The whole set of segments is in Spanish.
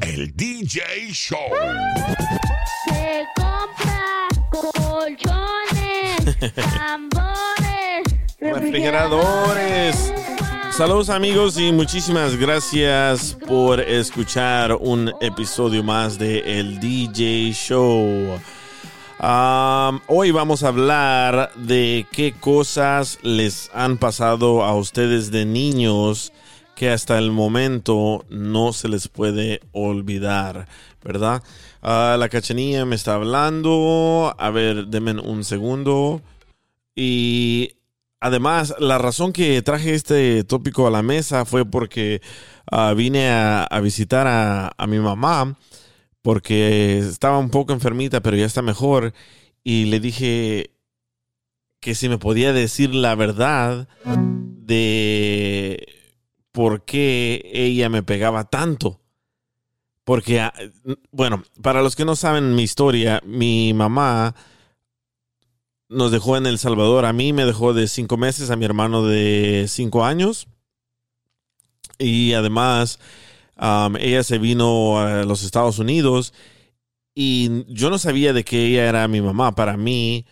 El DJ Show. Se compra colchones, tambores, Refrigeradores. Saludos amigos y muchísimas gracias por escuchar un episodio más de El DJ Show. Um, hoy vamos a hablar de qué cosas les han pasado a ustedes de niños que hasta el momento no se les puede olvidar, ¿verdad? Ah, la cachanilla me está hablando. A ver, denme un segundo. Y además, la razón que traje este tópico a la mesa fue porque ah, vine a, visitar a, a mi mamá porque estaba un poco enfermita, pero ya está mejor. Y le dije que si me podía decir la verdad de por qué ella me pegaba tanto. Porque, ah, bueno, para los que no saben mi historia, mi mamá nos dejó en El Salvador. A mí me dejó de cinco meses, a mi hermano de cinco años. Y además, ella se vino a los Estados Unidos y yo no sabía de que ella era mi mamá. Para mí,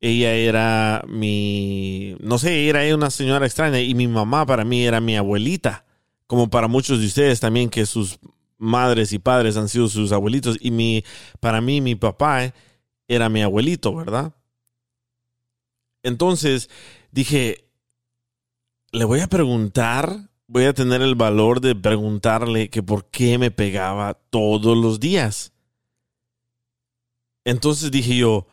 ella era mi, no sé, era una señora extraña y mi mamá para mí era mi abuelita, como para muchos de ustedes también que sus madres y padres han sido sus abuelitos y mi, para mí mi papá era mi abuelito, ¿verdad? Entonces dije, le voy a preguntar, voy a tener el valor de preguntarle que por qué me pegaba todos los días. Entonces dije yo,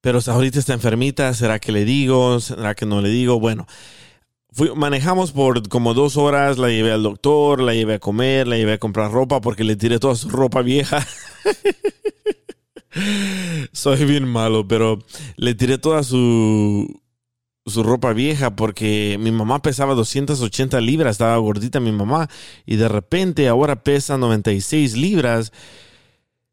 pero ahorita está enfermita, ¿será que le digo? ¿Será que no le digo? Bueno, manejamos por como dos horas, la llevé al doctor, la llevé a comer, la llevé a comprar ropa porque le tiré toda su ropa vieja. Soy bien malo, pero le tiré toda su, su ropa vieja porque mi mamá pesaba 280 libras, estaba gordita mi mamá, y de repente ahora pesa 96 libras.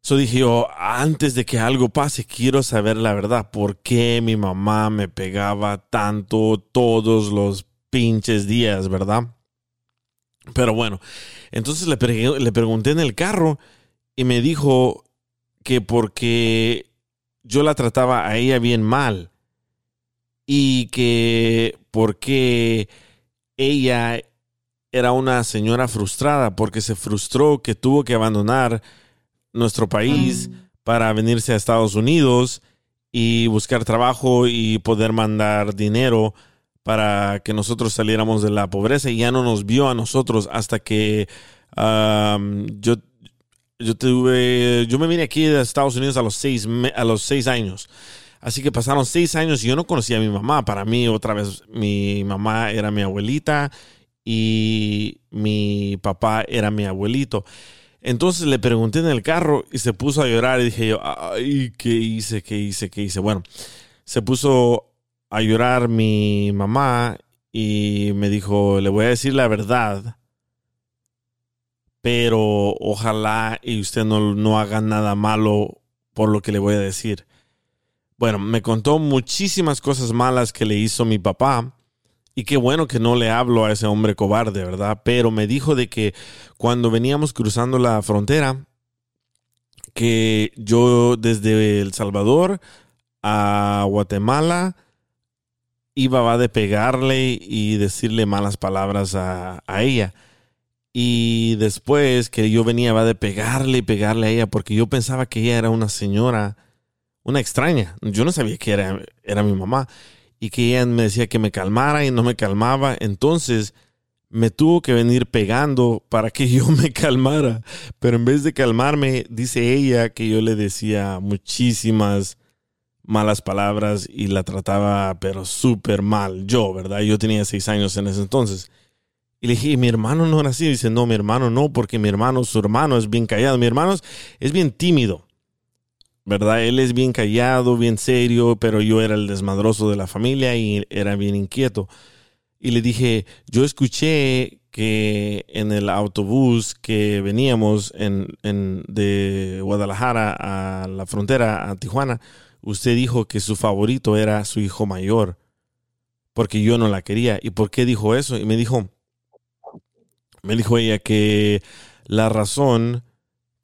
So dije yo, antes de que algo pase, quiero saber la verdad. ¿Por qué mi mamá me pegaba tanto todos los pinches días, verdad? Pero bueno, entonces le, le pregunté en el carro y me dijo que porque yo la trataba a ella bien mal y que porque ella era una señora frustrada porque se frustró que tuvo que abandonar nuestro país para venirse a Estados Unidos y buscar trabajo y poder mandar dinero para que nosotros saliéramos de la pobreza. Y ya no nos vio a nosotros hasta que yo yo tuve yo me vine aquí de Estados Unidos a los seis a los seis años. Así que pasaron seis años y yo no conocía a mi mamá. Para mí otra vez mi mamá era mi abuelita y mi papá era mi abuelito entonces le pregunté en el carro y se puso a llorar y dije yo, ay, ¿qué hice? ¿Qué hice? ¿Qué hice? Bueno, se puso a llorar mi mamá y me dijo, le voy a decir la verdad, pero ojalá y usted no, no haga nada malo por lo que le voy a decir. Bueno, me contó muchísimas cosas malas que le hizo mi papá y qué bueno que no le hablo a ese hombre cobarde, ¿verdad? Pero me dijo de que cuando veníamos cruzando la frontera, que yo desde El Salvador a Guatemala iba a de pegarle y decirle malas palabras a, a ella. Y después que yo venía va de pegarle y pegarle a ella porque yo pensaba que ella era una señora, una extraña. Yo no sabía que era, era mi mamá y que ella me decía que me calmara y no me calmaba. Entonces me tuvo que venir pegando para que yo me calmara. Pero en vez de calmarme, dice ella que yo le decía muchísimas malas palabras y la trataba pero súper mal. Yo, ¿verdad? Yo tenía seis años en ese entonces. Y le dije, mi hermano no era así. Dice, no, mi hermano no, porque mi hermano, su hermano es bien callado. Mi hermano es bien tímido. ¿Verdad? Él es bien callado, bien serio, pero yo era el desmadroso de la familia y era bien inquieto. Y le dije, yo escuché que en el autobús que veníamos en, de Guadalajara a la frontera, a Tijuana, usted dijo que su favorito era su hijo mayor, porque yo no la quería. ¿Y por qué dijo eso? Y me dijo, me dijo ella que la razón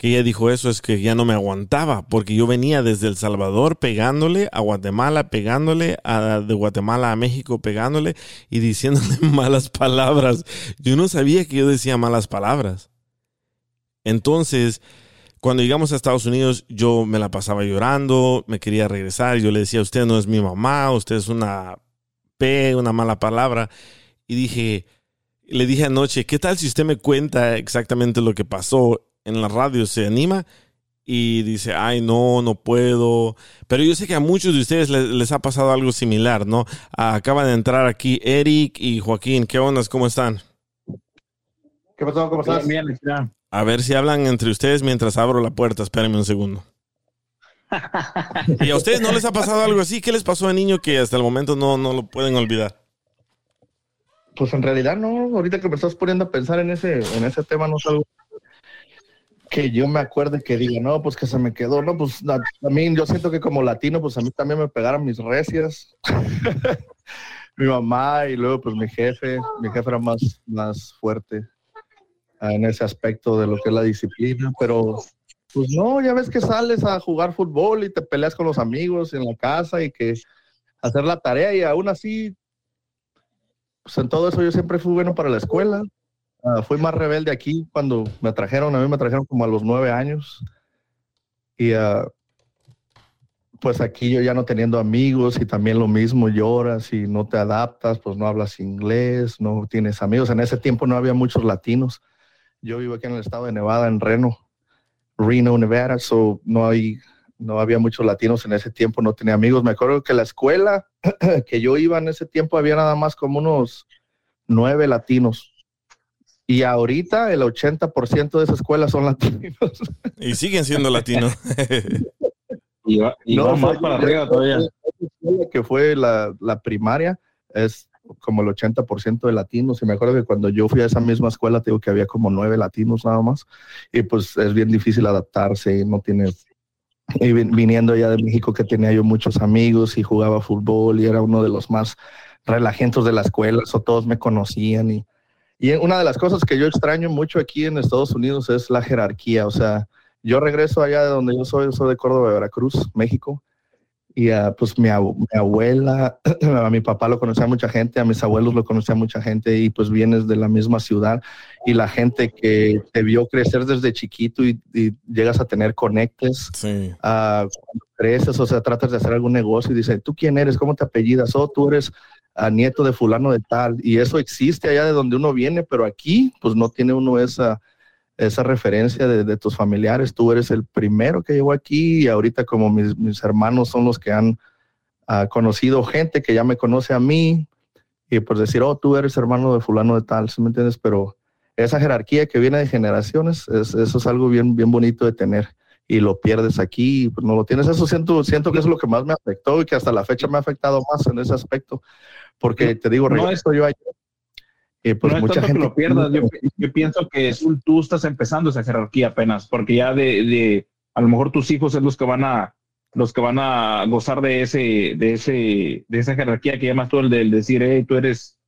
que ella dijo eso es que ya no me aguantaba, porque yo venía desde El Salvador pegándole a Guatemala, pegándole a, de Guatemala a México, pegándole y diciéndole malas palabras. Yo no sabía que yo decía malas palabras. Entonces, cuando llegamos a Estados Unidos, yo me la pasaba llorando, me quería regresar, yo le decía, usted no es mi mamá, usted es una P, una mala palabra. Y dije, le dije anoche, ¿qué tal si usted me cuenta exactamente lo que pasó? En la radio se anima y dice, ay, no, no puedo. Pero yo sé que a muchos de ustedes les, ha pasado algo similar, ¿no? acaban de entrar aquí Eric y Joaquín. ¿Qué ondas? ¿Cómo están? ¿Qué pasó? ¿Cómo estás? Bien, bien. A ver si hablan entre ustedes mientras abro la puerta. Espérenme un segundo. ¿Y a ustedes no les ha pasado algo así? ¿Qué les pasó a niño que hasta el momento no, no lo pueden olvidar? Pues en realidad no, ahorita que me estás poniendo a pensar en ese, en ese tema no es algo que yo me acuerde que diga, no, pues que se me quedó, no, pues mí yo siento que como latino, pues a mí también me pegaron mis recias. mi mamá y luego pues mi jefe, mi jefe era más, más fuerte en ese aspecto de lo que es la disciplina, pero pues no, ya ves que sales a jugar fútbol y te peleas con los amigos en la casa y que hacer la tarea y aún así, pues en todo eso yo siempre fui bueno para la escuela. Ah, fui más rebelde aquí cuando me trajeron, a mí me trajeron como a los nueve años. Y uh, pues aquí yo ya no teniendo amigos y también lo mismo, lloras y no te adaptas, pues no hablas inglés, no tienes amigos. En ese tiempo no había muchos latinos. Yo vivo aquí en el estado de Nevada, en Reno, Reno, Nevada, so no hay, no había muchos latinos en ese tiempo, no tenía amigos. Me acuerdo que la escuela que yo iba en ese tiempo había nada más como unos nueve latinos y ahorita el 80% de esas escuelas son latinos. Y siguen siendo latinos. y va, más para arriba todavía. Que fue la, primaria, es como el 80% de latinos. Y me acuerdo que cuando yo fui a esa misma escuela, te digo que había como nueve latinos nada más. Y pues es bien difícil adaptarse, no tienes... Y viniendo ya de México, que tenía yo muchos amigos y jugaba fútbol y era uno de los más relajentos de la escuela, o todos me conocían y y una de las cosas que yo extraño mucho aquí en Estados Unidos es la jerarquía. O sea, yo regreso allá de donde yo soy, soy de Córdoba, Veracruz, México. Y uh, pues mi, abuela, a mi papá lo conocía mucha gente, a mis abuelos lo conocía mucha gente y pues vienes de la misma ciudad y la gente que te vio crecer desde chiquito y, llegas a tener conectes, sí. uh, cuando creces, o sea, tratas de hacer algún negocio y dice, ¿tú quién eres? ¿Cómo te apellidas? Oh, tú eres a nieto de fulano de tal, y eso existe allá de donde uno viene, pero aquí pues no tiene uno esa, esa referencia de, tus familiares, tú eres el primero que llegó aquí y ahorita como mis, hermanos son los que han ah, conocido gente que ya me conoce a mí, y pues decir, oh, tú eres hermano de fulano de tal, ¿sí me entiendes? Pero esa jerarquía que viene de generaciones, eso es algo bien, bien bonito de tener y lo pierdes aquí, pues no lo tienes. Eso siento, siento que es lo que más me afectó y que hasta la fecha me ha afectado más en ese aspecto, porque te digo, no esto yo ayer. pues mucha gente que lo pierdas, yo, pienso que tú, estás empezando esa jerarquía apenas, porque ya de, a lo mejor tus hijos es los que van a los que van a gozar de ese de ese de esa jerarquía que llamas tú el del decir hey, tú eres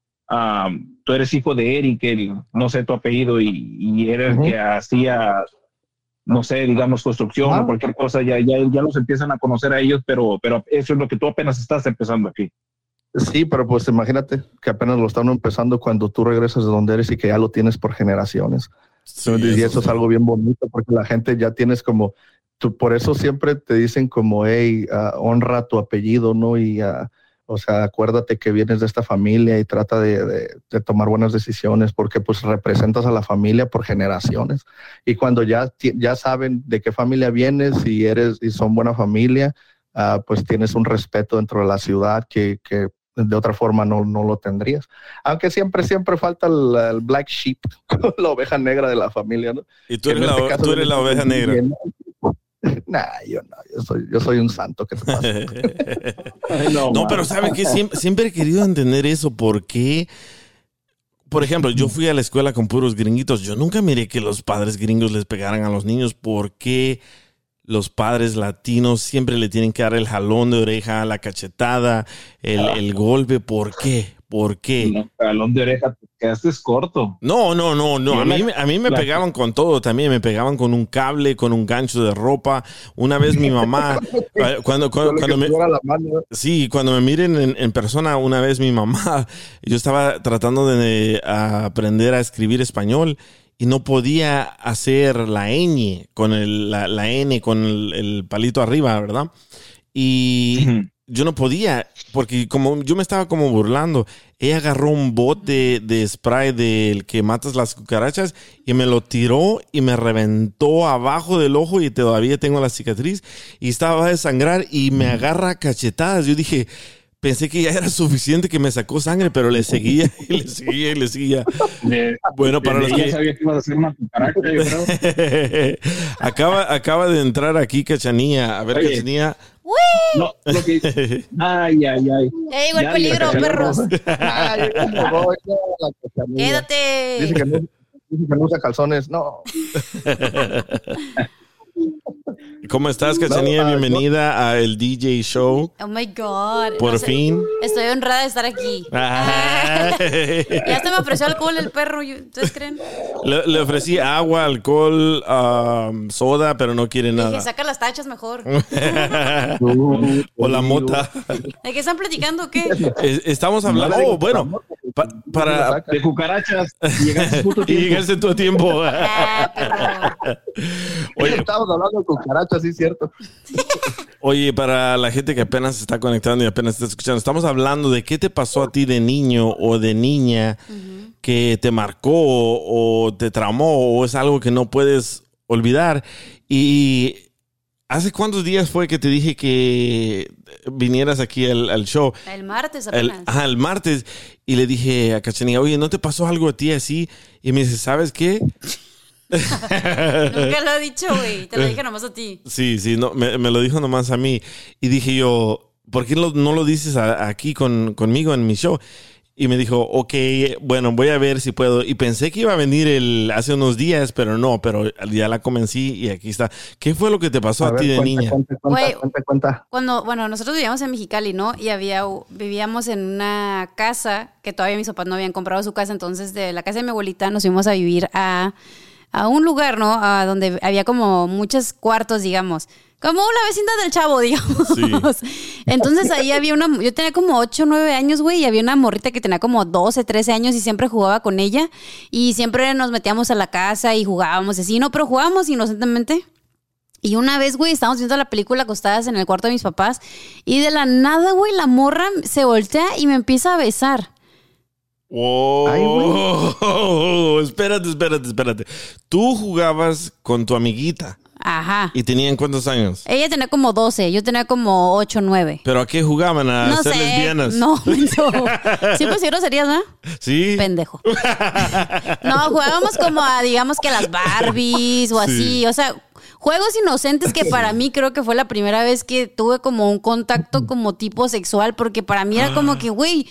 tú eres hijo de Eric el, no sé tu apellido y, y eres el que hacía no sé, digamos, construcción o cualquier cosa, ya, ya, ya los empiezan a conocer a ellos, pero, pero eso es lo que tú apenas estás empezando aquí. Sí, pero pues imagínate que apenas lo están empezando cuando tú regresas de donde eres y que ya lo tienes por generaciones. Sí, y eso es algo bien bonito porque la gente ya tienes como, tú, por eso siempre te dicen como, hey, ah, honra tu apellido, ¿no? Y, ah, o sea, acuérdate que vienes de esta familia y trata de, de- de tomar buenas decisiones porque pues representas a la familia por generaciones. Y cuando ya, ya saben de qué familia vienes y eres y son buena familia, ah, pues tienes un respeto dentro de la ciudad que, que de otra forma no, no lo tendrías. Aunque siempre, siempre falta el, el black sheep, la oveja negra de la familia, ¿no? Y tú eres, la, este tú eres la oveja negra. bien. Nah, yo no, yo soy, yo soy un santo, ¿qué te pasa? Ay, no, pero ¿sabe qué? Siempre, siempre he querido entender eso. ¿Por qué? Por ejemplo, yo fui a la escuela con puros gringuitos. Yo nunca miré que los padres gringos les pegaran a los niños. ¿Por qué los padres latinos siempre le tienen que dar el jalón de oreja, la cachetada, el, el golpe? ¿Por qué? ¿Por qué? No, Jalón de oreja, te quedaste corto. No, no, no, no. A mí, me- a mí me la- pegaban con todo también. Me pegaban con un cable, con un gancho de ropa. Una vez mi mamá, eh, cuando, cuando, me. Sí, cuando me miren en, en persona, una vez mi mamá, yo estaba tratando de aprender a escribir español y no podía hacer la ñ con el, la, la N con el, el palito arriba, ¿verdad? Y. yo no podía, porque como yo me estaba como burlando, ella agarró un bote de spray del que matas las cucarachas y me lo tiró y me reventó abajo del ojo y todavía tengo la cicatriz y estaba a desangrar y me agarra cachetadas. Yo dije, pensé que ya era suficiente que me sacó sangre, pero le seguía y le seguía y le seguía. De- Bueno, para los que... sabía que ibas a hacer una cucaracha, yo creo. acaba, acaba de entrar aquí Cachanía. A ver, Oye. Cachanía. No, lo que Ay, ay, ay. El Ya, peligro, perros. Ay, voy. Dice Quédate. que, no, dice que no usa calzones. No, ¿Cómo estás, ah, Bienvenida a el DJ Show. Oh my God. Por No sé, fin. Estoy honrada de estar aquí. Ah. ya hasta me ofreció alcohol el perro. ¿Ustedes creen? le, le ofrecí agua, alcohol, um, soda, pero no quiere Dije, nada. saca las tachas mejor. o la mota. ¿De qué están platicando o qué? Es- Estamos hablando. Oh, bueno, pa- para. De cucarachas. Y llegaste Y tiempo. llegaste tú a tiempo. Ah. Oye, Estamos hablando de cucarachas, sí, cierto. Oye, para la gente que apenas se está conectando y apenas está escuchando, estamos hablando de qué te pasó a ti de niño o de niña que te marcó o te traumó o es algo que no puedes olvidar. Y ¿hace cuántos días fue que te dije que vinieras aquí al, al show? El martes El, apenas. ajá, el martes. Y le dije a Cachanilla, oye, ¿no te pasó algo a ti así? Y me dice, ¿sabes qué? Nunca lo he dicho, güey. Te lo dije nomás a ti. Sí, sí, no, me, me lo dijo nomás a mí. Y dije yo, ¿por qué lo- no lo dices a- aquí con, conmigo en mi show? Y me dijo, ok, bueno, voy a ver si puedo. Y pensé que iba a venir el, hace unos días, pero no, pero ya la convencí y aquí está. ¿Qué fue lo que te pasó a, ver, ti de cuenta, niña? Cuenta, cuenta, Güey. cuenta, cuenta. Cuando, bueno, nosotros vivíamos en Mexicali, ¿no? Y había, vivíamos en una casa que todavía mis papás no habían comprado su casa, entonces de la casa de mi abuelita nos fuimos a vivir a, a un lugar, ¿no? A donde había como muchos cuartos, digamos. Como una vecindad del chavo, digamos. Entonces ahí había una, yo tenía como 8 o 9 años, güey, y había una morrita que tenía como 12, 13 años y siempre jugaba con ella. Y siempre nos metíamos a la casa y jugábamos así, ¿no? Pero jugábamos inocentemente. Y una vez, güey, estábamos viendo la película acostadas en el cuarto de mis papás y de la nada, güey, la morra se voltea y me empieza a besar. Oh, espérate, espérate, espérate. Tú jugabas con tu amiguita Ajá. y tenían cuántos años? Ella tenía como 12, yo tenía como 8 o 9. ¿Pero a qué jugaban? ¿A No ser sé. lesbianas? No, menso. Sí, pues sí, groserías, ¿no? Sí. Pendejo. No, jugábamos como a, digamos que las Barbies o así. O sea, juegos inocentes que para mí creo que fue la primera vez que tuve como un contacto como tipo sexual, porque para mí era como que, güey.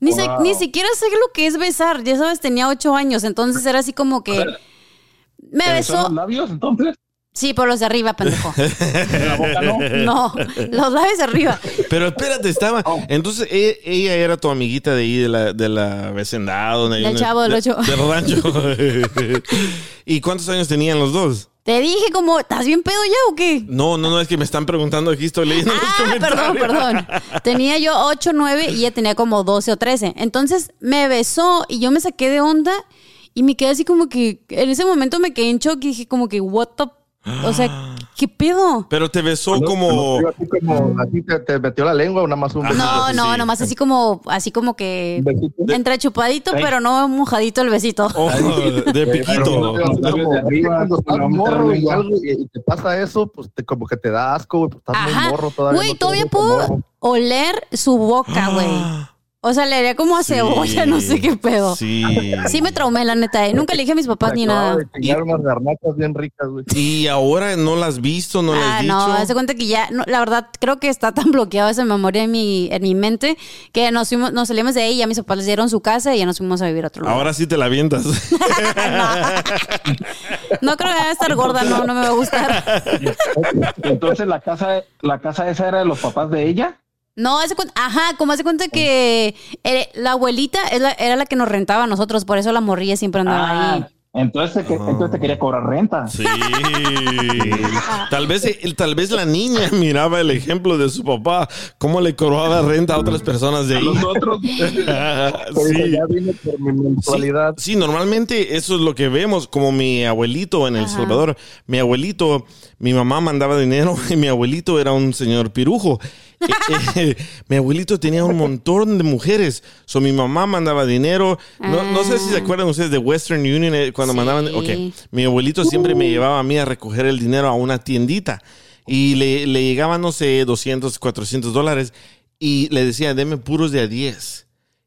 Ni, se- ni siquiera sé lo que es besar. Ya sabes, tenía ocho años. Entonces era así como que. Me ¿Te besó los labios entonces? Sí, por los de arriba, pendejo. En la boca no. No, los labios de arriba. Pero espérate, estaba. Oh. Entonces, e- ella era tu amiguita de ahí, de la, de la vecindad. Donde Del Chavo del de- Ocho. Del rancho. ¿Y cuántos años tenían los dos? Te dije como, ¿estás bien pedo ya o qué? No, no, no, es que me están preguntando aquí, estoy leyendo Ah, perdón, perdón. Tenía yo 8, 9 y ella tenía como 12 o 13. Entonces me besó y yo me saqué de onda y me quedé así como que, en ese momento me quedé en shock y dije como que, what the... O sea, ¿qué pedo? Pero te besó No, como... no, así como, así te, te metió la lengua o nada más un besito. No, no, sí. nomás así como, así como que besito. entre chupadito, pero no mojadito el besito. Oh, de piquito. Y, te pasa eso, pues te, como que te da asco, güey, pues estás Ajá. muy morro todavía. Güey, no todavía puedo morro. oler su boca, güey. O sea, le haría como a Sí. cebolla, no sé qué pedo. Sí. Sí me traumé, la neta. eh. Nunca le dije a mis papás ni nada. de chingar unas garnachas bien ricas, güey. Y ahora no las has visto, no las Ah, has dicho. no, hace cuenta que ya, no, la verdad, creo que está tan bloqueada esa memoria en mi, en mi mente que nos fuimos, nos salimos de ahí, ya mis papás les dieron su casa y ya nos fuimos a vivir a otro lugar. Ahora sí te la avientas. No creo que vaya a estar gorda, no, no me va a gustar. Entonces la casa, la casa esa era de los papás de ella. No, hace cuenta, ajá, como hace cuenta que eh, la abuelita es la- era la que nos rentaba a nosotros, por eso la morrilla siempre andaba ahí. Ah, entonces, te, entonces te quería cobrar renta. Sí. tal vez el- tal vez la niña miraba el ejemplo de su papá, cómo le cobraba renta a otras personas de ahí. Nosotros, sí. ya vine por mi mensualidad. Sí, normalmente eso es lo que vemos, como mi abuelito en El Ajá. Salvador. Mi abuelito, mi mamá mandaba dinero y mi abuelito era un señor pirujo. Eh, eh, mi abuelito tenía un montón de mujeres. So, mi mamá mandaba dinero. No, no sé si se acuerdan ustedes de Western Union eh, cuando Sí. mandaban. Ok, mi abuelito siempre me llevaba a mí a recoger el dinero a una tiendita y le, le llegaban, no sé, 200, 400 dólares y le decía, deme puros de a 10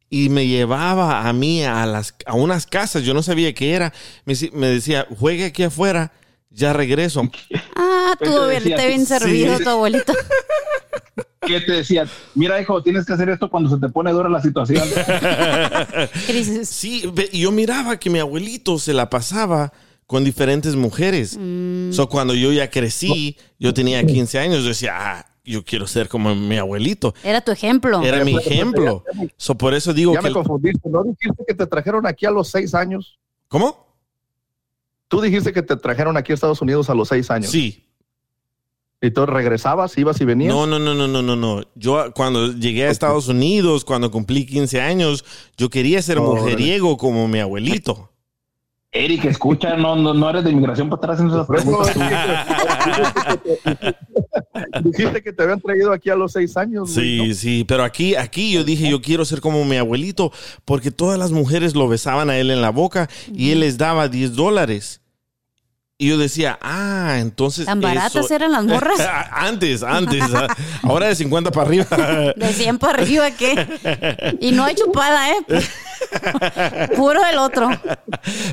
y me llevaba a mí a, las, a unas casas, yo no sabía qué era. Me, me decía, juegue aquí afuera, ya regreso. Ah, tu Pues te abuelita decía, bien sí. servido, tu abuelito. ¿qué te decía? Mira, hijo, tienes que hacer esto cuando se te pone dura la situación. Crisis. Sí, yo miraba que mi abuelito se la pasaba con diferentes mujeres. So, cuando yo ya crecí, yo tenía 15 años, yo decía, ah, yo quiero ser como mi abuelito. Era tu ejemplo. Era mi ejemplo. So, por eso digo Ya que... me confundiste. ¿No dijiste que te trajeron aquí a los seis años? ¿Cómo? Tú dijiste que te trajeron aquí a Estados Unidos a los seis años. Sí. Y tú regresabas, ibas y venías. No, no, no, no, no, no, no. Yo cuando llegué a Estados Unidos, cuando cumplí 15 años, yo quería ser mujeriego como mi abuelito. Eric, escucha, no, no, no eres de inmigración para atrás en esas Por eso preguntas. dijiste que te habían traído aquí a los seis años. güey, Sí, ¿no? sí, pero aquí, aquí yo dije, yo quiero ser como mi abuelito, porque todas las mujeres lo besaban a él en la boca y él les daba 10 dólares. Y yo decía, ah, entonces. ¿Tan baratas eso- eran las morras? antes, antes. ah, Ahora de 50 para arriba. De 100 para arriba, ¿qué? Y no hay chupada, ¿eh? Puro el otro.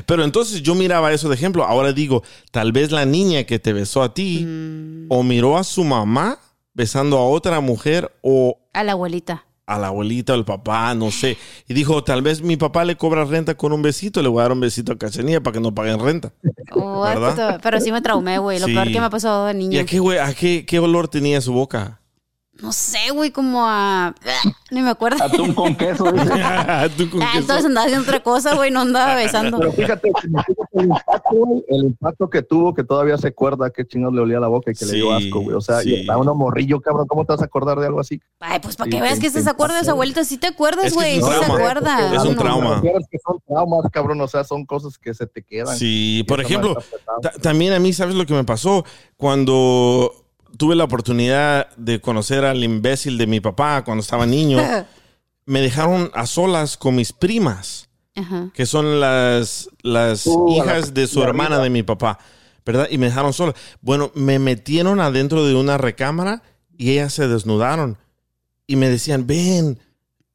Pero entonces yo miraba eso de ejemplo. Ahora digo, tal vez la niña que te besó a ti Mm. o miró a su mamá besando a otra mujer o A la abuelita. A la abuelita o el papá, no sé. Y dijo, tal vez mi papá le cobra renta con un besito, le voy a dar un besito a Cachanilla para que no paguen renta. What ¿Verdad? the- Pero sí me traumé, güey. Lo Sí. peor que me ha pasado de ¿Y niño. a qué, güey, a qué, qué olor tenía su boca? No sé, güey, como a... Ni me acuerdo. Atún con queso, dice. ¿Tú con Ah, qué entonces andaba haciendo otra cosa, güey. No andaba besando. Pero fíjate, el impacto, güey, el impacto que tuvo, que todavía se acuerda que chingados le olía la boca y que le dio asco, güey. O sea, sí. y uno morrillo, cabrón, ¿cómo te vas a acordar de algo así? Ay, pues para Sí, que veas que se acuerda de su abuelita. Sí te acuerdas, Es que güey. Sí se acuerda. Es un trauma. Que son traumas, cabrón, o sea, son cosas que se te quedan. Sí, por ejemplo, también a mí, ¿sabes lo que me pasó? Cuando tuve la oportunidad de conocer al imbécil de mi papá cuando estaba niño, me dejaron a solas con mis primas. Ajá. que son las, las Uh, la- hijas de su hermana de mi papá, ¿verdad? Y me dejaron sola. Bueno, me metieron adentro de una recámara y ellas se desnudaron y me decían, ven,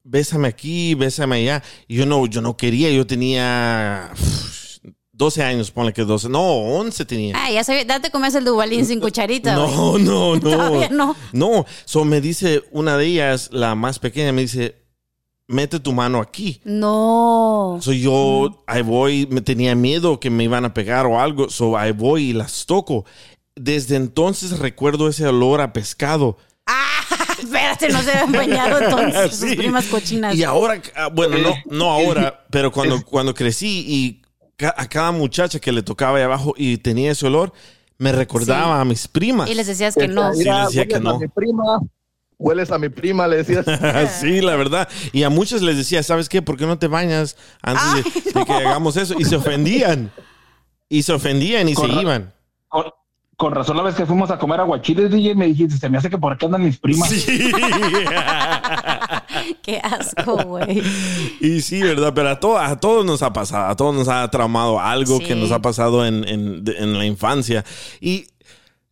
bésame aquí, bésame allá. Y yo no, yo no quería, yo tenía 12 años, ponle que 12, no, 11 tenía. Ah, ya sabía. Date comes el dubalín sin cucharita. No, no, no. Todavía no. No, so me dice una de ellas, la más pequeña, me dice, mete tu mano aquí. No. So yo ahí voy, me tenía miedo que me iban a pegar o algo, so ahí voy y las toco. Desde entonces recuerdo ese olor a pescado. Espérate, no se habían bañado entonces sus Sí. primas cochinas. Y ahora, ah, bueno, no, no ahora, pero cuando, cuando crecí y a cada muchacha que le tocaba ahí abajo y tenía ese olor, me recordaba a mis primas. Y les decías que no. Sí, les decía que a no. mi prima, hueles a mi prima, le decías. sí, la verdad. Y a muchos les decía, ¿sabes qué? ¿Por qué no te bañas antes de- Ay, de, que hagamos eso? Y se ofendían. Y se ofendían y se iban. Con, con razón, la vez que fuimos a comer aguachiles, DJ, me dijiste, se me hace que por acá andan mis primas. Sí. Qué asco, güey. y sí, ¿verdad? Pero a, to- a todos nos ha pasado, a todos nos ha traumado algo Sí. que nos ha pasado en, en- la infancia. Y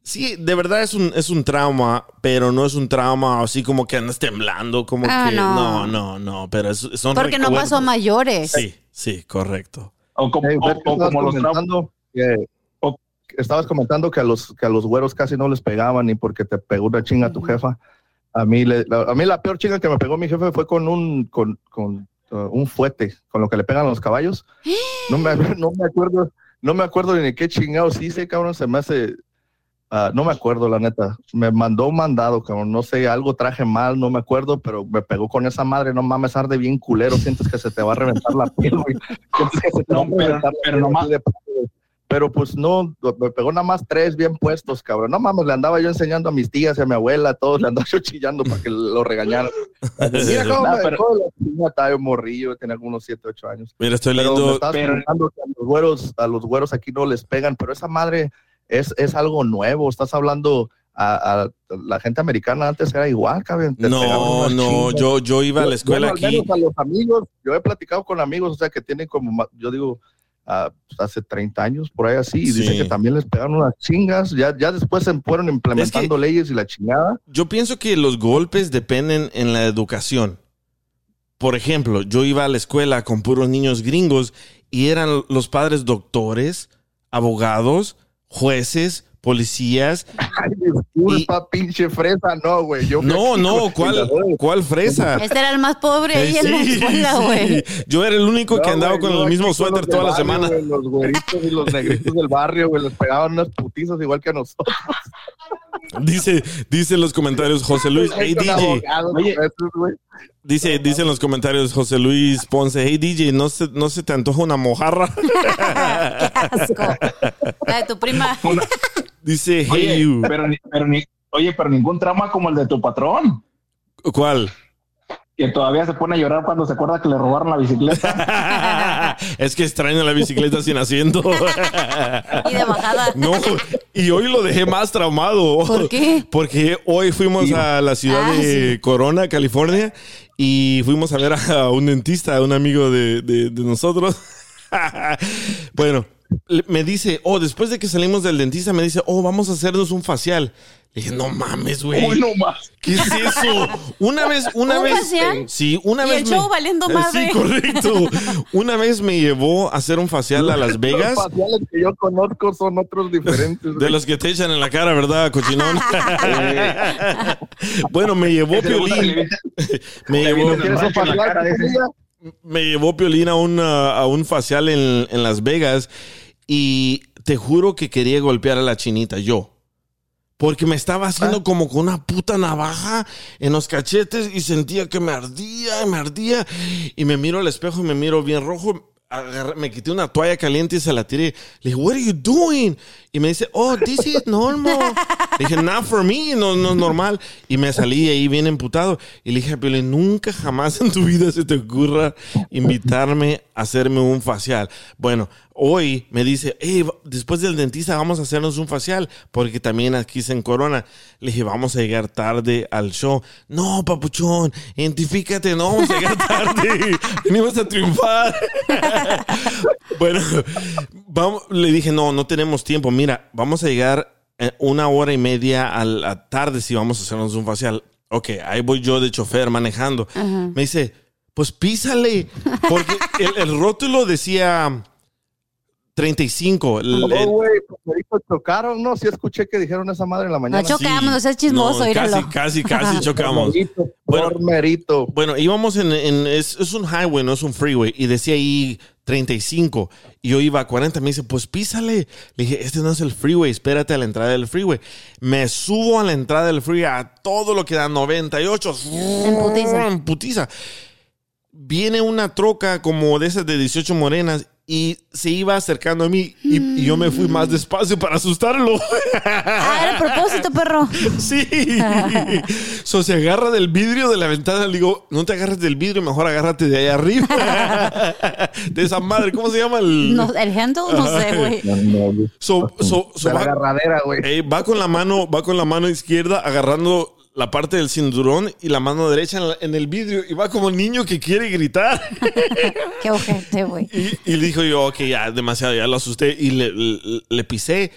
sí, de verdad es un, es un trauma, pero no es un trauma así como que andas temblando, como Ah, que... no. No, no, no, pero es, son Porque no pasó a mayores. Sí, sí, correcto. O como, Hey, o- Fer, o estabas como los traumas. comentando que- o- estabas comentando que a los que a los güeros casi no les pegaban ni porque te pegó una chinga tu jefa. A mí, le- la, a mí la peor chinga que me pegó mi jefe fue con un con, con, uh, un fuete, con lo que le pegan a los caballos. No me, no me acuerdo, no me acuerdo ni qué chingados hice, cabrón, se me hace ah, no me acuerdo, la neta. Me mandó un mandado, cabrón. No sé, algo traje mal, no me acuerdo, pero me pegó con esa madre. No mames, arde bien culero. Sientes que se te va a reventar la piel, güey. Sientes que se te No, va a pero- reventar la pero piel nomás- así de padre, güey. Pero pues no, me pegó nada más tres bien puestos, cabrón. No mames, le andaba yo enseñando a mis tías y a mi abuela, a todos, le andaba yo chillando para que lo regañaran. Mira cómo No, me pero- dejó estaba yo morrillo, tenía algunos 7, 8 años. Mira, estoy leyendo... pero- a los güeros, a los güeros aquí no les pegan, pero esa madre es, es algo nuevo. Estás hablando a, a la gente americana antes era igual, cabrón. No, no, yo, yo iba a la escuela Bueno, al aquí. menos a los amigos, yo he platicado con amigos, o sea, que tienen como, yo digo, hace 30 años, por ahí así, y Sí. dicen que también les pegaron unas chingas, ya, ya después se fueron implementando leyes y la chingada. Yo pienso que los golpes dependen en la educación. Por ejemplo, yo iba a la escuela con puros niños gringos y eran los padres doctores, abogados, jueces, policías. Ay, disculpa, pinche fresa, no, güey. yo No, no, ¿cuál, cuál fresa? Este era el más pobre ahí Eh, en la sí, escuela, sí. güey. Yo era el único que No, andaba güey, con no, el mismo suéter toda del la barrio, semana. güey, los güeritos y los negritos del barrio, güey, les pegaban unas putizas igual que a nosotros. Dice, dice en los comentarios José Luis, hey DJ, abogados, Oye. Dice, dice en los comentarios José Luis Ponce, hey DJ, ¿no se, no se te antoja una mojarra? Qué asco. La de tu prima. Dice, hey Oye, you. pero, ni- pero oye, pero ningún trauma como el de tu patrón, ¿Cuál? Que todavía se pone a llorar cuando se acuerda que le robaron la bicicleta. es que extraño la bicicleta sin asiento. Y de bajada. no, y hoy lo dejé más traumado. ¿Por qué? Porque hoy fuimos a la ciudad Ah, de Corona, California, y fuimos a ver a un dentista, a un amigo de, de- de nosotros. bueno, me dice, oh, después de que salimos del dentista, me dice, oh, vamos a hacernos un facial. Le dije, no mames, güey. Uy, no más. ¿Qué es eso? Una vez, una ¿Un vez. facial? Sí, una Y vez. el show valiendo madre. Sí, correcto. Una vez me llevó a hacer un facial a Las Vegas. Los faciales que yo conozco son otros diferentes. De güey. los que te echan en la cara, ¿verdad, cochinón? bueno, me llevó Piolín. Me le llevó, me llevó Piolín a, una- a un facial en, en Las Vegas y te juro que quería golpear a la chinita, yo. Porque me estaba haciendo como con una puta navaja en los cachetes y sentía que me ardía, me ardía. Y me miro al espejo y me miro bien rojo. Agarré- me quité una toalla caliente y se la tiré. Le dije, what are you doing? Y me dice, oh, this is normal. Le dije, not for me, no, no es normal. Y me salí ahí bien emputado. Y le dije, pero nunca jamás en tu vida se te ocurra invitarme a hacerme un facial. Bueno, hoy me dice, hey, después del dentista vamos a hacernos un facial, porque también aquí es en Corona. Le dije, vamos a llegar tarde al show. No, papuchón, identifícate, no vamos a llegar tarde. Venimos a triunfar. bueno, vamos, le dije, no, no tenemos tiempo. Mira, vamos a llegar eh, una hora y media a la tarde si vamos a hacernos un facial. Ok, ahí voy yo de chofer manejando. Me dice, pues písale. Porque el, el rótulo decía 35. El- No, güey, pues chocaron, no, sí escuché que dijeron esa madre en la No mañana. chocamos, no seas chismoso, No, casi, casi, casi chocamos. Merito, Bueno. por merito. Bueno, íbamos en, en- es, es un highway, no es un freeway, y decía ahí 35, y yo iba a 40, me dice, pues písale. Le dije, este no es el freeway, espérate a la entrada del freeway. Me subo a la entrada del freeway a todo lo que da 98. En putiza. En putiza. Viene una troca como de esas de 18 morenas y se iba acercando a mí y, y yo me fui más despacio para asustarlo. Ah, era a propósito, perro. Sí. So, se agarra del vidrio de la ventana. Le digo, no te agarres del vidrio, mejor agárrate de ahí arriba. De esa madre, ¿cómo se llama el? No, el handle, no sé, güey. So, so- so la va, agarradera, güey. eh, va con la mano, va con la mano izquierda agarrando la parte del cinturón y la mano derecha en, la- en el vidrio y va como niño que quiere gritar. Qué ojete, güey. Y, y le dijo yo, ok, ya, demasiado, ya lo asusté. Y le, le- le pisé.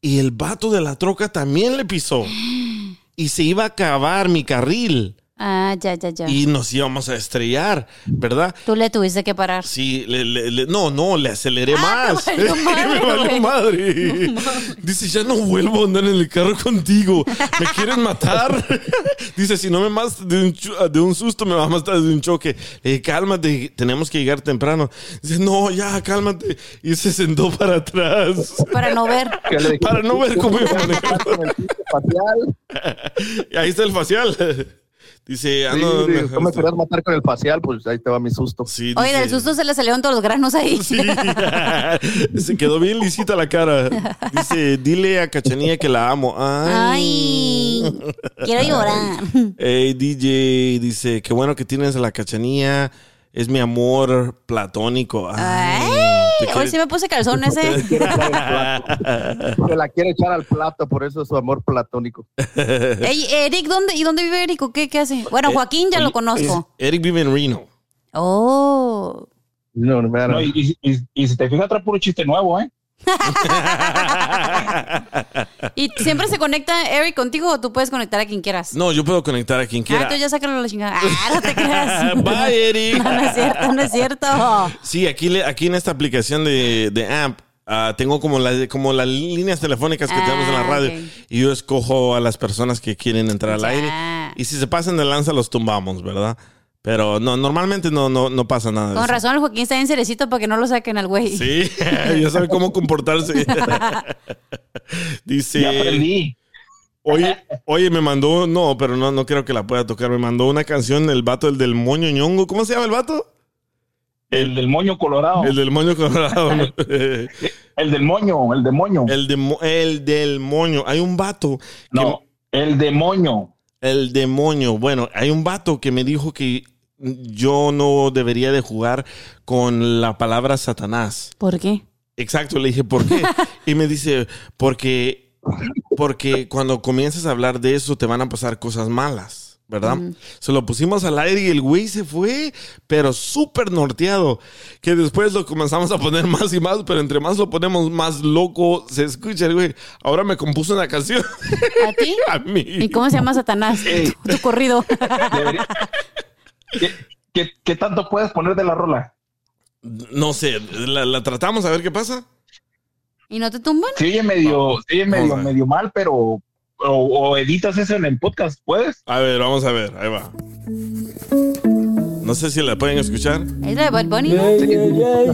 Y el vato de la troca también le pisó. Y se iba a acabar mi carril. Ah, ya, ya, ya. Y nos íbamos a estrellar, ¿verdad? Tú le tuviste que parar. Sí, le- le- le- no, no, le aceleré Ah, más. te valió madre, Me valió madre. Dice, ya no vuelvo a andar en el carro contigo. ¿Me quieres matar? Dice, si no me matas de un, chu- de un susto, me vas a matar de un choque. Dije, cálmate, tenemos que llegar temprano. Dice, no, ya, cálmate. Y se sentó para atrás. Para no ver. Para no ver cómo iba. Y ahí está el facial. Dice, ah, no, Sí, no, tú me no, querías matar con el facial, pues ahí te va mi susto. Sí, Oye, dice- del susto se le salieron todos los granos ahí. Sí. Se quedó bien lisita la cara. Dice, dile a Cachanilla que la amo. Ay. Ay, quiero llorar. Ey, DJ dice, qué bueno que tienes a la Cachanilla. Es mi amor platónico. Ay, hoy sí me puse calzón ese. Se la quiere echar al plato, por eso es su amor platónico. Ey, Eric, ¿dónde, ¿y dónde vive Eric? ¿O ¿Qué, qué hace? Bueno, Joaquín ya lo conozco. Eric vive en Reno. Oh. No, no, No, y, y- y- y si te fijas, trae puro chiste nuevo, ¿eh? ¿Y siempre se conecta Eric contigo o tú puedes conectar a quien quieras? No, yo puedo conectar a quien Ah, quiera. tú ya sácalo a la chingada. Ah, no te creas. Bye, Eric. No, no es cierto, no es cierto. Sí, aquí, le- aquí en esta aplicación de, de AMP ah, tengo como, la, como las líneas telefónicas que Ah, tenemos en la radio ok. y yo escojo a las personas que quieren entrar al aire y si se pasan de lanza los tumbamos, ¿verdad? Pero no, normalmente no, no, no pasa nada. Con razón, el Joaquín está bien cerecito para que no lo saquen al güey. Sí, ya sabe cómo comportarse. Dice, Ya aprendí. oye, oye, me mandó, no, pero no, no creo que la pueda tocar. Me mandó una canción, el vato, el del moño ñongo. ¿Cómo se llama el vato? El del moño colorado. El del moño colorado. ¿no? El del moño, el demonio. el, de, el del moño. Hay un vato. que- no, el demonio. el demonio. Bueno, hay un vato que me dijo que yo no debería de jugar con la palabra Satanás. ¿Por qué? Exacto, le dije, ¿por qué? y me dice, porque, porque cuando comienzas a hablar de eso te van a pasar cosas malas, ¿verdad? Se lo pusimos al aire y el güey se fue, pero súper norteado, que después lo comenzamos a poner más y más, pero entre más lo ponemos, más loco se escucha el güey. Ahora me compuso una canción ¿A ti? a mí. ¿Y cómo se llama Satanás? Ey. Tu, tu corrido. Debería- ¿Qué, qué, qué tanto puedes poner de la rola? No sé, la, la tratamos a ver qué pasa. ¿Y no te tumban? Se oye medio, medio, medio mal, pero o, o editas eso en el podcast, ¿puedes? A ver, vamos a ver, ahí va. No sé si la pueden escuchar. ¿Es la de Bad Bunny? no?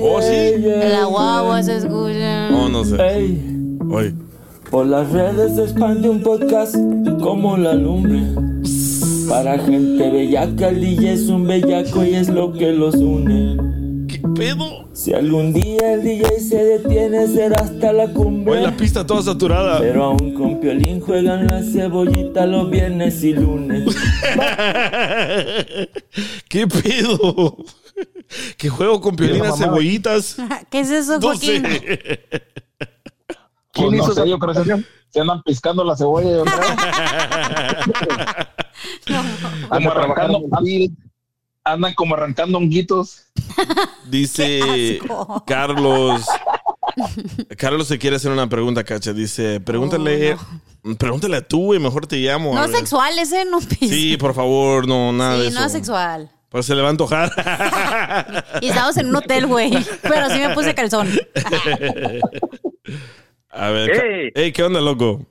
¿Oh, sí? En la guagua se escucha. Oh, no sé. Ey, Oye. por las redes se expande un podcast como la lumbre. Para gente bellaca, el DJ es un bellaco y es lo que los une. ¿Qué pedo? Si algún día el DJ se detiene, será hasta la cumbre. Oye, la pista toda saturada. Pero aún con Piolín juegan la cebollita los viernes y lunes. ¿Qué pedo? ¿Qué juego con piolinas cebollitas? ¿Qué es eso, No Joaquín? sé. Pues ¿Quién no hizo sé, esa yo creo que se, se andan piscando la cebolla, yo creo. como arrancando, andan como arrancando honguitos. Dice. Carlos. Carlos se quiere hacer una pregunta, Cacha. Dice, pregúntale, pregúntale a tú, güey, mejor te llamo. No sexual ese, no. Sí, por favor, no, nada de Sí, eso. no sexual. Pues se le va a antojar. Y estamos en un hotel, güey. Pero sí me puse calzón. A ver, Hey. hey, ¿qué onda, loco?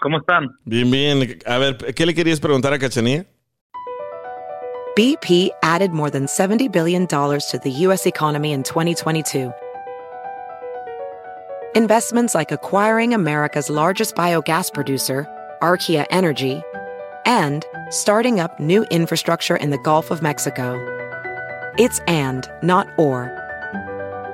¿Cómo están? Bien, bien. A ver, ¿qué le querías preguntar a Cachanía? BP added more than $70 billion to the U.S. economy in 2022. Investments like acquiring America's largest biogas producer, Archaea Energy, and starting up new infrastructure in the Gulf of Mexico. It's and, not or.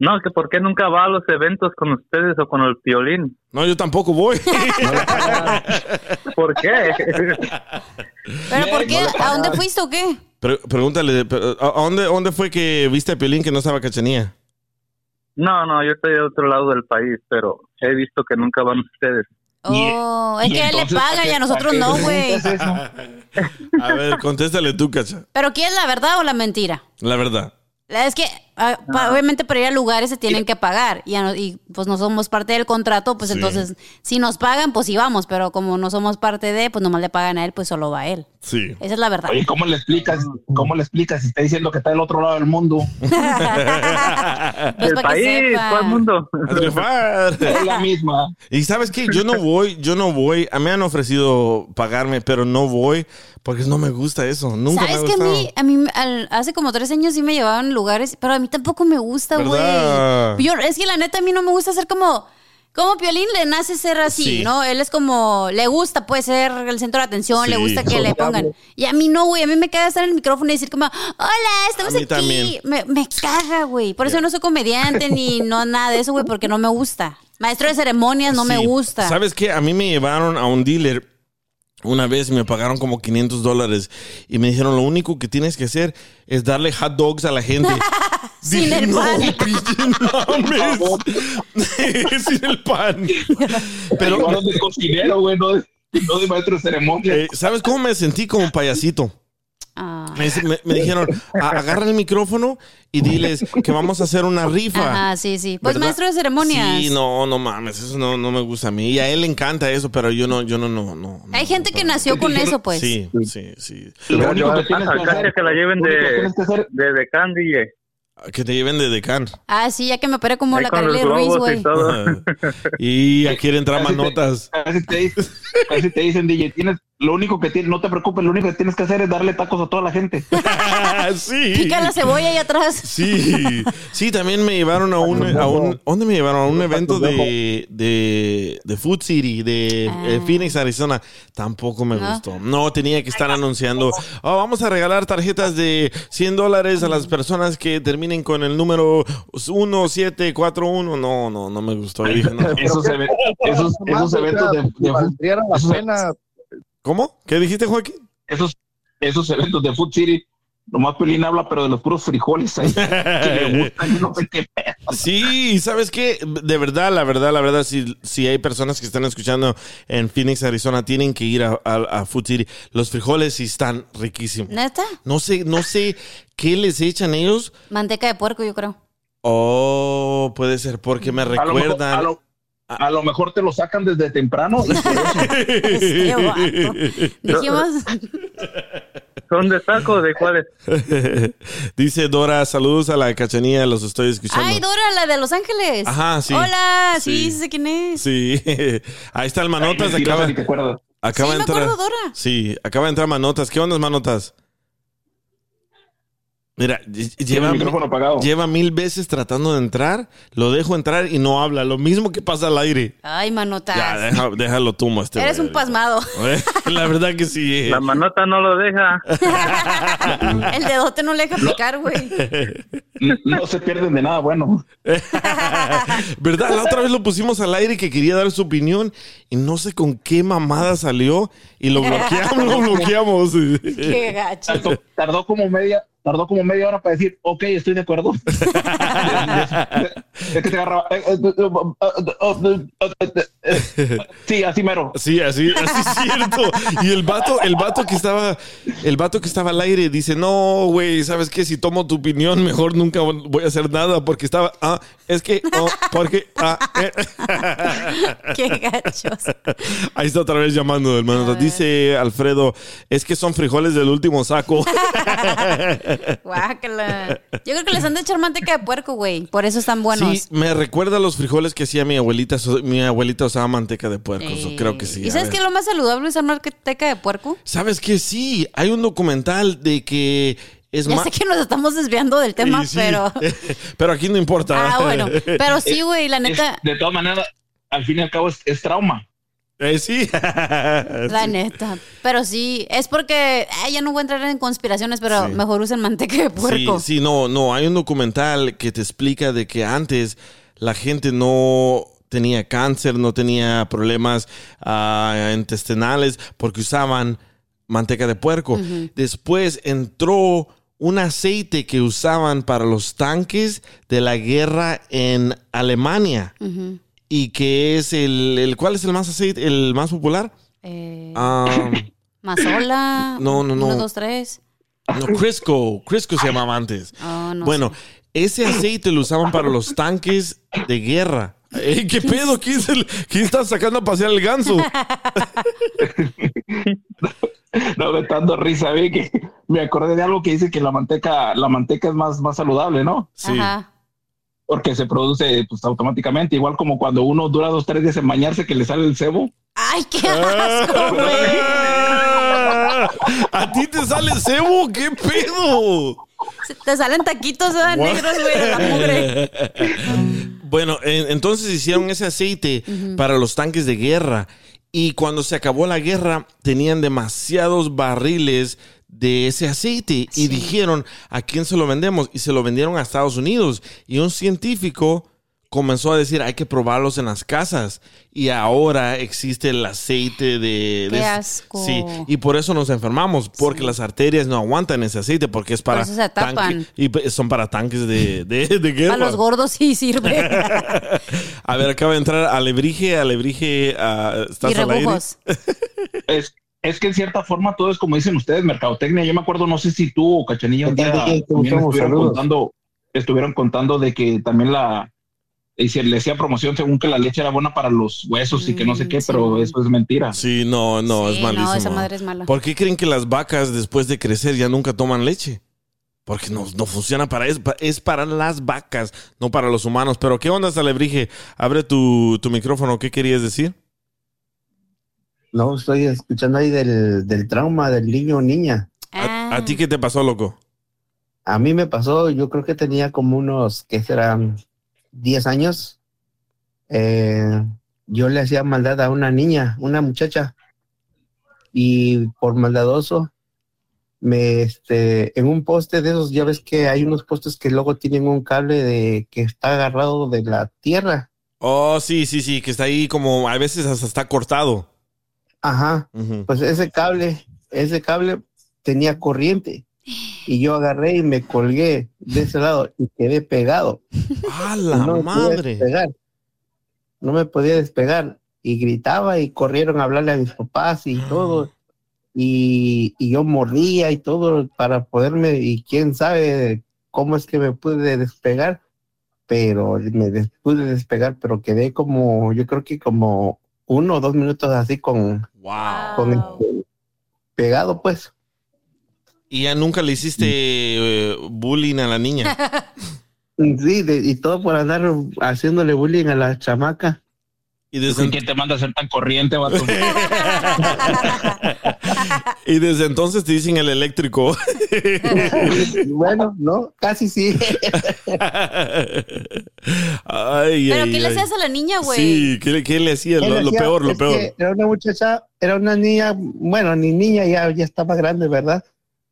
No, que por qué nunca va a los eventos con ustedes o con el violín. No, yo tampoco voy. ¿Por qué? ¿Pero por qué? ¿A dónde fuiste o qué? Pre- pregúntale, pero, ¿a dónde, dónde fue que viste a Piolín que no estaba cachanía? No, no, yo estoy de otro lado del país, pero he visto que nunca van ustedes. Oh, es y que él le ¿para y a nosotros no, güey. A ver, contéstale tú, cacha. ¿Pero quién es la verdad o la mentira? La verdad. La- Es que, ah, pa- obviamente, para ir a lugares se tienen que pagar. Y, a no- y, pues no somos parte del contrato, pues Sí. entonces, si nos pagan, pues sí vamos. Pero como no somos parte de, pues nomás le pagan a él, pues solo va a él. Sí. Esa es la verdad. Oye, ¿cómo le explicas? ¿Cómo le explicas si está diciendo que está del otro lado del mundo? Pues el para que país, sepa. todo el mundo. Es la misma. Y sabes qué, yo no voy, yo no voy. A mí me han ofrecido pagarme, pero no voy porque no me gusta eso. Nunca ¿Sabes me que ha a gustado. mí, a mí al- hace como tres años sí me llevaban a lugares, pero a mí tampoco me gusta, güey. Yo- Es que la neta a mí no me gusta ser como... Como Piolín le nace ser así, Sí. ¿no? Él es como, le gusta, puede ser el centro de atención, le gusta que le pongan. Y a mí no, güey, a mí me caga estar en el micrófono y decir como, hola, estamos A aquí. también. Me, me caga, güey. Por eso no soy comediante ni no nada de eso, güey, porque no me gusta. Maestro de ceremonias no me gusta. ¿Sabes qué? A mí me llevaron a un dealer una vez me pagaron como 500 dólares y me dijeron lo único que tienes que hacer es darle hot dogs a la gente. Sin Dije, el no, pan". pinche mames. Sin el pan. Pero Pero, no de cocinero, güey, no de, no de maestro de ceremonia. eh, ¿sabes cómo me sentí como un payasito? Ah. Me, me- me dijeron, "A- agarra el micrófono y diles que vamos a hacer una rifa. Ajá, sí, sí. Pues ¿Verdad? maestro de ceremonias. Sí, no, no mames, eso no, no me gusta a mí. Y a él le encanta eso, pero yo no, yo no, no, no. Hay no, gente que nació con eso, pues. Sí, sí, sí. Lo único que tienes que Acá hacer, que la lleven de, de Decán, DJ. Que te lleven de decán. Ah, sí, ya que me operé como Ahí la Carly Ruiz, güey. y y quiere entrar te, dicen- casi te dicen, DJ, tienes, lo único que tienes, no te preocupes, lo único que tienes que hacer es darle tacos a toda la gente. sí. Pica la cebolla ahí atrás. Sí, sí, también me llevaron a un, a un ¿dónde me llevaron? A un evento de, de, de Food City, de Ah. eh, Phoenix, Arizona. Tampoco me No. gustó. No, tenía que estar anunciando, "Oh, vamos a regalar tarjetas de 100 dólares a las personas que terminen con el número 1741. No, no, no me gustó. Dije, no. Esos, esos, esos eventos de, de Valdría la esos- pena. ¿Cómo? ¿Qué dijiste, Joaquín? esos, esos eventos de Food City, nomás Pelín habla, pero de los puros frijoles ahí que le gustan, yo no sé qué pedo. Sí, ¿sabes qué? De verdad, la verdad, la verdad, si, si hay personas que están escuchando en Phoenix, Arizona, tienen que ir a, a, a Food City. Los frijoles sí están riquísimos. ¿Neta? No sé, no sé qué les echan ellos. Manteca de puerco, yo creo. Oh, puede ser porque me A lo, mejor, a, recuerdan. lo, a lo mejor te lo sacan desde temprano. y por eso. Este. Dijimos. ¿Son de taco de cuáles? Dice Dora, saludos a la cachanilla, los estoy escuchando. Ay, Dora, la de Los Ángeles. Ajá, sí. Hola, sí, Sí. sé quién es. Sí, ahí está el Manotas, Mentirosa, acaba, Sí, de entrar. acuerdo, Dora. Sí, acaba de entrar Manotas. ¿Qué onda, Manotas? Mira, lleva, el micrófono apagado. lleva mil veces tratando de entrar, lo dejo entrar y no habla. Lo mismo que pasa al aire. Ay, manotas. Ya, deja- déjalo tú, este Eres un pasmado. La verdad que sí. La manota no lo deja. El dedote no le deja picar, güey. No se pierden de nada bueno. ¿Verdad? La otra vez lo pusimos al aire que quería dar su opinión y no sé con qué mamada salió y lo bloqueamos, lo bloqueamos. Qué gacho. Tardó, tardó como media, tardó como media hora para decir, ok, estoy de acuerdo. Sí, así mero. Sí, así, así es cierto. Y el vato, el vato que estaba, el vato que estaba al aire dice, no, güey, ¿sabes qué? Si tomo tu opinión, mejor nunca voy a hacer nada porque estaba, ah, es que, oh, porque, ah, eh. Qué gachos. Ahí está otra vez llamando, hermano. Dice Alfredo, es que son frijoles del último saco. Guácala. Yo creo que les han de echar manteca de puerco, güey. Por eso están buenos. Sí, me recuerda a los frijoles que hacía mi abuelita. Mi abuelita usaba manteca de puerco, creo que sí. ¿Y sabes qué es lo más saludable usar manteca de puerco? ¿Sabes qué? Sí, hay un documental de que es Ya más... sé que nos estamos desviando del tema, Sí, sí. pero. Pero aquí no importa. Ah, bueno. Pero sí, güey, la neta. Es- de todas maneras, al fin y al cabo es, es trauma. Eh, sí. La neta. Pero sí, es porque. eh, ya no voy a entrar en conspiraciones, pero Sí. mejor usen manteca de puerco. Sí, sí, no, no. Hay un documental que te explica de que antes la gente no tenía cáncer, no tenía problemas ah, intestinales porque usaban manteca de puerco. Después entró un aceite que usaban para los tanques de la guerra en Alemania y que es el, el ¿cuál es el más aceite, el más popular? Eh, Ah, Mazola. No, no, no. Uno, dos, tres. no, Crisco, Crisco se llamaba antes. Oh, no bueno, sé. ese aceite lo usaban para los tanques de guerra. Ey, ¿Qué pedo? ¿Quién, es el- quién está sacando a pasear el ganso? No, me está dando risa, ve que me acordé de algo que dice que la manteca, la manteca es más, más saludable, ¿no? Sí. Ajá. Porque se produce pues automáticamente, igual como cuando uno dura dos, tres días en bañarse que le sale el cebo. Ay, qué asco, güey. Ah, ¿A ti te sale cebo? ¿Qué pedo? Te salen taquitos negros, güey, de la mugre. Bueno, en- entonces hicieron ese aceite para los tanques de guerra. Y cuando se acabó la guerra, tenían demasiados barriles de ese aceite. Y dijeron, ¿a quién se lo vendemos? Y se lo vendieron a Estados Unidos. Y un científico comenzó a decir, hay que probarlos en las casas. Y ahora existe el aceite de... Qué de- asco. Sí, y por eso nos enfermamos, porque las arterias no aguantan ese aceite, porque es para... eso se tapan. tanque- y son para tanques de, de, de guerra. A los gordos sí sirve. A ver, acaba de entrar Alebrije, Alebrije, ah, ¿estás y al aire? rebujos. Es, es que en cierta forma todo es como dicen ustedes, mercadotecnia. Yo me acuerdo, no sé si tú o Cachanilla estuvieron contando, estuvieron contando de que también la y se le hacía promoción según que la leche era buena para los huesos y que no sé qué, Mm, sí. pero eso es mentira. Sí, no, no, Sí, es malísimo. No, esa madre es mala. ¿Por qué creen que las vacas después de crecer ya nunca toman leche? Porque no, no funciona para eso, es para las vacas, no para los humanos. Pero ¿qué onda, Alebrije? Abre tu, tu micrófono, ¿qué querías decir? No, estoy escuchando ahí del, del trauma del niño o niña. ¿A, a ti qué te pasó, loco? A mí me pasó, yo creo que tenía como unos, ¿qué serán? 10 años. Eh, yo le hacía maldad a una niña, una muchacha. Y por maldadoso, me, este, en un poste de esos, ya ves que hay unos postes que luego tienen un cable de que está agarrado de la tierra. Oh, sí, sí, sí, que está ahí como a veces hasta está cortado. Ajá. Pues ese cable, ese cable tenía corriente. Y yo agarré y me colgué de ese lado y quedé pegado. ¡Ah, la no me podía madre! despegar. No me podía despegar. Y gritaba y corrieron a hablarle a mis papás y todo. Y, y yo mordía y todo para poderme, y quién sabe cómo es que me pude despegar, pero me des- pude despegar, pero quedé como, yo creo que como uno o dos minutos así con, ¡Wow! con este, pegado pues. Y ya nunca le hiciste eh, bullying a la niña. Sí, de- y todo por andar haciéndole bullying a la chamaca. Y desde, ¿Quién te manda a ser tan corriente, vato? y desde entonces te dicen el eléctrico. bueno, no, casi sí. ay, ¿Pero ay, qué le hacías a la niña, güey? Sí, ¿qué, le- qué le hacía? Él Lo, lo peor, lo peor. Era una muchacha, era una niña, bueno, ni niña, ya, ya estaba grande, ¿verdad?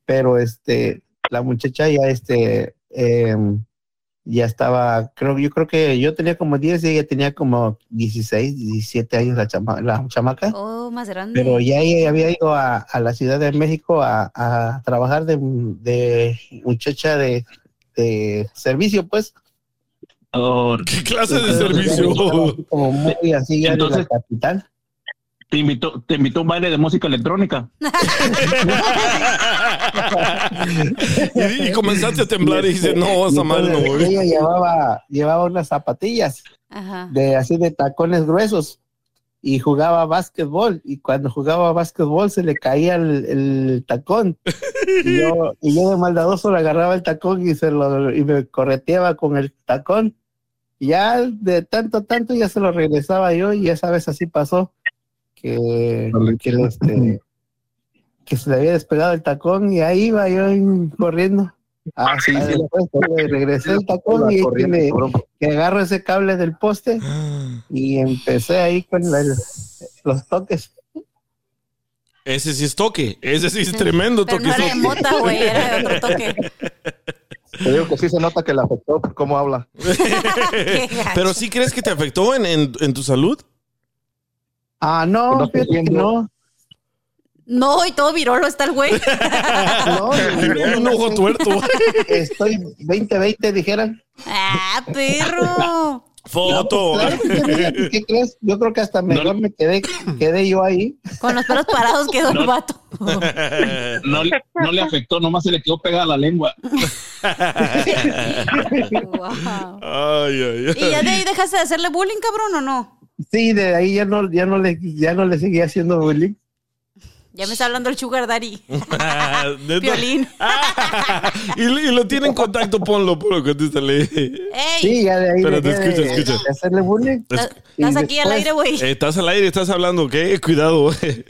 Pero este, la muchacha ya, este, em, ya estaba, creo, yo creo que yo tenía como 10 y ella tenía como 16, 17 años la, chama- la chamaca. Oh, más grande. Pero ya ella había ido a, a la Ciudad de México a, a trabajar de, de muchacha de, de servicio, pues. ¿Qué clase de servicio? Como muy así ya Entonces- la capital. Te invitó, te invitó a un baile de música electrónica. y, y comenzaste a temblar y dices, no, esa madre no voy. Ella llevaba, llevaba unas zapatillas Ajá. de así de tacones gruesos y jugaba básquetbol y cuando jugaba básquetbol se le caía el, el tacón y yo, y yo de maldadoso le agarraba el tacón y se lo y me correteaba con el tacón y ya de tanto tanto ya se lo regresaba yo y esa vez así pasó que, que, este, que se le había despegado el tacón y ahí iba yo en- corriendo Ah, sí, sí. le regresé el tacón y que, le- que agarro ese cable del poste y empecé ahí con la- los toques. Ese sí es toque. Ese sí es tremendo Pero toque. no era de mota, güey, era de otro toque. Te digo que sí se nota que le afectó por cómo habla. Pero sí crees que te afectó en, en, en tu salud? Ah, no, No que entiendo. no. No, y todo virolo está el güey. no, un ojo tuerto. Estoy 20-20, dijeran. Ah, perro. Foto. Sí, ¿Qué crees? Yo creo que hasta mejor me quedé, quedé yo ahí. Con los pelos parados quedó el vato. No, le- no le afectó, nomás se le quedó pegada la lengua. Wow. Ay, ay, ay. ¿Y ya de ahí dejaste de hacerle bullying, cabrón, o no? Sí, de ahí ya no, ya no le, ya no le seguía haciendo bullying. Ya me está hablando el sugar daddy. Violín. y, lo- y lo tiene en contacto, ponlo, ponlo, contéstale. ¡Ey! Sí, ya de ahí Espérate, dejé escucha, de- escucha. de hacerle bullying. ¿Estás aquí al aire, güey? Eh, estás al aire, estás hablando, ¿ok? Cuidado. ¿Qué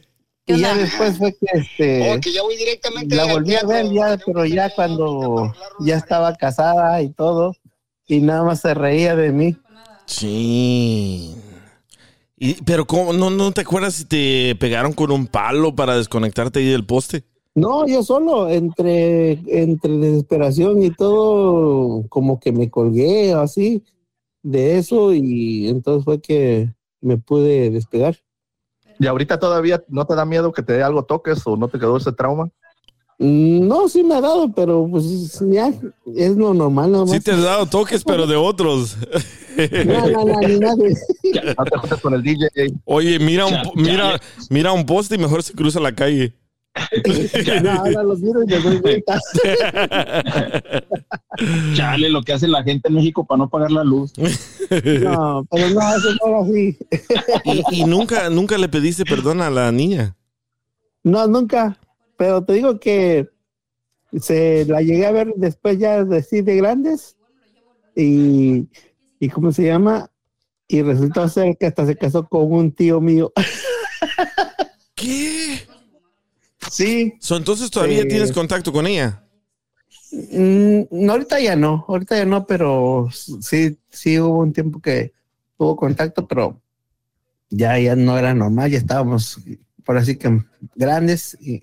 Y ya después fue que este ya voy directamente la volví a ver ya, pero ya cuando ya estaba casada y todo, y nada más se reía de mí. Sí. Y, pero ¿cómo? ¿No, ¿No te acuerdas si te pegaron con un palo para desconectarte ahí del poste? No, yo solo, entre, entre desesperación y todo, como que me colgué así de eso, y entonces fue que me pude despegar. ¿Y ahorita todavía no te da miedo que te dé algo toques o no te quedó ese trauma? No, sí me ha dado, pero pues ya es lo normal, nada más. Sí te has dado toques, pero de otros. No, no, no, ni nada. No te juntes con el DJ. Oye, mira un, mira, mira un poste y mejor se cruza la calle. No, ahora los miro y les doy vueltas. Chale, lo que hace la gente en México para no pagar la luz. No, pero no, eso no era así. Y, y nunca, nunca le pediste perdón a la niña. No, nunca. Pero te digo que se la llegué a ver después ya de así de grandes. Y, y ¿cómo se llama? Y resultó ser que hasta se casó con un tío mío. ¿Qué? Sí. So, entonces todavía Eh. tienes contacto con ella. Mm, no, ahorita ya no, ahorita ya no, pero sí, sí hubo un tiempo que tuvo contacto, pero ya, ya no era normal, ya estábamos por así que grandes y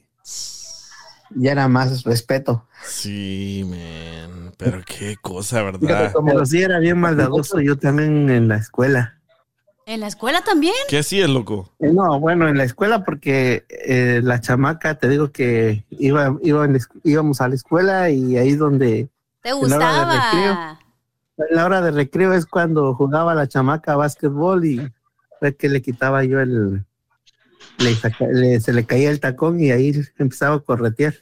ya era más respeto. Sí, man. Pero qué cosa, Fíjate ¿verdad? cómo- Pero sí era bien maldadoso yo también en la escuela. ¿En la escuela también? ¿Qué hacías, loco? Eh, No, bueno, en la escuela porque eh, la chamaca, te digo que iba, iba en íbamos a la escuela y ahí donde ¿Te En la hora de gustaba? en la hora de recreo es cuando jugaba la chamaca básquetbol y fue que le quitaba yo el, le saca- le- se le caía el tacón y ahí empezaba a corretear.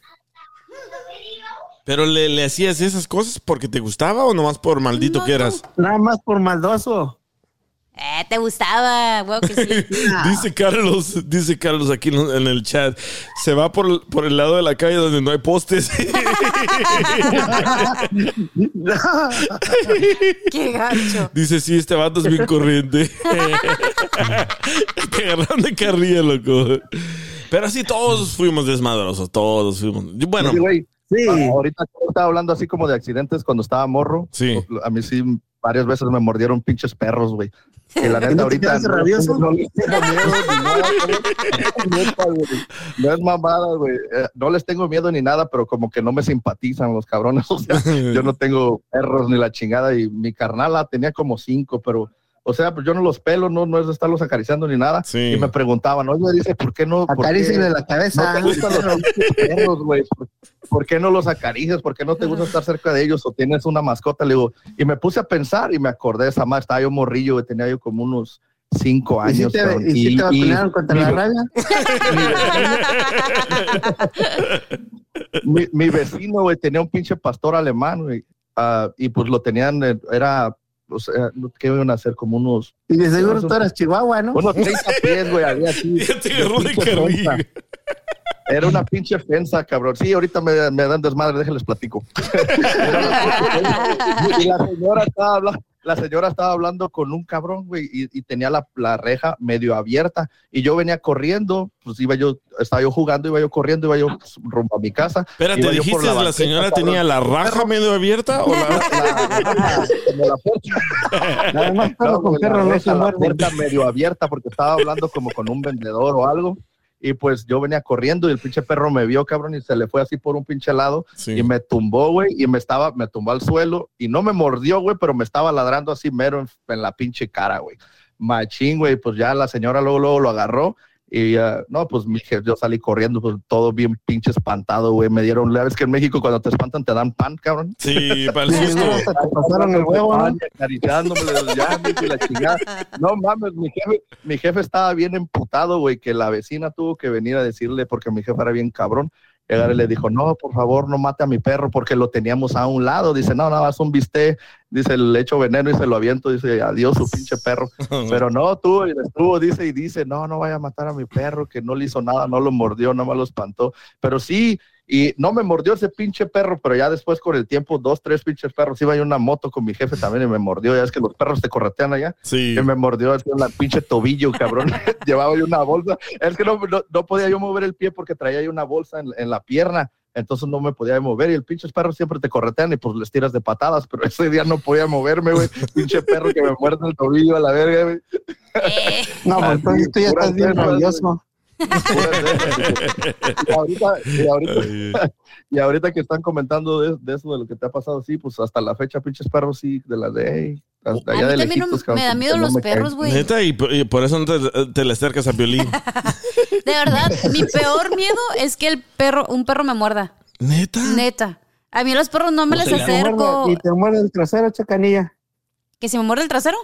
¿Pero le, le hacías esas cosas porque te gustaba o nomás por maldito No, que eras? Nada más por maldoso. Eh, te gustaba, güey, que sí. Dice Carlos, dice Carlos aquí en, el chat, se va por, por el lado de la calle donde no hay postes. Qué gacho. Dice, sí, este vato es bien corriente. Te agarran de carrilla, loco. Pero sí, todos fuimos desmadrosos, todos fuimos. Bueno, Sí. ah, ahorita estaba hablando así como de accidentes cuando estaba morro. Sí. A mí sí, varias veces me mordieron pinches perros, güey. Que la ¿No neta ahorita. rabioso? No, les tengo miedo ni nada, es mamada, güey. Eh, No les tengo miedo ni nada, pero como que no me simpatizan los cabrones. O sea, yo no tengo perros ni la chingada. Y mi carnala tenía como cinco, pero O sea, pues yo no los pelo, no, no es de estarlos acariciando ni nada. Sí. Y me preguntaban, oye, dice, ¿por qué no? Acaríciale la cabeza. No te gustan los perros, güey. ¿Por, por qué no los acaricias? ¿Por qué no te gusta estar cerca de ellos? O tienes una mascota. Le digo, y me puse a pensar y me acordé de esa madre. Estaba yo morrillo, güey, tenía yo como unos cinco ¿Y si años. te, y si te vacunaron contra mi- la rabia? mi, mi vecino, güey, tenía un pinche pastor alemán, güey. ah, y pues lo tenían, eh, era, o sea, ¿qué iban a hacer? Como unos, Y de seguro tú eras Chihuahua, ¿no? unos 30 pies, güey, había así. Era una pinche fensa, cabrón. Sí, ahorita me, me dan desmadre, déjenles platico. y la señora estaba hablando. La señora estaba hablando con un cabrón, güey, y, y tenía la, la reja medio abierta. Y yo venía corriendo, pues iba yo, estaba yo jugando, iba yo corriendo, iba yo pues, rumbo a mi casa. Espérate, Iba ¿dijiste la, banqueta, señora cabrón. tenía la raja medio abierta o la... La- como la puerta. Nada más perro con la no reja, la puerta medio abierta porque estaba hablando como con un vendedor o algo. Y pues yo venía corriendo y el pinche perro me vio, cabrón, y se le fue así por un pinche lado Sí. y me tumbó, güey, y me estaba, me tumbó al suelo y no me mordió, güey, pero me estaba ladrando así mero en, en la pinche cara, güey. Machín, güey, pues ya la señora luego, luego lo agarró y ah, no, pues mi jefe, yo salí corriendo, pues todo bien pinche espantado, güey. Me dieron, ¿sabes que en México cuando te espantan te dan pan, cabrón? Sí, para el Sí, susto. te pasaron el huevo, ¿no? Acariciándome los llaves y la chingada. No mames, mi jefe, mi jefe estaba bien emputado, güey, que la vecina tuvo que venir a decirle, porque mi jefe era bien cabrón. Llegar y le dijo, no, por favor, no mate a mi perro porque lo teníamos a un lado. Dice, no, nada más un bistec. Dice, le echo veneno y se lo aviento. Dice, adiós, su pinche perro. Pero no, tú, y estuvo, dice, y dice, no, no vaya a matar a mi perro, que no le hizo nada, no lo mordió, no me lo espantó. Pero sí, y no me mordió ese pinche perro, pero ya después con el tiempo, dos, tres pinches perros, iba yo en una moto con mi jefe también y me mordió, ya es que los perros te corretean allá, Sí. y me mordió así en la pinche tobillo, cabrón. Llevaba yo una bolsa, es que no, no, no podía yo mover el pie porque traía yo una bolsa en, en la pierna. Entonces no me podía mover y el pinche perro siempre te corretean y pues les tiras de patadas, pero ese día no podía moverme, güey. Pinche perro que me muerde el tobillo a la verga, güey. Eh, No, pues entonces tú ya estás bien rabioso. y ahorita, y ahorita, y ahorita que están comentando de, de eso, de lo que te ha pasado, sí, pues hasta la fecha, pinches perros, sí, de la de, hey, hasta a allá mí de también no- lejitos, me da miedo no los perros, güey. Neta, y, por- y por eso no te, te le acercas a Violín. De verdad, mi peor miedo es que el perro, un perro me muerda. Neta. Neta. A mí los perros no me O les acerco. Y te muerde el trasero, chacanilla. ¿Que si me muerde el trasero?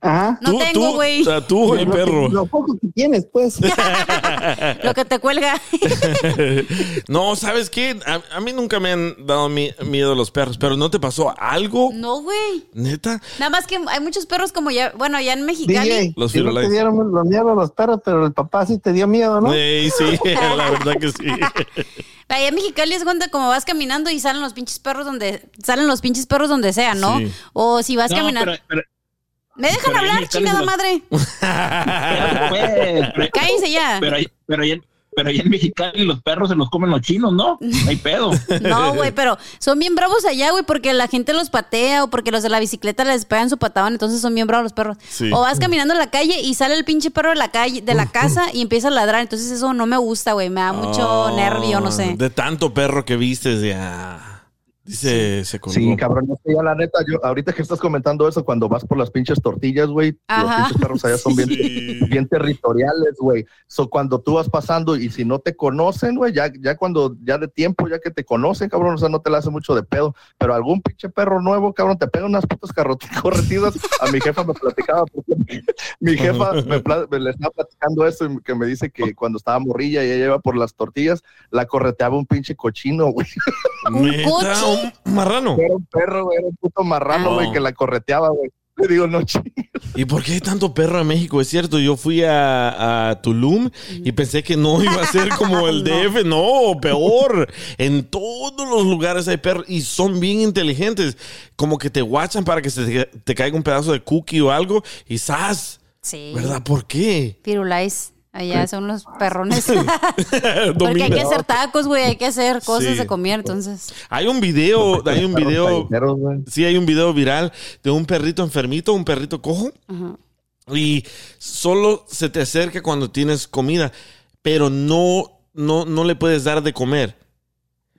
Ajá. No tú, tengo, tú, güey. o sea, tú, el Lo que- perro. Lo poco que tienes, pues. Lo que te cuelga. no, ¿sabes qué? A, a mí nunca me han dado mi- miedo los perros, pero ¿no te pasó algo? No, güey. Neta. Nada más que hay muchos perros como ya, bueno, ya en Mexicali. DJ, Los que no te dieron los miedo a los perros, pero el papá sí te dio miedo, ¿no? Ey, sí, la verdad que sí. Allá en Mexicali es cuando como vas caminando y salen los pinches perros donde salen los pinches perros donde sea, ¿no? Sí. O si vas No, caminando. pero, pero- ¿Me dejan pero hablar, chingada madre? pues, pero- Cállense ya. pero, ahí- pero, ahí en- pero ahí en Mexicali los perros se los comen los chinos, ¿no? No hay pedo. No, güey, pero son bien bravos allá, güey, porque la gente los patea o porque los de la bicicleta les pegan su patadón, entonces son bien bravos los perros. Sí. O vas caminando en la calle y sale el pinche perro de la calle, de la casa y empieza a ladrar, entonces eso no me gusta, güey, me da mucho Oh, nervio, no sé. De tanto perro que vistes, ya. Dice, se colgó. Sí, cabrón, es que ya la neta, yo, ahorita que estás comentando eso, cuando vas por las pinches tortillas, güey, los pinches perros allá son bien, Sí. bien territoriales, güey. So, cuando tú vas pasando y si no te conocen, güey, ya, ya cuando, ya de tiempo, ya que te conocen, cabrón, o sea, no te la hace mucho de pedo, pero algún pinche perro nuevo, cabrón, te pega unas putas corretidas. A mi jefa me platicaba, porque mi jefa me, le estaba platicando eso y que me dice que cuando estaba morrilla y ella iba por las tortillas, la correteaba un pinche cochino, güey. Neta, coche? Un marrano. Era un perro, güey, era un puto marrano, Ah. güey, que la correteaba, güey. Le digo, no, chingues. ¿Y por qué hay tanto perro en México? Es cierto, yo fui a, a Tulum y pensé que no iba a ser como el DF. No, peor. En todos los lugares hay perros y son bien inteligentes. Como que te guachan para que se te, te caiga un pedazo de cookie o algo y ¡zas! Sí. ¿Verdad? ¿Por qué? Firulais, allá son los perrones. Porque hay que hacer tacos, güey, hay que hacer cosas Sí. de comer, entonces. Hay un video, hay un video, sí, hay un video viral de un perrito enfermito, un perrito cojo. Ajá. y solo se te acerca cuando tienes comida, pero no, no, no le puedes dar de comer.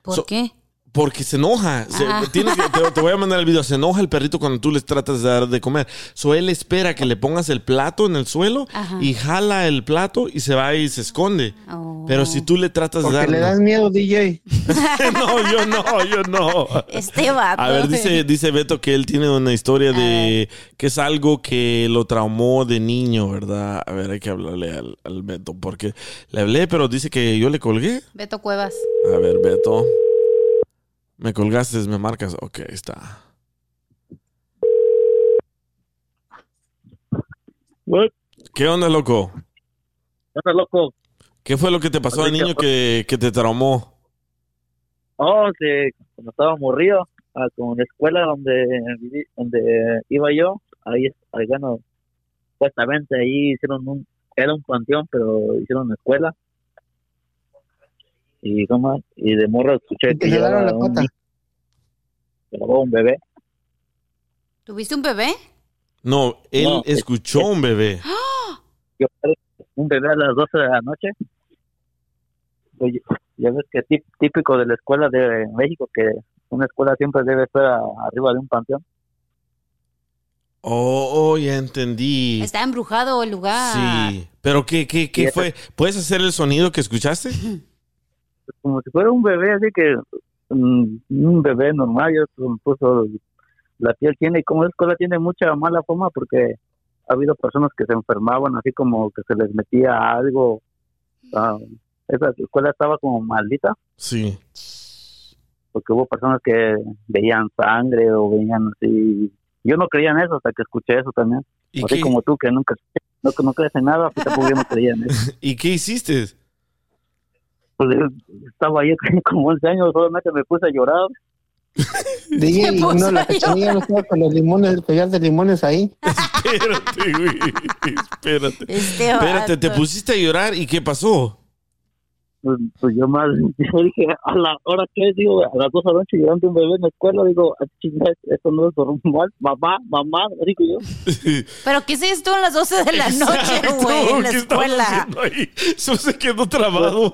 ¿Por So- qué? Porque se enoja. Se- Ah. tienes que- te, te voy a mandar el video. Se enoja el perrito cuando tú les tratas de dar de comer. So él espera que le pongas el plato en el suelo Ajá. y jala el plato y se va y se esconde. Oh. Pero si tú le tratas de Porque dar. le das miedo, DJ. no, yo no, yo no. Este vato. A ver, dice, dice Beto que él tiene una historia de que es algo que lo traumó de niño, ¿verdad? A ver, hay que hablarle al, al Beto porque le hablé, pero dice que yo le colgué. Beto Cuevas. A ver, Beto. Me colgaste, me marcas. Ok, está. ¿Qué onda, loco? ¿Qué loco? ¿Qué fue lo que te pasó de niño que, que te traumó? Oh, que cuando estaba morrido, ah, como en la escuela donde viví, donde iba yo, ahí, ahí bueno, supuestamente ahí hicieron un, era un panteón, pero hicieron una escuela. Y ¿cómo? y de morro escuché Y te que llevaba la un, pata. llevaba un bebé. ¿Tuviste un bebé? No, él No, es- escuchó un bebé. Yo, un bebé a las 12 de la noche. Oye, ya ves que típico de la escuela de México que una escuela siempre debe estar arriba de un panteón. Oh, oh, ya entendí. Está embrujado el lugar. Sí. ¿Pero qué, qué, qué fue? ¿Puedes hacer el sonido que escuchaste? Como si fuera un bebé, así que mm, un bebé normal, yo puso la piel tiene, y como la escuela tiene mucha mala fama porque ha habido personas que se enfermaban, así como que se les metía algo. ah, esa escuela estaba como maldita. Sí. porque hubo personas que veían sangre o veían así. Yo no creía en eso hasta que escuché eso también. ¿Y Así qué? como tú, que nunca no, no crees en nada, pues tampoco yo no creía en eso. ¿Y qué hiciste? Pues yo estaba ahí como 11 años, solamente me puse a llorar. DJ, y puso uno la cachanilla no estaba con los limones, el collar de limones ahí. Espérate, güey. Espérate. Este Espérate, te vato. pusiste a llorar y ¿qué pasó? Pues, pues yo más, yo dije, a la hora que digo, a las 2 de la noche llorando un bebé en la escuela, digo, "Ah, chinga, esto no es normal, mamá, mamá, digo yo. ¿Pero qué es esto a las 12 de la noche, güey, en la ¿qué estabas escuela? ahí? Eso se quedó trabado.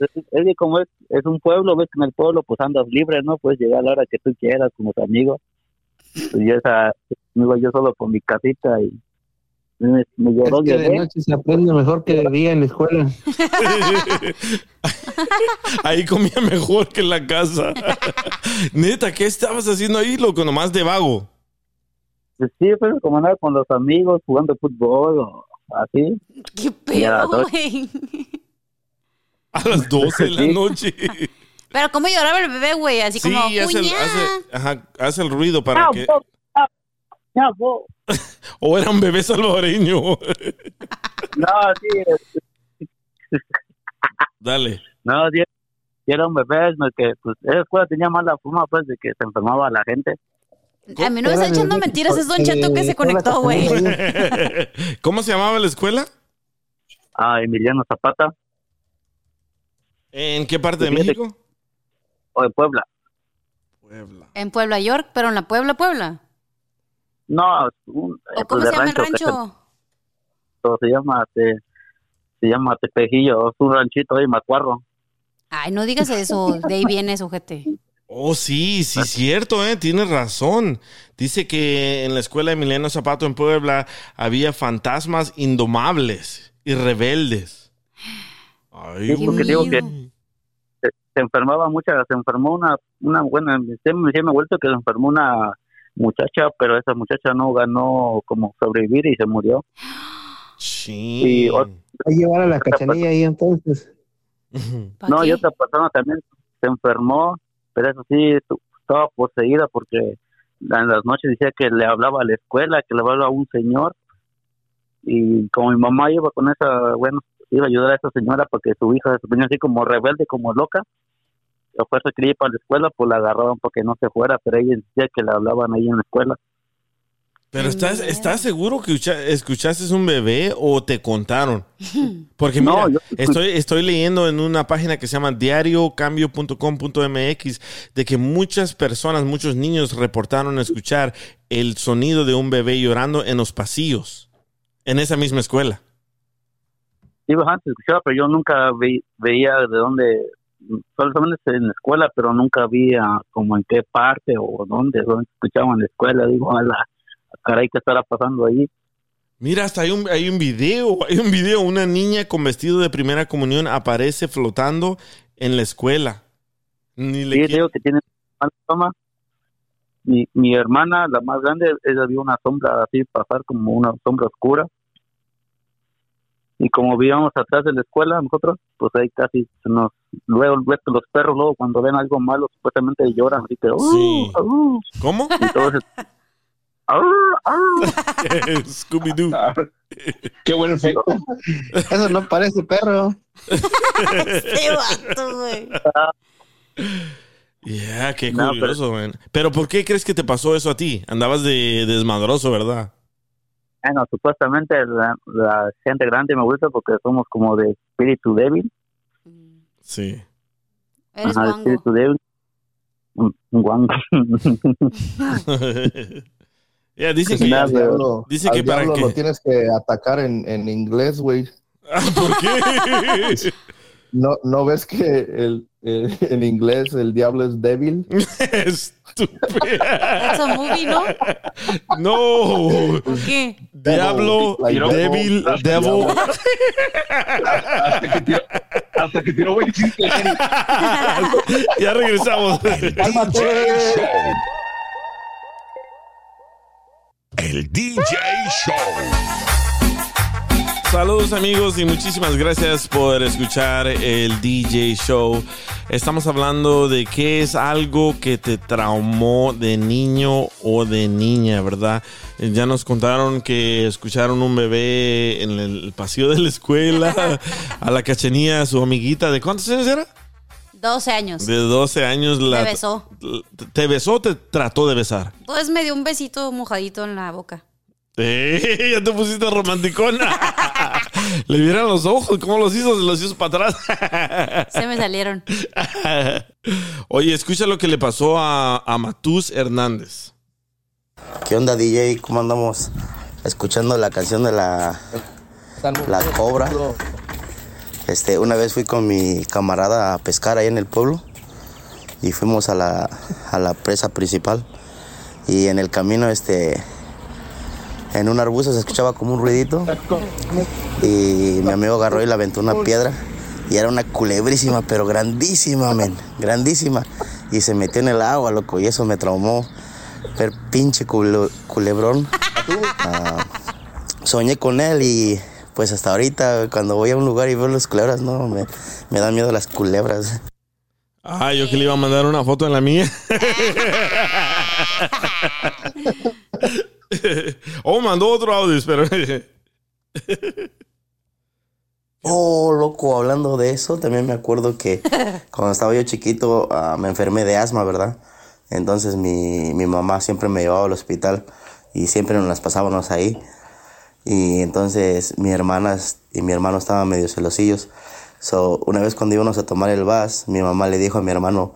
Es, es que como es, es un pueblo, ves que en el pueblo pues andas libre, ¿no? Puedes llegar a la hora que tú quieras con los amigos. Pues yo esa, yo solo con mi casita y me, me Es lloró que de noche se aprende mejor que de día en la escuela. Ahí comía mejor que en la casa. Neta, ¿qué estabas haciendo ahí, loco? Nomás de vago. Pues sí, pues como andaba con los amigos jugando fútbol o así. ¿Qué pedo, güey? A las 12 de la noche. Pero ¿cómo lloraba el bebé, güey? Así Sí, como, hace hace, ajá, hace el ruido para Ah, que... ah, vos. O era un bebé salvadoreño. No, sí, Dale. no, sí, sí era un bebé, no, que pues esa escuela tenía mala fama pues de que se enfermaba la gente. A mí no me está echando mentiras, es Don Cheto que se conectó, güey. ¿Cómo se llamaba la escuela? A Emiliano Zapata ¿En qué parte de México? o de Puebla. Puebla. En Puebla, York, pero en la Puebla, Puebla. No, un, eh, ¿O cómo pues, se de llama el que se- rancho? se llama te- se llama Tepejillo, es un ranchito ahí, Macuarro. Ay, no digas eso, de ahí viene eso, gente. Oh, sí, sí, cierto, ¿eh? Tienes razón. Dice que en la escuela de Emiliano Zapato en Puebla había fantasmas indomables y rebeldes. Ay, Sí, porque digo que-. Se, se enfermaba mucha, se enfermó una, una buena, se me me ha vuelto que se enfermó una muchacha, pero esa muchacha no ganó como sobrevivir y se murió. Sí. Y o- A llevar a la cachanilla ahí entonces. ¿Pa' No, y otra persona también se enfermó, pero eso sí, estaba poseída porque en las noches decía que le hablaba a la escuela, que le hablaba a un señor. Y como mi mamá iba con esa, bueno, iba a ayudar a esa señora porque su hija se ponía así como rebelde, como loca. La fuerza ir para la escuela, pues la agarraban para que no se fuera, pero ella decía que le hablaban ahí en la escuela. Pero estás, ¿estás seguro que escucha- escuchaste un bebé o te contaron? Porque mira, No, yo- estoy, estoy leyendo en una página que se llama diariocambio.com.mx de que muchas personas, muchos niños reportaron escuchar el sonido de un bebé llorando en los pasillos, en esa misma escuela. Sí, bastante escuchaba, pero yo nunca ve- veía de dónde solamente en la escuela, pero nunca ah, como en qué parte o dónde, dónde escuchaban en la escuela. Digo, a la caray, ¿qué estará pasando ahí? Mira, hasta hay un, hay un video, hay un video, una niña con vestido de primera comunión aparece flotando en la escuela. Ni le Sí, digo que tiene mala fama. Mi, mi hermana, la más grande, ella vio una sombra así pasar como una sombra oscura. Y como vivíamos atrás de la escuela, nosotros, pues ahí casi nos... Luego, luego los perros, luego cuando ven algo malo, supuestamente lloran. Así que, "Uh, Sí. uh", ¿Cómo? y todo eso. "Au, au". Scooby-Doo. Qué buen efecto. Eso no parece perro. Este vato, güey. Yeah, qué No, curioso, man. Pero ¿por qué crees que te pasó eso a ti? Andabas de desmadroso, ¿verdad? Bueno, supuestamente la, la gente grande me gusta porque somos como de espíritu débil. Sí. Eres Ajá, guango. espíritu débil. Un, guango. Ya, dicen Que que... al diablo- dice al que para diablo que- lo tienes que atacar en, en inglés, güey. ¿Por qué? ¿No, ¿No ves que el, el- en inglés el diablo es débil? Estúpido. Es un movie, ¿no? No. ¿Por qué? Diablo, Like débil, devil, devil. Hasta que tiró, hasta que tiró buen chiste. Ya regresamos. DJ Show. El DJ Show. Saludos amigos y muchísimas gracias por escuchar el DJ Show. Estamos hablando de qué es algo que te traumó de niño o de niña, ¿verdad? Ya nos contaron que escucharon un bebé en el pasillo de la escuela, a la cachenía, su amiguita, ¿de cuántos años era? 12 años. De 12 años. La, Me besó. ¿Te besó o te trató de besar? Entonces me dio un besito mojadito en la boca. Eh, ya te pusiste romanticona. Le vieron los ojos, ¿cómo los hizo? Se los hizo para atrás. Se me salieron. Oye, escucha lo que le pasó a, a Matus Hernández. ¿Qué onda, DJ? ¿Cómo andamos? Escuchando la canción de la, la Cobra. Este, una vez fui con mi camarada a pescar ahí en el pueblo y fuimos a la, a la presa principal. Y en el camino, este, en un arbusto se escuchaba como un ruidito y mi amigo agarró y le aventó una piedra y era una culebrísima, pero grandísima, men, grandísima. Y se metió en el agua, loco, y eso me traumó. Ver pinche culo- culebrón. Ah, soñé con él y pues hasta ahorita cuando voy a un lugar y veo las culebras, no, me, me dan miedo las culebras. Ah, yo que le iba a mandar una foto en la mía. oh, mandó otro audio, espera. Oh, loco, hablando de eso, también me acuerdo que cuando estaba yo chiquito ah, me enfermé de asma, ¿verdad? Entonces mi, mi mamá siempre me llevaba al hospital y siempre nos las pasábamos ahí. Y entonces mi hermanas y mi hermano estaban medio celosillos. So, una vez cuando íbamos a tomar el vas, mi mamá le dijo a mi hermano,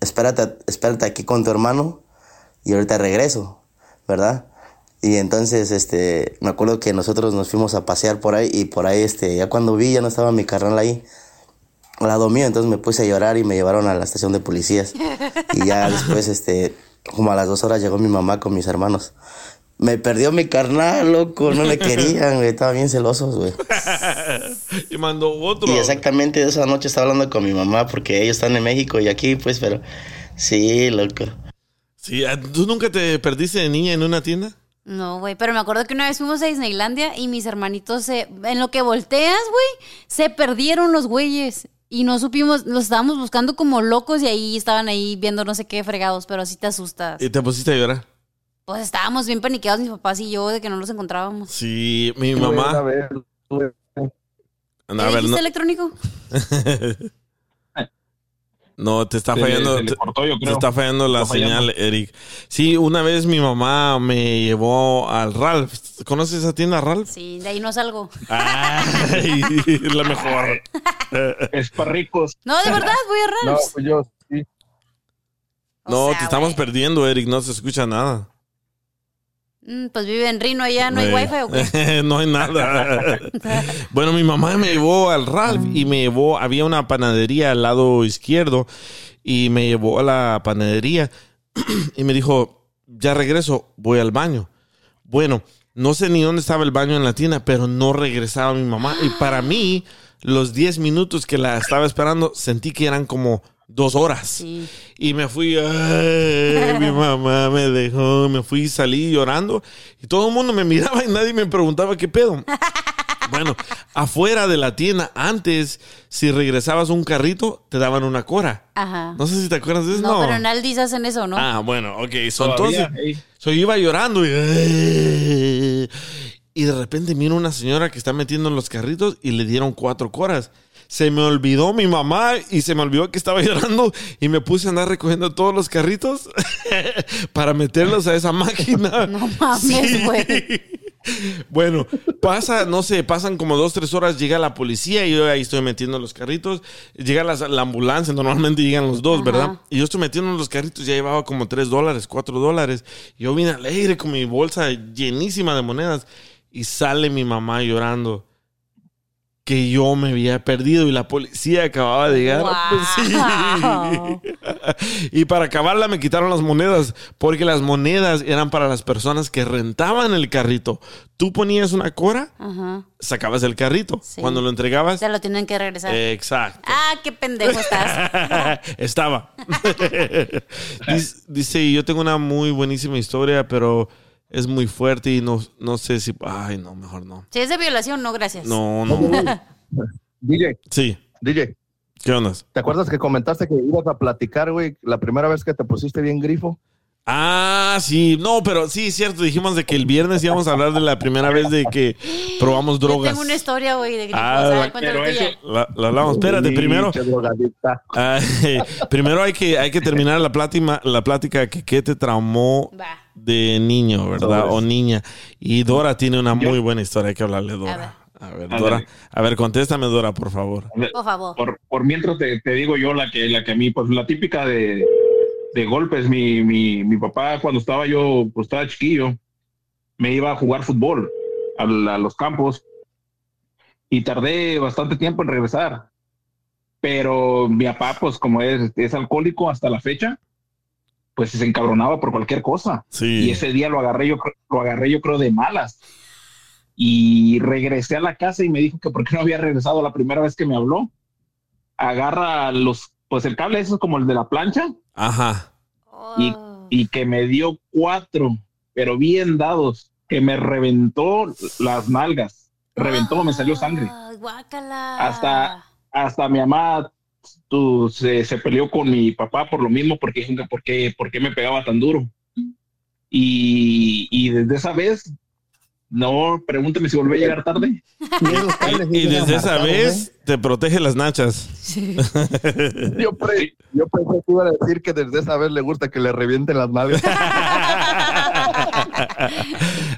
espérate, espérate aquí con tu hermano y ahorita regreso, ¿verdad? Y entonces, este, me acuerdo que nosotros nos fuimos a pasear por ahí y por ahí, este, ya cuando vi, ya no estaba mi carnal ahí, al lado mío, entonces me puse a llorar y me llevaron a la estación de policías. Y ya después, este, como a las dos horas llegó mi mamá con mis hermanos. Me perdió mi carnal, loco, no me querían, güey, estaban bien celosos, güey. y mandó otro. Y exactamente esa noche estaba hablando con mi mamá porque ellos están en México y aquí, pues, pero sí, loco. Sí, ah, ¿tú nunca te perdiste de niña en una tienda? No, güey, pero me acuerdo que una vez fuimos a Disneylandia y mis hermanitos se, en lo que volteas, güey, se perdieron los güeyes y no supimos, los estábamos buscando como locos y ahí estaban ahí viendo no sé qué fregados, pero así te asustas. Y te pusiste a llorar. Pues estábamos bien paniqueados mis papás y yo de que no los encontrábamos. Sí, mi Tuve una mamá. vez, tuve- No, ¿Qué a ver, dijiste no, electrónico? no, te está Se fallando. se le te- cortó, yo te creo. está fallando la Está fallando. señal, Eric. Sí, una vez mi mamá me llevó al Ralph. ¿Conoces esa tienda, Ralph? Sí, de ahí no salgo. Ay, es la mejor. Es para ricos. No, de verdad, voy a No, Ralph's. pues yo sí. O No, sea, te estamos perdiendo, Eric. No se escucha nada. Mm, pues vive en Rino allá, ¿no hay Eh, wifi o qué? no hay nada. bueno, mi mamá me llevó al Ralph y me llevó, había una panadería al lado izquierdo y me llevó a la panadería y me dijo, ya regreso, voy al baño. Bueno, no sé ni dónde estaba el baño en la tienda, pero no regresaba mi mamá. Y para mí, los 10 minutos que la estaba esperando, sentí que eran como dos horas. Y me fui, ay, mi mamá me dejó, me fui y salí llorando. Y todo el mundo me miraba y nadie me preguntaba qué pedo. Bueno, afuera de la tienda, antes, si regresabas un carrito, te daban una cora. Ajá. No sé si te acuerdas de eso. No, No, pero en Aldi's hacen eso, ¿no? Ah, bueno, ok. So, entonces, so, yo iba llorando y, y de repente miro una señora que está metiendo en los carritos y le dieron cuatro coras. Se me olvidó mi mamá y se me olvidó que estaba llorando y me puse a andar recogiendo todos los carritos para meterlos a esa máquina. No mames, güey. Bueno, pasa, no sé, pasan como dos, tres horas, llega la policía y yo ahí estoy metiendo los carritos. Llega la, la ambulancia, normalmente llegan los dos, Ajá. ¿verdad? Y yo estoy metiendo los carritos, ya llevaba como tres dólares, cuatro dólares. Yo vine alegre con mi bolsa llenísima de monedas y sale mi mamá llorando que yo me había perdido y la policía acababa de llegar. Wow. Sí. y para acabarla me quitaron las monedas porque las monedas eran para las personas que rentaban el carrito. Tú ponías una cora, Ajá. sacabas el carrito. Cuando lo entregabas, Ya lo tienen que regresar. exacto. Ah, qué pendejo estás. Estaba. dice, dice, yo tengo una muy buenísima historia, pero es muy fuerte y no, no sé si... Ay, no, mejor no. Si es de violación, no, gracias. No, no. DJ, Sí. DJ, ¿Qué onda? ¿te acuerdas que comentaste que ibas a platicar, güey, la primera vez que te pusiste bien grifo? Ah, sí. No, pero sí, cierto. Dijimos de que el viernes íbamos a hablar de la primera vez de que probamos Yo drogas. tengo una historia, güey, de grifos. Ah, A ver, la- pero eso- La, la hablamos. Espérate, primero. Ay, primero hay que, hay que terminar la plática, la plática que qué te traumó Va. de niño, ¿verdad? O niña. Y Dora tiene una Yo- muy buena historia. Hay que hablarle a A ver. Dora. A ver. Dora. A ver, contéstame, Dora, por favor. Por favor. Por, por mientras te, te digo yo la que, la que a mí, pues la típica de, de golpes, mi, mi, mi papá cuando estaba yo, pues estaba chiquillo, me iba a jugar fútbol a, los campos y tardé bastante tiempo en regresar. Pero mi papá, pues como es, es alcohólico hasta la fecha, pues se encabronaba por cualquier cosa. Sí. Y ese día lo agarré yo, lo agarré yo creo de malas. Y regresé a la casa y me dijo que por qué no había regresado la primera vez que me habló. Agarra los, pues el cable eso es como el de la plancha Ajá. y, y que me dio cuatro, pero bien dados, que me reventó las nalgas. Reventó, me salió sangre. Ay, guácala. Hasta- Hasta mi mamá tú, se, se peleó con mi papá por lo mismo, porque dijo que por qué, por qué me pegaba tan duro. Y, y desde esa vez, no, pregúnteme si volví a llegar tarde. Y, y desde esa vez te protege las nachas. Sí. Yo, pre- yo pensé que iba a decir que desde esa vez le gusta que le revienten las nalgas.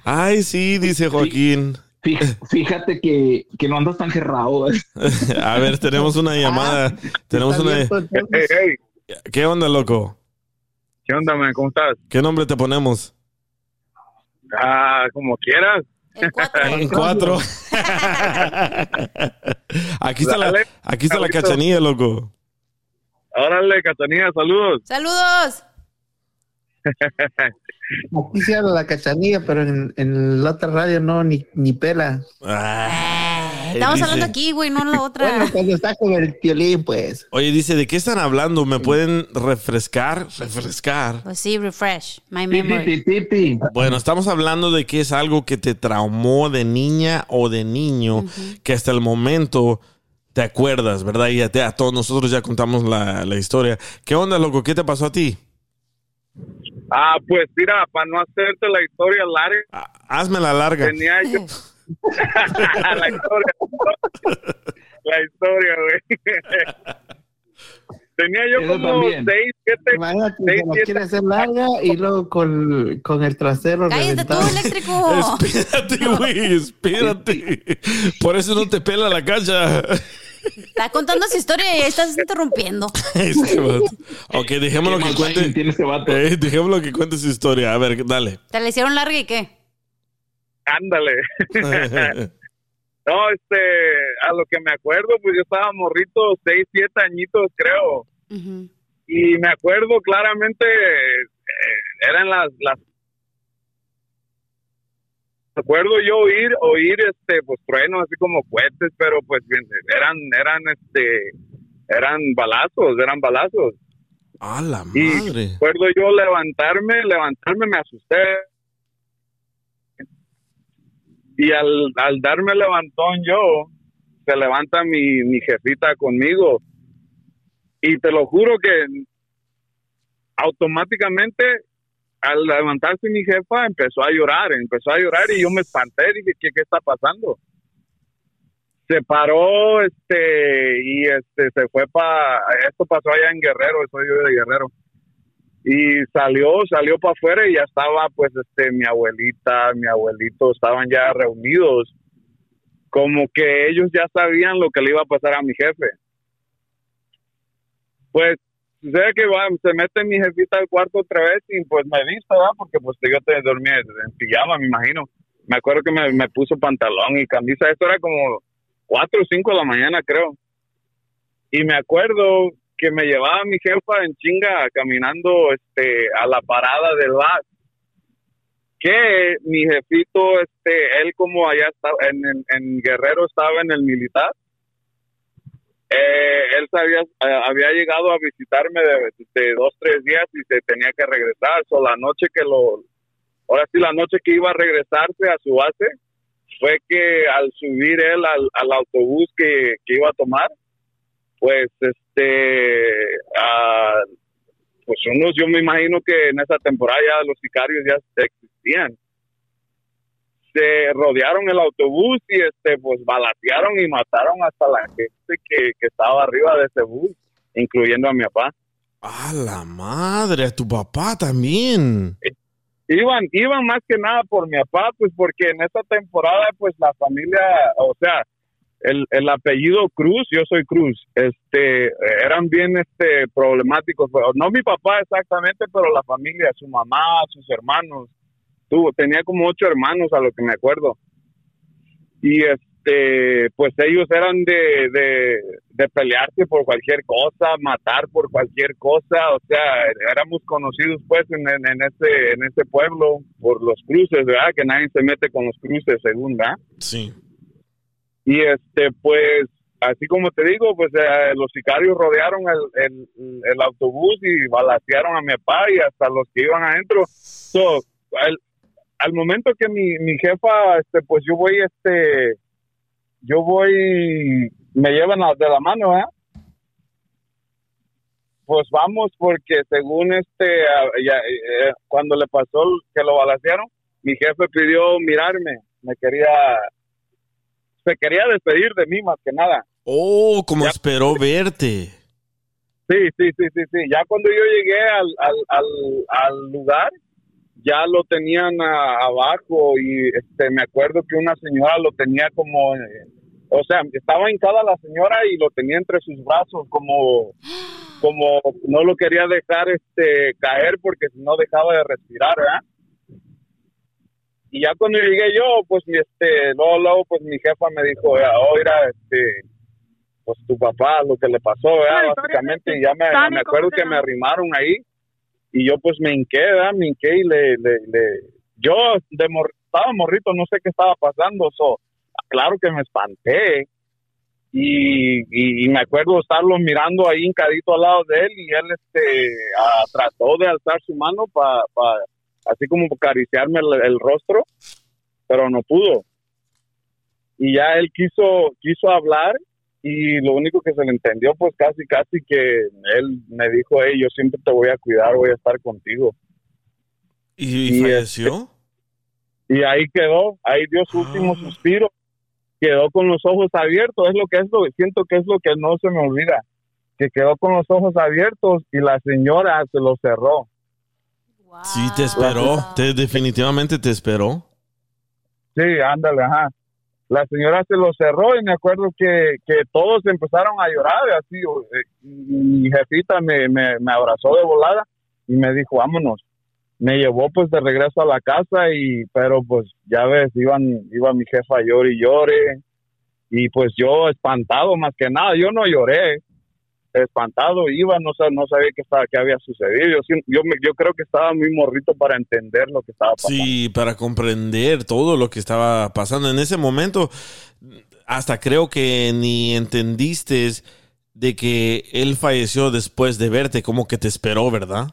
Ay, sí, dice Joaquín. Fí- Fíjate que, que no andas tan cerrado. A ver, tenemos una llamada. tenemos Está una. hey, ¿Qué onda, loco? ¿qué onda, man? ¿Cómo estás? ¿Qué nombre te ponemos? Ah, como quieras. Cuatro. En cuatro. aquí está la, aquí está la cachanilla, loco. Órale, Catanía, saludos. ¡Saludos! Aquí se habla la cachanilla, pero en, en la otra radio no, ni, ni pela. Ay, Estamos dice- hablando aquí, güey, no en la otra. Bueno, cuando está con el violín, pues. Oye, dice, ¿de qué están hablando? ¿Me pueden refrescar? Refrescar. Pues sí, refresh my memory. Bueno, estamos hablando de que es algo que te traumó de niña o de niño, que hasta el momento te acuerdas, ¿verdad? Y a, te- a todos nosotros ya contamos la, la historia. ¿Qué onda, loco? ¿Qué te pasó a ti? Ah, pues mira, para no hacerte la historia larga, Ah, Hazme la larga. tenía yo la historia. la historia, güey. tenía yo Eso como también. seis, siete, Imagínate, seis, siete- quiere hacer larga y luego con, con el trasero ¡Cállate tú, eléctrico! Espérate, güey, espérate. Por eso no te pela la cancha. Está contando su historia y estás interrumpiendo. Este vato. ok, dejémoslo ¿Qué que cuente. tiene este vato? Eh, dejémoslo que cuente su historia. A ver, dale. ¿Te la hicieron larga y qué? Ándale. no, este, a lo que me acuerdo, pues yo estaba morrito, seis, siete añitos, creo. Y me acuerdo claramente, eh, eran las, las me acuerdo yo oír, oír este, pues truenos así como cohetes, pero pues bien, eran, eran este, eran balazos, eran balazos. A la Y madre. recuerdo yo levantarme, levantarme me asusté. Y al, al darme levantón yo, se levanta mi, mi jefita conmigo. Y te lo juro que automáticamente al levantarse mi jefa empezó a llorar, empezó a llorar y yo me espanté, dije, ¿qué, qué está pasando? Se paró, este, y este, se fue para, esto pasó allá en Guerrero, soy yo de Guerrero. Y salió, salió para afuera y ya estaba, pues, este, mi abuelita, mi abuelito, estaban ya reunidos. Como que ellos ya sabían lo que le iba a pasar a mi jefe. Pues sucede que va, se mete mi jefita al cuarto otra vez y pues me visto, ¿verdad? Porque pues yo te dormía en pijama, me imagino. Me acuerdo que me, me puso pantalón y camisa. Esto era como cuatro o cinco de la mañana, creo. Y me acuerdo que me llevaba mi jefa en chinga caminando este a la parada del bar. Que mi jefito, este, él como allá estaba, en, en, en Guerrero estaba en el militar, eh, él sabía, eh, había llegado a visitarme de, de dos, tres días y se tenía que regresar. So, la noche que lo, ahora sí, la noche que iba a regresarse a su base, fue que al subir él al, al autobús que, que iba a tomar, pues este, pues unos, yo me imagino que en esa temporada ya los sicarios ya existían se rodearon el autobús y este pues balatearon y mataron hasta la gente que, que estaba arriba de ese bus, incluyendo a mi papá. A la madre, a tu papá también. Iban, iban más que nada por mi papá, pues porque en esa temporada pues la familia, o sea, el, el apellido Cruz, yo soy Cruz, este, eran bien este problemáticos, no mi papá exactamente, pero la familia, su mamá, sus hermanos, tuvo, tenía como ocho hermanos a lo que me acuerdo. Y este, pues ellos eran de, de, de pelearse por cualquier cosa, matar por cualquier cosa, o sea, éramos conocidos pues en, en, ese, en ese pueblo por los cruces, ¿verdad? Que nadie se mete con los cruces, según, ¿verdad? Sí. Y este, pues, así como te digo, pues eh, los sicarios rodearon el, el, autobús y balacearon a mi papá y hasta los que iban adentro. So, al momento que mi, mi jefa, este, pues yo voy, este, yo voy, me llevan de la mano, ¿eh? Pues vamos, porque según este, ya, eh, cuando le pasó que lo balacearon, mi jefe pidió mirarme, me quería, se quería despedir de mí más que nada. Oh, como esperó verte. Sí, sí, sí, sí, sí. Ya cuando yo llegué al, al, al, al lugar, ya lo tenían a- abajo y este me acuerdo que una señora lo tenía como, eh, o sea, estaba hincada la señora y lo tenía entre sus brazos como, como no lo quería dejar este caer porque si no dejaba de respirar, ¿verdad? Y ya cuando llegué yo, pues mi este, luego, luego pues mi jefa me dijo, oh, mira, este, pues tu papá, lo que le pasó, ¿verdad? Básicamente, y ya me, me acuerdo que me arrimaron ahí y yo pues me hinqué, ¿verdad? Me hinqué y le, le, le- yo de mor- estaba morrito, no sé qué estaba pasando, so, claro que me espanté y, y, y me acuerdo estarlo mirando ahí hincadito al lado de él y él este ah, trató de alzar su mano para así como acariciarme el, el rostro, pero no pudo. Y ya él quiso quiso hablar y lo único que se le entendió pues casi casi que él me dijo, hey, yo siempre te voy a cuidar, voy a estar contigo. ¿Y, Y, falleció? Y ahí quedó, ahí dio su último suspiro, quedó con los ojos abiertos, es lo que es lo siento que es lo que no se me olvida, que quedó con los ojos abiertos y la señora se los cerró. Sí, te esperó. Te, definitivamente te esperó. Sí, ándale, ajá. La señora se lo cerró y me acuerdo que, que todos empezaron a llorar, así, eh, y mi jefita me, me, me abrazó de volada y me dijo, vámonos. me llevó pues de regreso a la casa y pero pues ya ves iban iba mi jefa llore y llore y pues yo espantado más que nada yo no lloré espantado iba no sab- no sabía qué estaba qué había sucedido yo yo me- yo creo que estaba muy morrito para entender lo que estaba pasando Sí, para comprender todo lo que estaba pasando en ese momento, hasta creo que ni entendiste de que él falleció después de verte, como que te esperó, ¿verdad?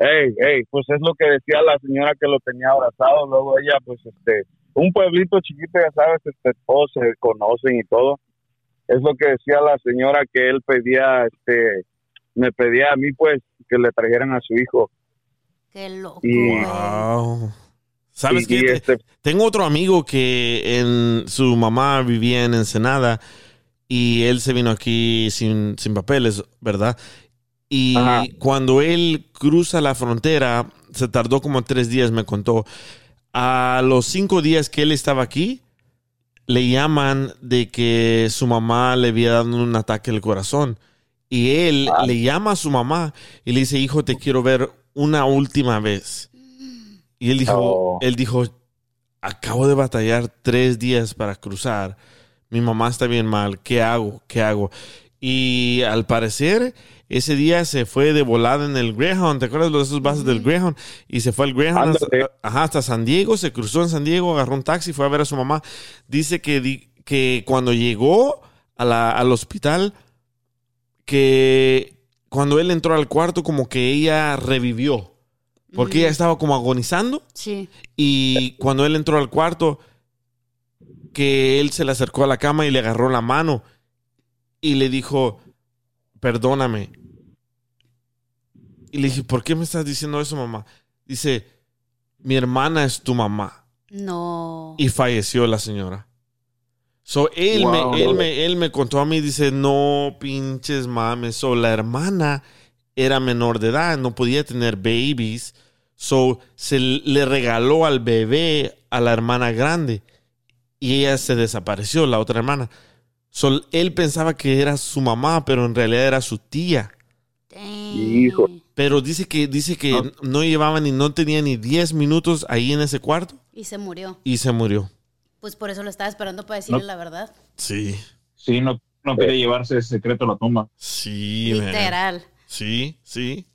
Ey, ey, pues es lo que decía la señora que lo tenía abrazado, luego ella, pues, este, un pueblito chiquito, ya sabes, este, todos se conocen y todo. Es lo que decía la señora que él pedía, este, me pedía a mí, pues, que le trajeran a su hijo. Qué loco. Y, Wow. ¿Sabes Y- qué? y este- Tengo otro amigo que en su mamá vivía en Ensenada y él se vino aquí sin, sin papeles, ¿verdad? Y cuando él cruza la frontera, se tardó como tres días, me contó. A los cinco días que él estaba aquí, le llaman de que su mamá le había dado un ataque al corazón. Y él le llama a su mamá y le dice, hijo, te quiero ver una última vez. Y él dijo, Oh. él dijo, acabo de batallar tres días para cruzar. Mi mamá está bien mal. ¿Qué hago? ¿Qué hago? Y al parecer, ese día se fue de volada en el Greyhound. ¿Te acuerdas de esos bases del Greyhound? Y se fue al Greyhound hasta, ajá, hasta San Diego. Se cruzó en San Diego, agarró un taxi, fue a ver a su mamá. Dice que, que cuando llegó a la- al hospital, que cuando él entró al cuarto, como que ella revivió. Porque ella estaba como agonizando. Sí. Y cuando él entró al cuarto, que él se le acercó a la cama y le agarró la mano y le dijo, perdóname. Y le dije, ¿por qué me estás diciendo eso, mamá? Dice, mi hermana es tu mamá. No. Y falleció la señora. So, él, Wow. me, él, me, él me contó a mí, dice, no pinches mames. So, la hermana era menor de edad, no podía tener babies. So, se le regaló al bebé a la hermana grande. Y ella se desapareció, la otra hermana. So, él pensaba que era su mamá, pero en realidad era su tía. Hijo. Pero dice que, dice que no llevaba ni, no tenía ni 10 minutos ahí en ese cuarto Y se murió. y se murió. Pues por eso lo estaba esperando para decirle No. la verdad. Sí. Sí, no, no quería llevarse ese secreto a la tumba. Sí, man. Literal. Sí, sí.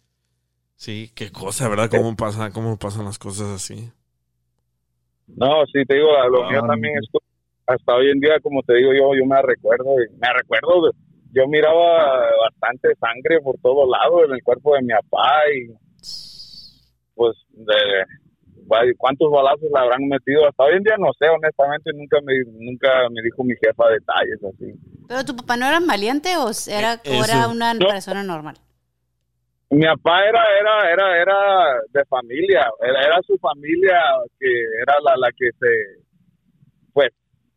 Sí, qué cosa, ¿verdad? ¿Cómo, pasa, cómo pasan las cosas así? No, sí, te digo, lo mío también es hasta hoy en día, como te digo yo, yo me recuerdo, y me recuerdo, yo miraba bastante sangre por todos lados en el cuerpo de mi papá y pues de cuántos balazos le habrán metido hasta hoy en día no sé honestamente nunca me nunca me dijo mi jefa detalles así ¿Pero tu papá no era valiente o era, o eso. era una persona normal? mi papá era era era era de familia era, era su familia que era la, la que se pues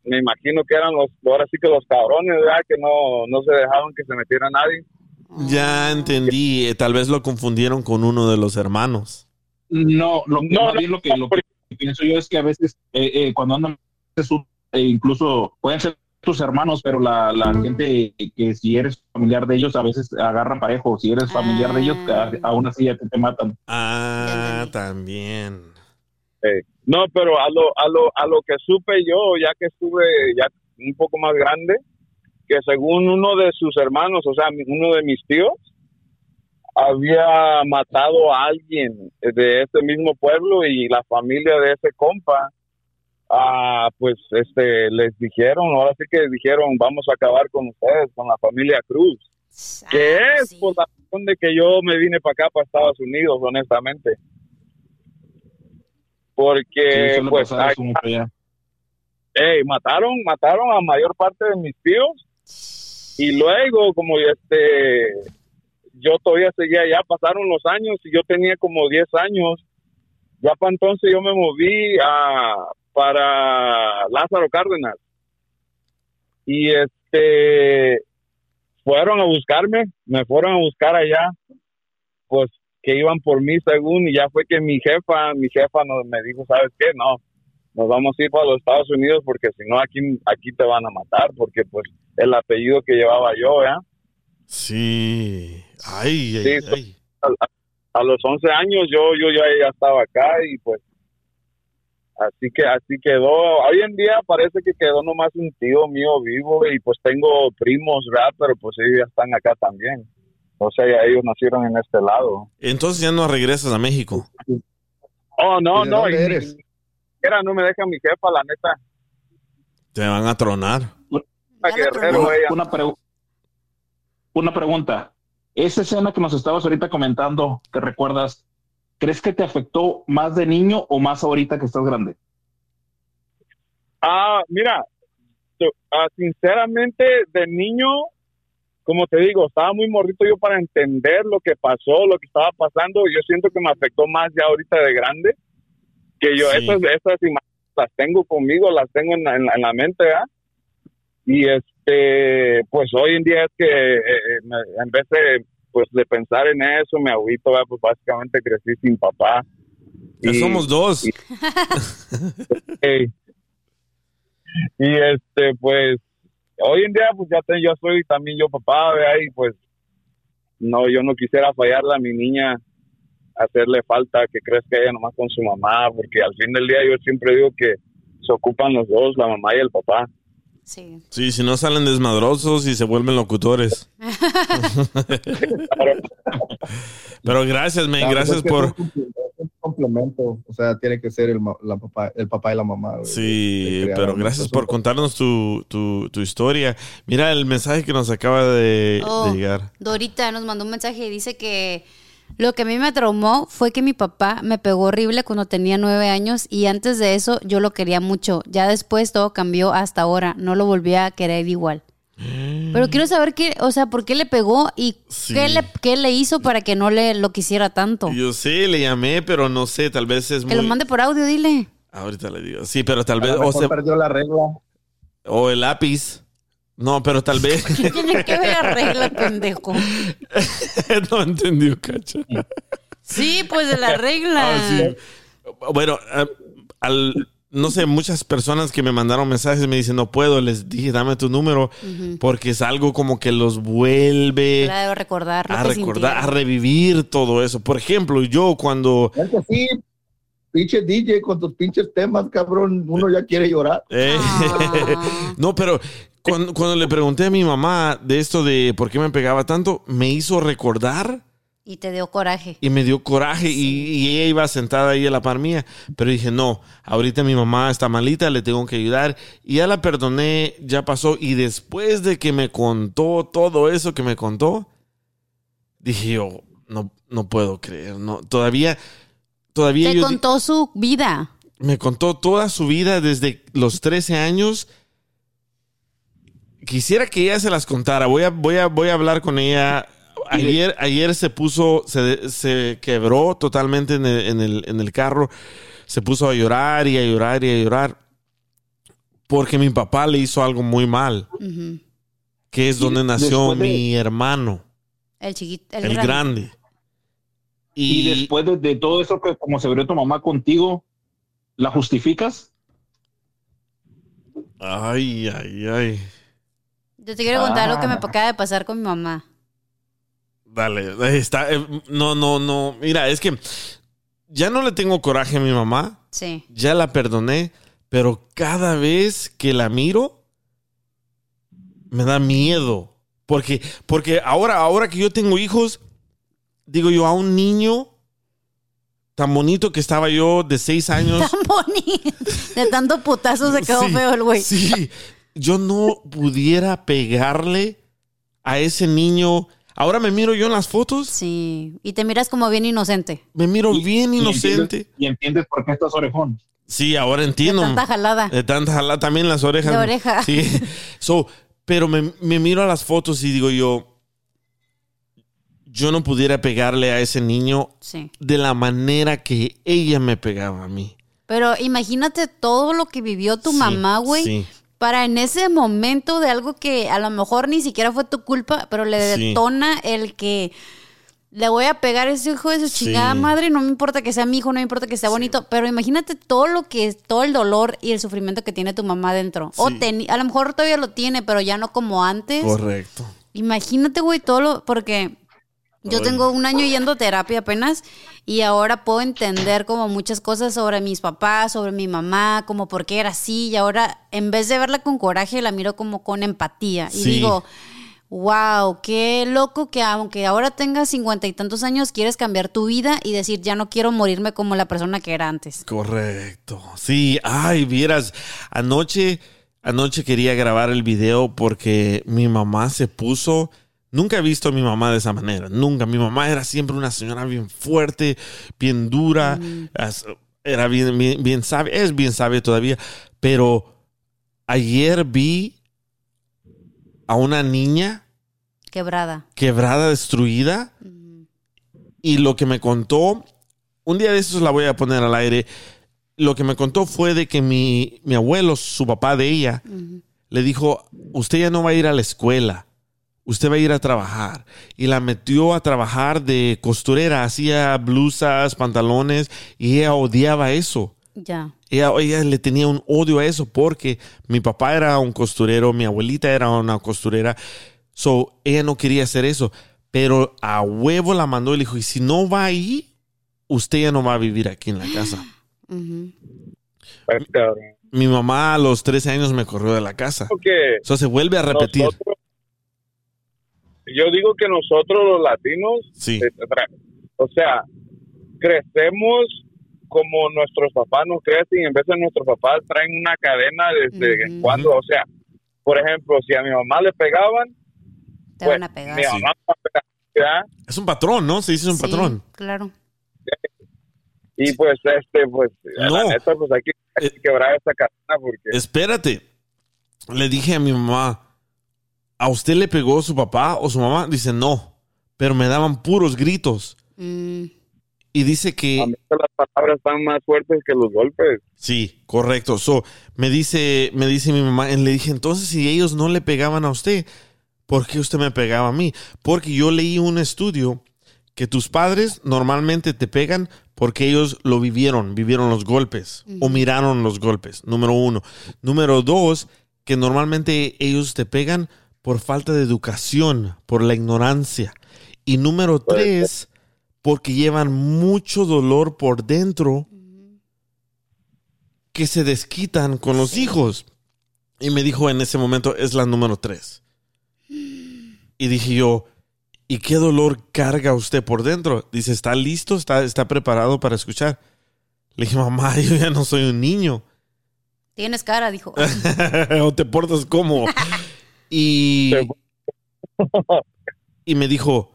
me imagino que eran los ahora sí que los cabrones ¿verdad? que no no se dejaban que se metiera nadie Ya entendí. eh, Tal vez lo confundieron con uno de los hermanos. No, lo que, No, lo que, lo que pienso yo es que a veces, eh, eh, cuando andan, eh, incluso pueden ser tus hermanos, pero la, la gente que si eres familiar de ellos, a veces agarran parejo. Si eres familiar de ellos, a- aún así ya te, te matan. Ah, también. Eh, no, pero a lo, a lo, a lo que supe yo, ya que estuve ya un poco más grande, que según uno de sus hermanos, o sea, uno de mis tíos, había matado a alguien de este mismo pueblo y la familia de ese compa, ah, pues este, les dijeron, ahora sí que dijeron, vamos a acabar con ustedes, con la familia Cruz. Que es por la razón de que yo me vine para acá, para Estados Unidos, honestamente. Porque, pues, pasar hay- eso mucho ya. Ey, mataron, mataron a mayor parte de mis tíos y luego como este yo todavía seguía allá, pasaron los años y yo tenía como 10 años. Ya para entonces yo me moví a para Lázaro Cárdenas. Y este fueron a buscarme, me fueron a buscar allá, pues que iban por mí según y ya fue que mi jefa, mi jefa nos, me dijo, ¿sabes qué? No, nos vamos a ir para los Estados Unidos porque si no aquí aquí te van a matar porque pues el apellido que llevaba yo, ¿ya? Sí. Ay, ay, Sí, ay. a los 11 años yo, yo ya, ya estaba acá y pues así que así quedó. Hoy en día parece que quedó nomás un tío mío vivo y pues tengo primos, ¿verdad? Pero pues ellos ya están acá también. O sea, ya ellos nacieron en este lado. Entonces ya no regresas a México. Oh, no, ¿Y de no. dónde eres? Era, no me deja mi jefa, la neta. Te van a tronar. Una guerrero, Una, pregunta. Esa escena que nos estabas ahorita comentando, ¿te recuerdas? ¿Crees que te afectó más de niño o más ahorita que estás grande? Ah, mira, ah, sinceramente, de niño, como te digo, estaba muy morrito yo para entender lo que pasó, lo que estaba pasando. Yo siento que me afectó más ya ahorita de grande, que yo Sí. esas, esas imágenes las tengo conmigo, las tengo en la, en la, en la mente, ¿ah? Y este, pues hoy en día es que eh, eh, me- en vez de, pues, de pensar en eso, me agüito, ¿verdad? pues básicamente crecí sin papá. Ya Y- somos dos. Ey. Y este, pues, hoy en día, pues ya te- yo soy también yo papá, ¿verdad? Y pues, no, yo no quisiera fallarle a mi niña, hacerle falta que crezca ella nomás con su mamá, porque al fin del día yo siempre digo que se ocupan los dos, la mamá y el papá. Sí. Sí, si no salen desmadrosos y se vuelven locutores. Pero gracias, man. Gracias por... complemento. O sea, tiene que ser el, la papá, el papá y la mamá. güey, Sí, pero gracias por contarnos tu, tu, tu historia. Mira el mensaje que nos acaba de, Oh, de llegar. Dorita nos mandó un mensaje y dice que lo que a mí me traumó fue que mi papá me pegó horrible cuando tenía nueve años y antes de eso yo lo quería mucho. Ya después todo cambió hasta ahora. No lo volví a querer igual. Pero quiero saber qué, o sea, por qué le pegó y Sí. qué, le, qué le hizo para que no le lo quisiera tanto. Yo sé, le llamé, pero no sé, tal vez es Que muy... lo mande por audio, dile. Ahorita le digo. Sí, pero tal A vez... O, se- perdió la regla. o el lápiz. No, pero tal vez... ¿Qué tiene que ver arregla, pendejo? no entendió, cacha. Sí, pues de la regla. Ah, sí. Bueno, eh, al, no sé, muchas personas que me mandaron mensajes me dicen, no puedo, les dije, dame tu número, porque es algo como que los vuelve Claro, recordar lo a que recordar, a revivir todo eso. Por ejemplo, yo cuando... Es que sí, pinche DJ con tus pinches temas, cabrón, uno ya quiere llorar. Eh, Ah. no, pero cuando, cuando le pregunté a mi mamá de esto de por qué me pegaba tanto, me hizo recordar Y te dio coraje. y me dio coraje y, y ella iba sentada ahí a la par mía. Pero dije, no, ahorita mi mamá está malita, le tengo que ayudar. Y ya la perdoné, ya pasó. Y después de que me contó todo eso que me contó, dije yo, no, no puedo creer, no, todavía, todavía Te yo contó su vida. me contó toda su vida desde los 13 años. Quisiera que ella se las contara. Voy a, voy a, voy a hablar con ella. Ayer, ayer se puso, se, se quebró totalmente en el, en, el, en el carro. Se puso a llorar y a llorar y a llorar. Porque mi papá le hizo algo muy mal. Que es donde nació de- mi hermano, El chiquito, el, el, grande. grande. Y, Y, después de, de todo eso que como se abrió tu mamá contigo, ¿la justificas? ay, ay, ay. Yo te quiero contar lo que me Ah. acaba de pasar con mi mamá. Dale, ahí está. eh, No, no, no. Mira, es que ya no le tengo coraje a mi mamá. Sí. Ya la perdoné, pero cada vez que la miro, me da miedo. Porque, porque ahora, ahora que yo tengo hijos, digo yo a un niño tan bonito que estaba yo de seis años. Tan bonito. De tanto putazo se quedó Sí, feo el güey. Sí, yo no pudiera pegarle a ese niño. Ahora me miro yo en las fotos, Sí. Y te miras como bien inocente. me miro Y- bien y inocente. entiendes- Y entiendes por qué estás orejón. Sí, ahora entiendo. De tanta jalada. De tanta jalada, también las orejas. De oreja. Sí. So, pero me, me miro a las fotos y digo yo, yo no pudiera pegarle a ese niño Sí. de la manera que ella me pegaba a mí. Pero imagínate todo lo que vivió tu Sí, mamá, güey. sí. Para en ese momento de algo que a lo mejor ni siquiera fue tu culpa, pero le Sí. detona el que le voy a pegar a ese hijo de su Sí. chingada madre. No me importa que sea mi hijo, no me importa que sea bonito. Pero imagínate todo lo que es, todo el dolor y el sufrimiento que tiene tu mamá dentro. O Sí. teni- a lo mejor todavía lo tiene, pero ya no como antes. Correcto. Imagínate, güey, todo lo. Porque Yo tengo un año yendo a terapia apenas y ahora puedo entender como muchas cosas sobre mis papás, sobre mi mamá, como por qué era así y ahora en vez de verla con coraje la miro como con empatía y Sí. digo, wow, qué loco que aunque ahora tengas cincuenta y tantos años quieres cambiar tu vida y decir ya no quiero morirme como la persona que era antes. Correcto. Sí, ay, vieras, anoche, anoche quería grabar el video porque mi mamá se puso. Nunca he visto a mi mamá de esa manera, nunca. Mi mamá era siempre una señora bien fuerte, bien dura, as- era bien, bien, bien sabia, es bien sabia todavía. Pero ayer vi a una niña Quebrada. quebrada, destruida. Y lo que me contó, un día de estos la voy a poner al aire. Lo que me contó fue de que mi, mi abuelo, su papá de ella, le dijo, usted ya no va a ir a la escuela, usted va a ir a trabajar. Y la metió a trabajar de costurera, hacía blusas, pantalones, y ella odiaba eso. Ya. Ella, ella le tenía un odio a eso porque mi papá era un costurero, mi abuelita era una costurera. So, ella no quería hacer eso. Pero a huevo la mandó y le dijo, y si no va ahí, usted ya no va a vivir aquí en la casa. Mi mamá a los 13 años me corrió de la casa. que So, se vuelve a repetir. nosotros- yo digo que nosotros los latinos, Sí. eh, o sea, crecemos como nuestros papás nos crecen y en vez de nuestros papás traen una cadena desde cuando, o sea, por ejemplo, si a mi mamá le pegaban, Te pues, van a pegar. mi mamá me va a pegar, ¿verdad? Es un patrón, ¿no? Se dice un Sí, patrón. Claro. Y pues, este, pues, la No. neta, pues hay que, hay que quebrar esa cadena porque... Espérate. Le dije a mi mamá, ¿a usted le pegó su papá o su mamá? Dice, no, pero me daban puros gritos. Mm, Y dice que... las palabras están más fuertes que los golpes. Sí, correcto. So, me dice, me dice mi mamá, y le dije, entonces si ellos no le pegaban a usted, ¿por qué usted me pegaba a mí? Porque yo leí un estudio que tus padres normalmente te pegan porque ellos lo vivieron, vivieron los golpes o miraron los golpes, número uno. Número dos, que normalmente ellos te pegan por falta de educación, por la ignorancia. Y número tres, porque llevan mucho dolor por dentro que se desquitan con los hijos. Y me dijo en ese momento, es la número tres. Y dije yo, ¿y qué dolor carga usted por dentro? Dice, ¿está listo? ¿Está, está preparado para escuchar? Le dije, mamá, yo ya no soy un niño. Tienes cara, dijo. o te portas como. Y, y me dijo,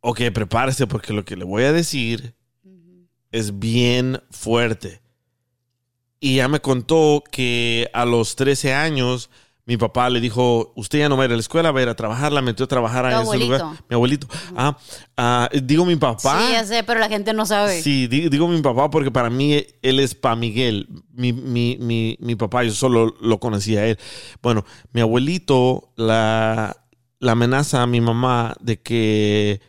ok, prepárese porque lo que le voy a decir es bien fuerte. Y ya me contó que a los 13 años mi papá le dijo, usted ya no va a ir a la escuela, va a ir a trabajar, la metió a trabajar a ese lugar. Mi abuelito. Ah, ah, digo mi papá. Sí, ya sé, pero la gente no sabe. Sí, di- digo mi papá porque para mí él es pa Miguel. Mi, mi, mi, mi papá, yo solo lo conocía a él. Bueno, mi abuelito la, la amenaza a mi mamá de que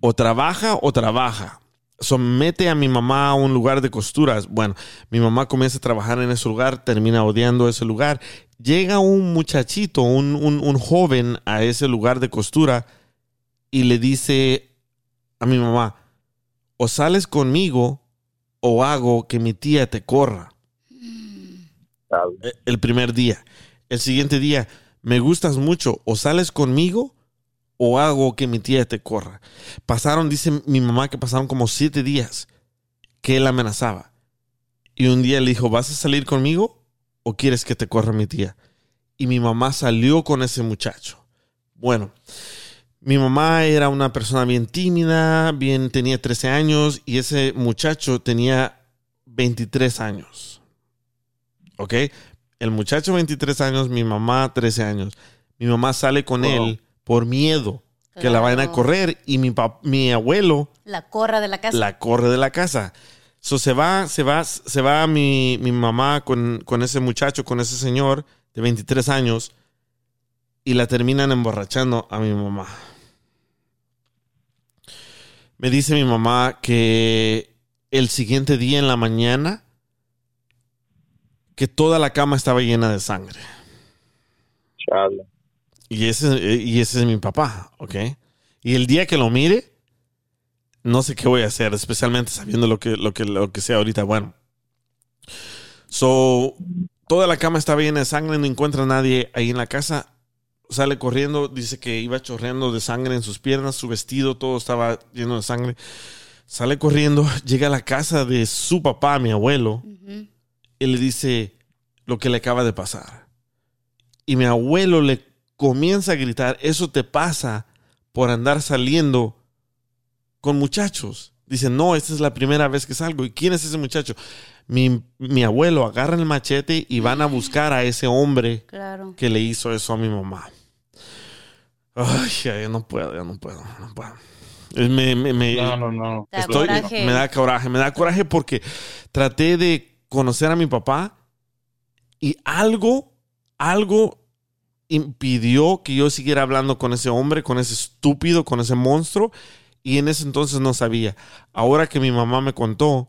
o trabaja o trabaja. Somete a mi mamá a un lugar de costuras. Bueno, mi mamá comienza a trabajar en ese lugar, termina odiando ese lugar. Llega un muchachito, un, un, un joven a ese lugar de costura y le dice a mi mamá, o sales conmigo o hago que mi tía te corra. El primer día. El siguiente día, me gustas mucho, o sales conmigo o hago que mi tía te corra. Pasaron, dice mi mamá, que pasaron como siete días que él amenazaba. Y un día le dijo, ¿vas a salir conmigo o quieres que te corra mi tía? Y mi mamá salió con ese muchacho. Bueno, mi mamá era una persona bien tímida, bien tenía 13 años y ese muchacho tenía 23 años. ¿Ok? El muchacho 23 años, mi mamá 13 años. Mi mamá sale con él por miedo que la vayan a correr y mi, mi abuelo La corra de la casa. la corre de la casa. So, se va, se va, se va mi, mi mamá con, con ese muchacho, con ese señor de 23 años y la terminan emborrachando a mi mamá. Me dice mi mamá que el siguiente día en la mañana que toda la cama estaba llena de sangre. Y ese, y ese es mi papá, ¿ok? Y el día que lo mire, no sé qué voy a hacer, especialmente sabiendo lo que, lo que, lo que sea ahorita. Bueno. So, toda la cama está llena de sangre, no encuentra a nadie ahí en la casa. Sale corriendo, dice que iba chorreando de sangre en sus piernas, su vestido, todo estaba lleno de sangre. Sale corriendo, llega a la casa de su papá, mi abuelo, y le dice lo que le acaba de pasar. Y mi abuelo le comienza a gritar, eso te pasa por andar saliendo con muchachos. Dice, no, esta es la primera vez que salgo. ¿Y quién es ese muchacho? Mi, mi abuelo agarra el machete y van a buscar a ese hombre Claro. que le hizo eso a mi mamá. Ay, ya, ya no puedo, ya no puedo, no puedo. Me, me, me- No, no, no. Da estoy- coraje. me da coraje, me da coraje porque traté de conocer a mi papá y algo, algo impidió que yo siguiera hablando con ese hombre, con ese estúpido, con ese monstruo. Y en ese entonces no sabía. Ahora que mi mamá me contó,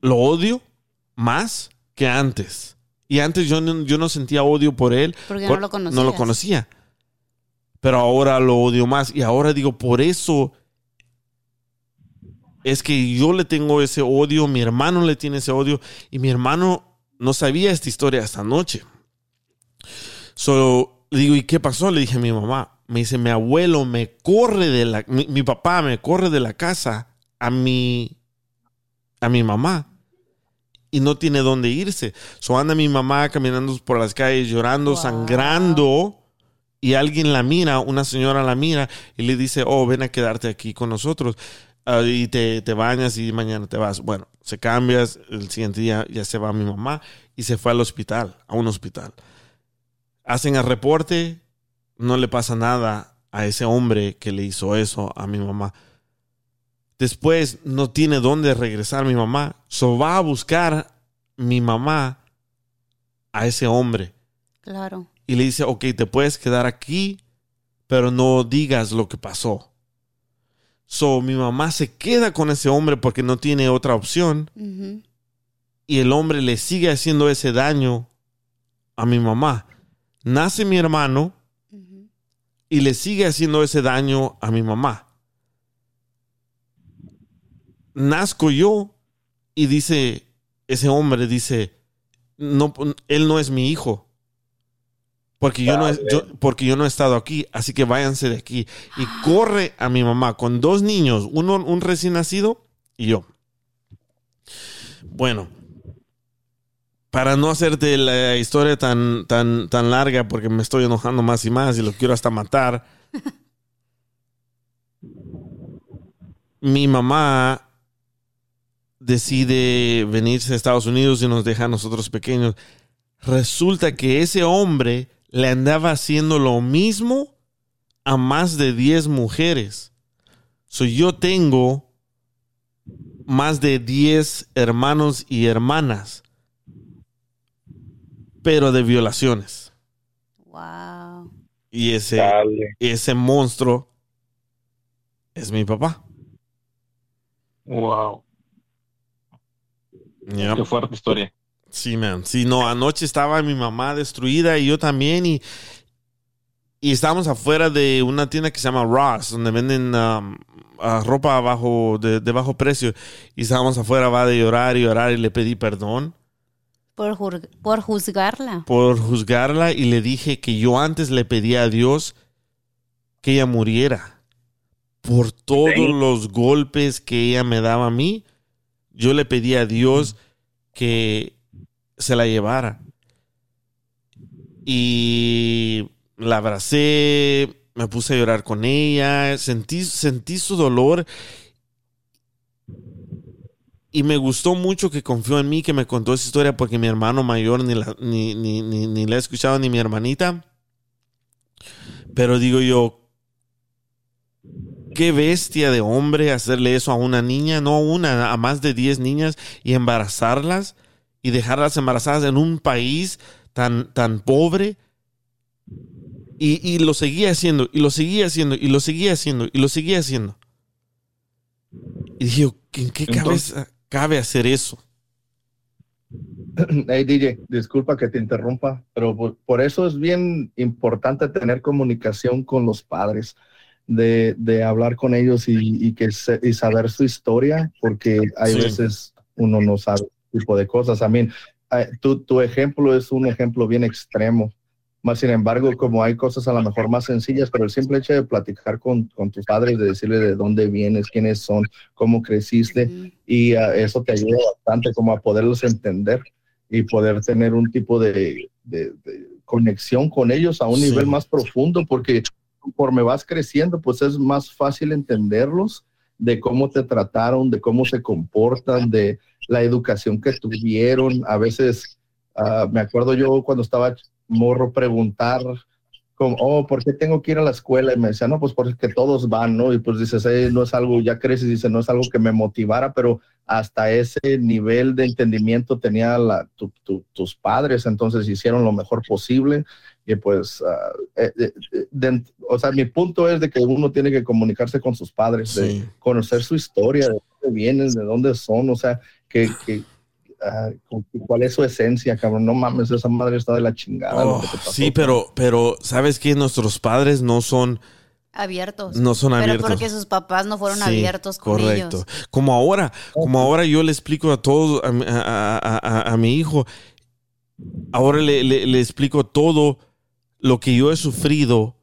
lo odio más que antes. Y antes yo no, yo no sentía odio por él. Porque no lo No lo conocía. Pero ahora lo odio más. Y ahora digo, por eso es que yo le tengo ese odio, mi hermano le tiene ese odio. Y mi hermano no sabía esta historia esta noche. Solo le digo, ¿y qué pasó? Le dije a mi mamá. Me dice, mi abuelo me corre de la... Mi, mi papá me corre de la casa a mi... A mi mamá. Y no tiene dónde irse. So anda mi mamá caminando por las calles llorando, sangrando. Y alguien la mira, una señora la mira y le dice, oh, ven a quedarte aquí con nosotros. Ah, y te, te bañas y mañana te vas. Bueno, se cambias, el siguiente día ya se va mi mamá y se fue al hospital, a un hospital hacen el reporte, no le pasa nada a ese hombre que le hizo eso a mi mamá. Después no tiene dónde regresar mi mamá, so va a buscar mi mamá a ese hombre Claro. y le dice, ok, te puedes quedar aquí, pero no digas lo que pasó. So mi mamá se queda con ese hombre porque no tiene otra opción y el hombre le sigue haciendo ese daño a mi mamá. Nace mi hermano y le sigue haciendo ese daño a mi mamá. Nazco yo y dice, ese hombre dice, no, él no es mi hijo. Porque yo, no, he- yo- porque yo no he estado aquí, así que váyanse de aquí. Y corre a mi mamá con dos niños, uno un recién nacido y yo. Bueno, para no hacerte la historia tan, tan, tan larga, porque me estoy enojando más y más y lo quiero hasta matar. Mi mamá decide venirse a Estados Unidos y nos deja a nosotros pequeños. Resulta que ese hombre le andaba haciendo lo mismo a más de 10 mujeres. So, yo tengo más de 10 hermanos y hermanas, pero de violaciones. Wow. Y ese, ese monstruo es mi papá. Wow. Qué fuerte historia. Sí, man. Sí, no, anoche estaba mi mamá destruida y yo también. Y, y estábamos afuera de una tienda que se llama Ross, donde venden um, ropa bajo, de, de bajo precio. Y estábamos afuera, va de llorar y llorar y le pedí perdón Por, juzgarla. por juzgarla y le dije que yo antes le pedía a Dios que ella muriera. Por todos Sí. los golpes que ella me daba a mí, yo le pedí a Dios que se la llevara. Y la abracé, me puse a llorar con ella, sentí, sentí su dolor y me gustó mucho que confió en mí, que me contó esa historia porque mi hermano mayor ni la, ni, ni, ni, ni la he escuchado, ni mi hermanita. Pero digo yo, qué bestia de hombre hacerle eso a una niña, no a una, a más de 10 niñas y embarazarlas y dejarlas embarazadas en un país tan, tan pobre. Y, y lo seguía haciendo, y lo seguía haciendo, y lo seguía haciendo, y lo seguía haciendo. Y dije, ¿en qué Entonces- cabeza cabe hacer eso? Hey DJ, disculpa que te interrumpa, pero por, por eso es bien importante tener comunicación con los padres, de, de hablar con ellos y, y que se- y saber su historia, porque hay Sí. veces uno no sabe tipo de cosas. A mí, tu, tu ejemplo es un ejemplo bien extremo. Más sin embargo, como hay cosas a lo mejor más sencillas, pero el simple hecho de platicar con, con tus padres, de decirle de dónde vienes, quiénes son, cómo creciste, y ah, eso te ayuda bastante como a poderlos entender y poder tener un tipo de, de- de conexión con ellos a un Sí. nivel más profundo, porque conforme vas creciendo, pues es más fácil entenderlos de cómo te trataron, de cómo se comportan, de la educación que tuvieron. A veces, ah, me acuerdo yo cuando estaba morro preguntar, como, oh, ¿por qué tengo que ir a la escuela? Y me decía, no, pues porque todos van, ¿no? Y pues dices, "Eh, no es algo, ya creces, dice, no es algo que me motivara, pero hasta ese nivel de entendimiento tenía la, tu- tu- tus padres, entonces hicieron lo mejor posible. Y pues, ah, eh, eh, eh, de- o sea, mi punto es de que uno tiene que comunicarse con sus padres, de conocer su historia, de dónde vienen, de dónde son, o sea, que, cuál es su esencia, cabrón. No mames, esa madre está de la chingada. lo Oh, que te pasó. sí, pero, pero sabes que nuestros padres no son Abiertos. No son Pero abiertos. porque sus papás no fueron Sí, abiertos con correcto. ellos. Como ahora, como ahora yo le explico a todos, a, mi- a- a- a- a mi hijo, ahora le, le- le explico todo lo que yo he sufrido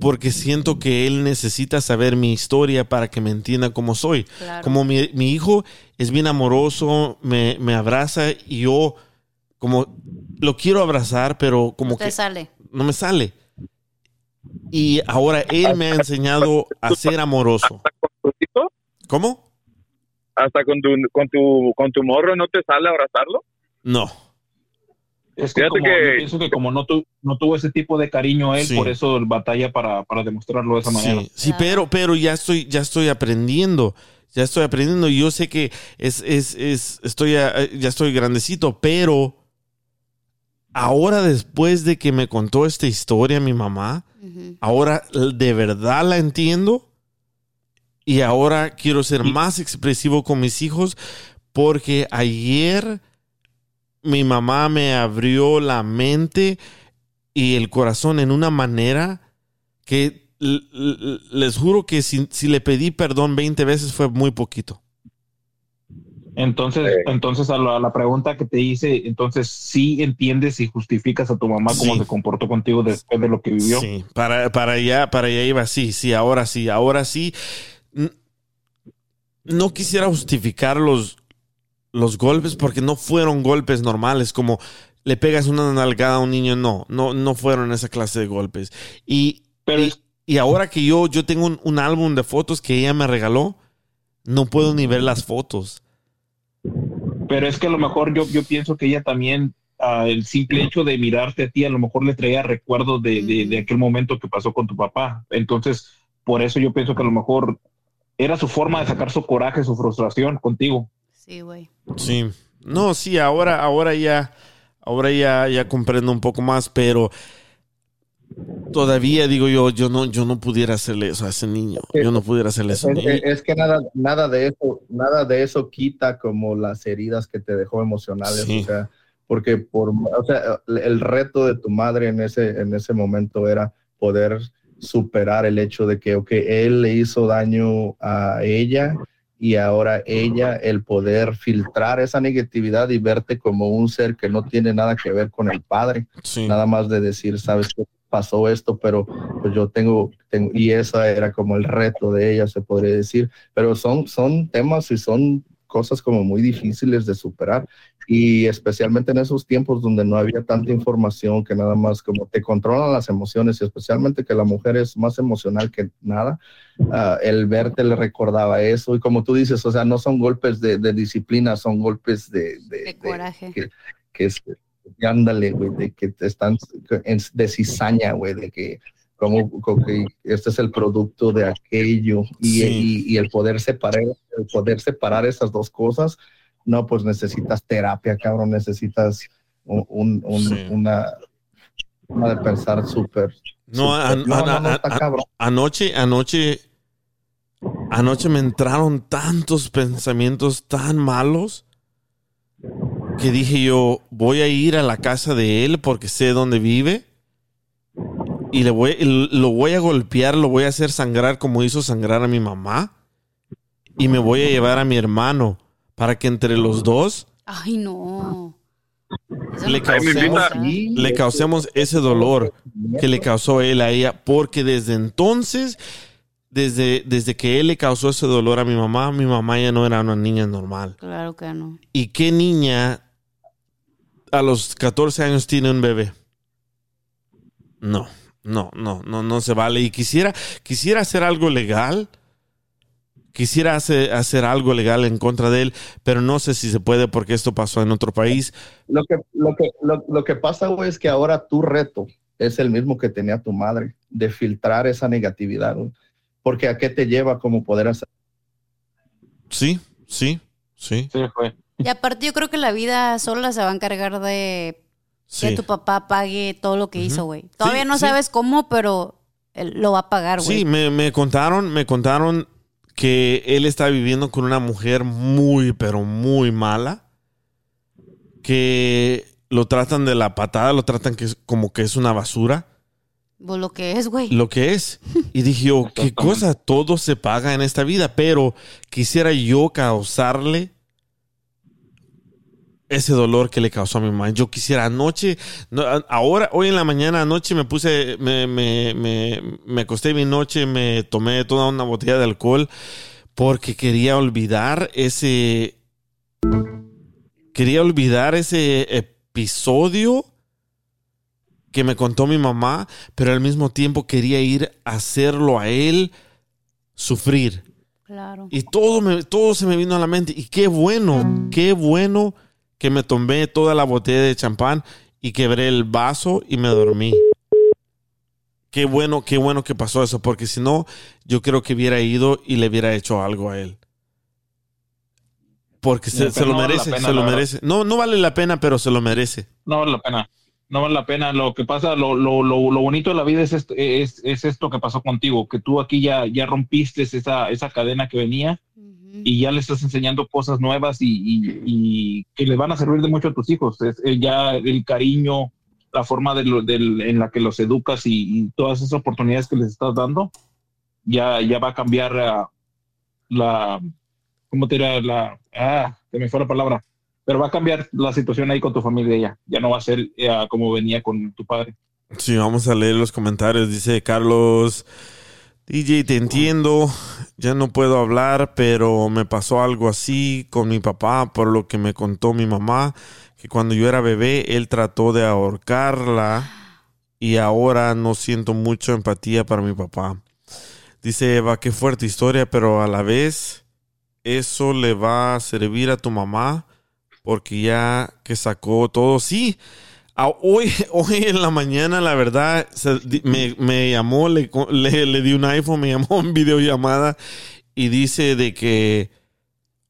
porque siento que él necesita saber mi historia para que me entienda cómo soy. Claro. Como mi, mi hijo es bien amoroso, me, me abraza y yo como lo quiero abrazar, pero como No que sale. no me sale. Y ahora él me ha enseñado a ser amoroso. ¿Cómo? Hasta con tu, con tu, con tu morro no te sale abrazarlo. No. Es que, Fíjate como, que- yo pienso que como no, tu- no tuvo ese tipo de cariño él, Sí. por eso batalla para, para demostrarlo de esa manera. Sí, sí, pero, pero ya estoy, ya estoy aprendiendo. Ya estoy aprendiendo. y Yo sé que es, es, es, estoy, a- ya estoy grandecito, pero ahora después de que me contó esta historia mi mamá, ahora de verdad la entiendo y ahora quiero ser más expresivo con mis hijos porque ayer mi mamá me abrió la mente y el corazón en una manera que les juro que si, si le pedí perdón 20 veces fue muy poquito. Entonces, entonces a la, a la pregunta que te hice, entonces sí entiendes y justificas a tu mamá cómo Sí. se comportó contigo después de lo que vivió. Sí, para, para allá, para allá iba, sí, sí, ahora sí, ahora sí. No quisiera justificar los, los golpes porque no fueron golpes normales, como le pegas una nalgada a un niño, no, no, no fueron esa clase de golpes. Y, y, y ahora que yo, yo tengo un, un álbum de fotos que ella me regaló, no puedo ni ver las fotos. Pero es que a lo mejor yo, yo pienso que ella también, ah, el simple hecho de mirarte a ti, a lo mejor le traía recuerdos de, de- de aquel momento que pasó con tu papá. Entonces, por eso yo pienso que a lo mejor era su forma de sacar su coraje, su frustración contigo. Sí, güey. Sí. No, sí, ahora, ahora ya, ahora ya, ya comprendo un poco más, pero todavía digo yo, yo no, yo no pudiera hacerle eso a ese niño. Yo no pudiera hacerle eso. a Es, ese niño. es que nada, nada de eso, nada de eso quita como las heridas que te dejó emocionales, Sí. o sea, porque por, o sea, el reto de tu madre en ese, en ese momento era poder superar el hecho de que, ok, él le hizo daño a ella y ahora ella, el poder filtrar esa negatividad y verte como un ser que no tiene nada que ver con el padre, nada más de decir, sabes que pasó esto, pero pues yo tengo, tengo, y esa era como el reto de ella, se podría decir, pero son, son temas y son cosas como muy difíciles de superar y especialmente en esos tiempos donde no había tanta información que nada más como te controlan las emociones y especialmente que la mujer es más emocional que nada, ah, el verte le recordaba eso y como tú dices, o sea, no son golpes de, de disciplina, son golpes de, de- De coraje. que, que es, y ándale, güey, de que te están en- de cizaña, güey, de que como, como que este es el producto de aquello y, Sí. y- y el poder separar, el poder separar esas dos cosas, no, pues necesitas terapia, cabrón, necesitas un, un- un- una, una de pensar súper. No, an- no, an- no, no, an- está an- cabrón. anoche, anoche, anoche me entraron tantos pensamientos tan malos que dije yo, voy a ir a la casa de él porque sé dónde vive y le voy, y lo voy a golpear, lo voy a hacer sangrar como hizo sangrar a mi mamá y me voy a llevar a mi hermano para que entre los dos Ay, no. Le causemos, le causemos ese dolor que le causó él a ella, porque desde entonces, desde, desde que él le causó ese dolor a mi mamá, mi mamá ya no era una niña normal. Claro que no. ¿Y qué niña a los 14 años tiene un bebé? No, no, no, no, no se vale. Y quisiera, quisiera hacer algo legal. Quisiera hacer, hacer algo legal en contra de él, pero no sé si se puede porque esto pasó en otro país. Lo que, lo que, lo, lo que pasa, güey, es que ahora tu reto es el mismo que tenía tu madre, de filtrar esa negatividad, güey. Porque a qué te lleva como poder hacer. Sí, sí, sí. Sí, fue. Y aparte yo creo que la vida sola se va a encargar de Sí. que tu papá pague todo lo que hizo, güey. Todavía Sí, no sí. sabes cómo, pero él lo va a pagar, güey. Sí, me, me contaron, me contaron que él está viviendo con una mujer muy, pero muy mala. Que lo tratan de la patada, lo tratan que es, como que es una basura. Pues lo que es, güey. Lo que es. Y dije yo, qué cosa, todo se paga en esta vida, pero quisiera yo causarle ese dolor que le causó a mi mamá. Yo quisiera anoche, no, ahora, hoy en la mañana, anoche me puse, me, me, me, me acosté mi noche, me tomé toda una botella de alcohol porque quería olvidar ese, quería olvidar ese episodio que me contó mi mamá, pero al mismo tiempo quería ir a hacerlo a él sufrir. Claro. Y todo, me, todo se me vino a la mente. Y qué bueno, qué bueno que me tomé toda la botella de champán y quebré el vaso y me dormí. Qué bueno, qué bueno que pasó eso, porque si no, yo creo que hubiera ido y le hubiera hecho algo a él. Porque se, lo no vale la merece, pena, se lo merece. No, no vale la pena, pero se lo merece. No vale la pena. No vale la pena. Lo que pasa, lo, lo, lo, lo bonito de la vida es esto, es, es esto que pasó contigo, que tú aquí ya, ya rompiste esa, esa cadena que venía y ya le estás enseñando cosas nuevas y, y- y que le van a servir de mucho a tus hijos. Es, eh, ya el cariño, la forma de del- en la que los educas y, y todas esas oportunidades que les estás dando, ya, ya va a cambiar ah, la, ¿cómo te dirá? La, ah, se me fue la palabra. Pero va a cambiar la situación ahí con tu familia ya. Ya no va a ser eh, como venía con tu padre. Sí, vamos a leer los comentarios. Dice Carlos, DJ, te entiendo. Ya no puedo hablar, pero me pasó algo así con mi papá por lo que me contó mi mamá, que cuando yo era bebé, él trató de ahorcarla y ahora no siento mucha empatía para mi papá. Dice Eva, qué fuerte historia, pero a la vez eso le va a servir a tu mamá porque ya que sacó todo, sí. hoy, hoy en la mañana, la verdad, se- me, me llamó, le, le, le di un iPhone, me llamó en videollamada y dice de que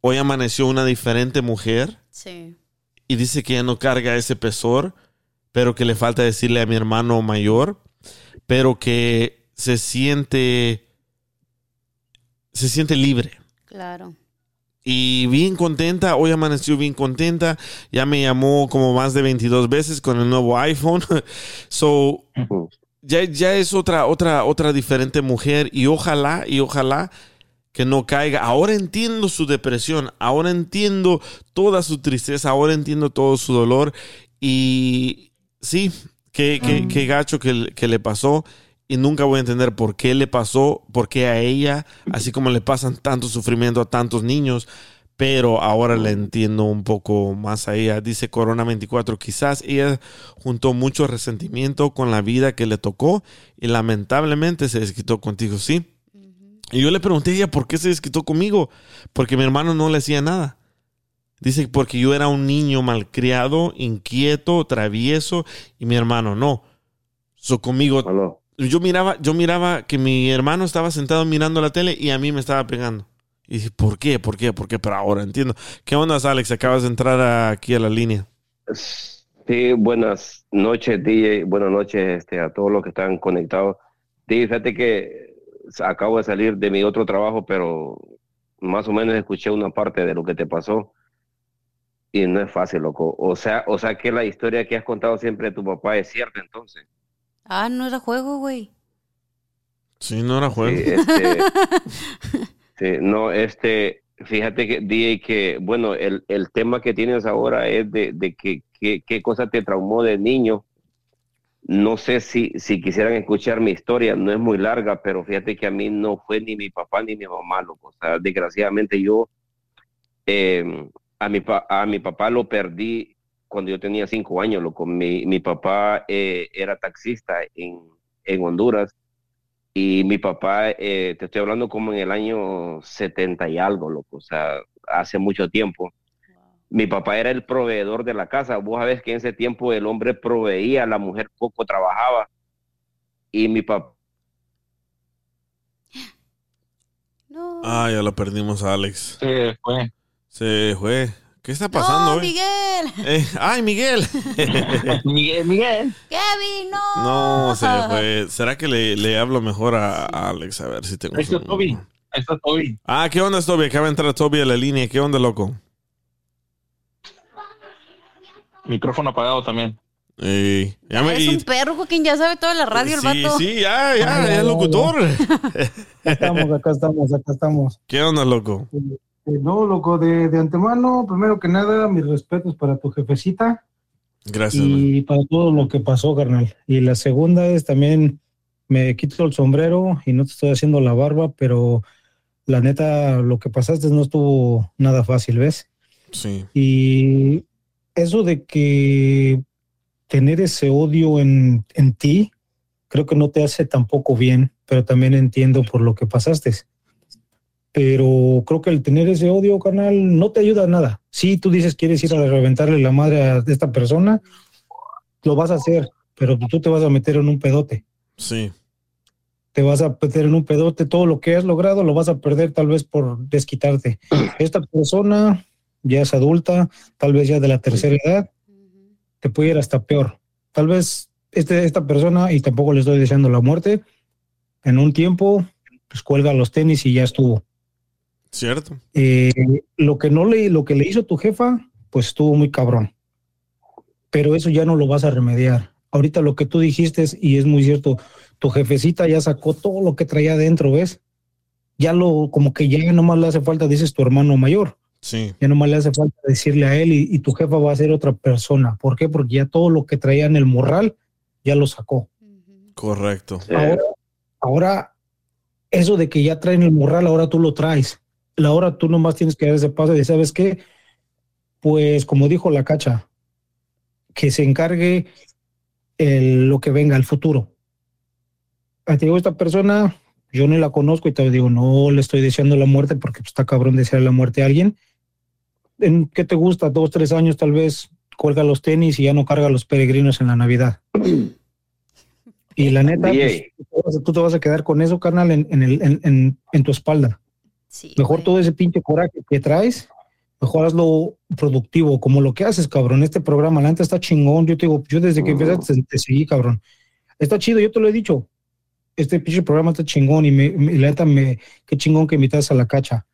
hoy amaneció una diferente mujer Sí. y dice que ya no carga ese pesor, pero que le falta decirle a mi hermano mayor, pero que se siente, se siente libre. Claro. Y bien contenta, hoy amaneció bien contenta. Ya me llamó como más de 22 veces con el nuevo iPhone. So, ya, ya es otra, otra, otra diferente mujer. Y ojalá, y ojalá que no caiga. Ahora entiendo su depresión. Ahora entiendo toda su tristeza. Ahora entiendo todo su dolor. Y sí, qué, qué, qué gacho que, que le pasó. Y nunca voy a entender por qué le pasó, por qué a ella, así como le pasan tanto sufrimiento a tantos niños. Pero ahora le entiendo un poco más a ella. Dice Corona 24, quizás ella juntó mucho resentimiento con la vida que le tocó y lamentablemente se desquitó contigo, ¿sí? Y yo le pregunté a ella por qué se desquitó conmigo, porque mi hermano no le hacía nada. Dice porque yo era un niño malcriado, inquieto, travieso y mi hermano no. So conmigo yo miraba, yo miraba que mi hermano estaba sentado mirando la tele y a mí me estaba pegando. Y dije, ¿por qué? ¿Por qué? ¿Por qué? Pero ahora entiendo. ¿Qué onda, Alex? Acabas de entrar aquí a la línea. Sí, buenas noches, DJ. Buenas noches este, a todos los que están conectados. DJ, fíjate que acabo de salir de mi otro trabajo, pero más o menos escuché una parte de lo que te pasó. y no es fácil, loco. O sea, o sea que la historia que has contado siempre de tu papá es cierta, entonces. Ah, no era juego, güey. Sí, no era juego. Sí, este, sí, no, este, fíjate que, DJ, que, bueno, el, el tema que tienes ahora es de, de que, que- qué cosa te traumó de niño. No sé si, si quisieran escuchar mi historia, no es muy larga, pero fíjate que a mí no fue ni mi papá ni mi mamá, loco. O sea, desgraciadamente yo eh, a, mi pa- a mi papá lo perdí cuando yo tenía cinco años, loco. Mi, mi papá eh, era taxista en, en Honduras y mi papá, eh, te estoy hablando como en el año 70 y algo, loco, o sea, hace mucho tiempo. Mi papá era el proveedor de la casa. Vos sabés que en ese tiempo el hombre proveía, la mujer poco trabajaba. Y mi papá Ah, ya lo perdimos a Alex. Se fue. Se fue. ¿Qué está pasando ¡No, hoy? Miguel! Eh, ¡Ay, Miguel! Miguel, Miguel. ¡Kevin, no! no, se fue. ¿Será que le, le hablo mejor a, a Alex? A ver si tengo. Ahí está Toby. Ahí está Toby. Ah, ¿qué onda, Toby? Acaba de entrar Toby a la línea. ¿Qué onda, loco? Micrófono apagado también. Ey, ya me- Es y- un perro, Joaquín, ya sabe toda la radio el sí, vato. sí, ya, ya, Ah, ya locutor. Acá estamos, acá estamos, acá estamos. ¿Qué onda, loco? No, loco, de, de antemano, primero que nada, mis respetos para tu jefecita Gracias. y para todo lo que pasó, carnal. Y la segunda es también, me quito el sombrero y no te estoy haciendo la barba, pero la neta, lo que pasaste no estuvo nada fácil, ¿ves? Sí. Y eso de que tener ese odio en, en ti, creo que no te hace tampoco bien, pero también entiendo por lo que pasaste. Pero creo que el tener ese odio, canal, no te ayuda a nada. Si tú dices quieres ir a reventarle la madre a esta persona, lo vas a hacer, pero tú te vas a meter en un pedote. Sí. Te vas a meter en un pedote, todo lo que has logrado lo vas a perder tal vez por desquitarte. Esta persona ya es adulta, tal vez ya de la tercera edad, te puede ir hasta peor. Tal vez este, esta persona, y tampoco le estoy deseando la muerte, en un tiempo, pues cuelga los tenis y ya estuvo. ¿Cierto? Eh, lo que no le, lo que le hizo tu jefa, pues estuvo muy cabrón. Pero eso ya no lo vas a remediar. Ahorita lo que tú dijiste, es- y es muy cierto, tu jefecita ya sacó todo lo que traía adentro, ¿ves? Ya lo, como que ya nomás le hace falta, dices tu hermano mayor. Sí. Ya nomás le hace falta decirle a él y, y tu jefa va a ser otra persona. ¿Por qué? Porque ya todo lo que traía en el morral ya lo sacó. Correcto. Ahora, ahora, eso de que ya traen el morral, ahora tú lo traes. Ahora tú nomás tienes que dar ese paso y ¿sabes qué? Pues como dijo la cacha, que se encargue el- lo que venga, el futuro. Ah, Te digo, esta persona, yo no la conozco y te digo, no le estoy deseando la muerte porque pues, está cabrón desear la muerte a alguien. ¿En qué te gusta? Dos, tres años tal vez cuelga los tenis y ya no carga los peregrinos en la Navidad. Y la neta, pues, tú te vas a- quedar con eso, carnal, en, en, el- en- en- en tu espalda. Mejor todo ese pinche coraje que traes, mejor hazlo productivo, como lo que haces, cabrón. Este programa, la neta está chingón. Yo te digo, yo desde que empezaste te, te seguí, cabrón. Está chido, yo te lo he dicho. Este pinche programa está chingón y, me, me- la neta, me, qué chingón que invitas a la cacha.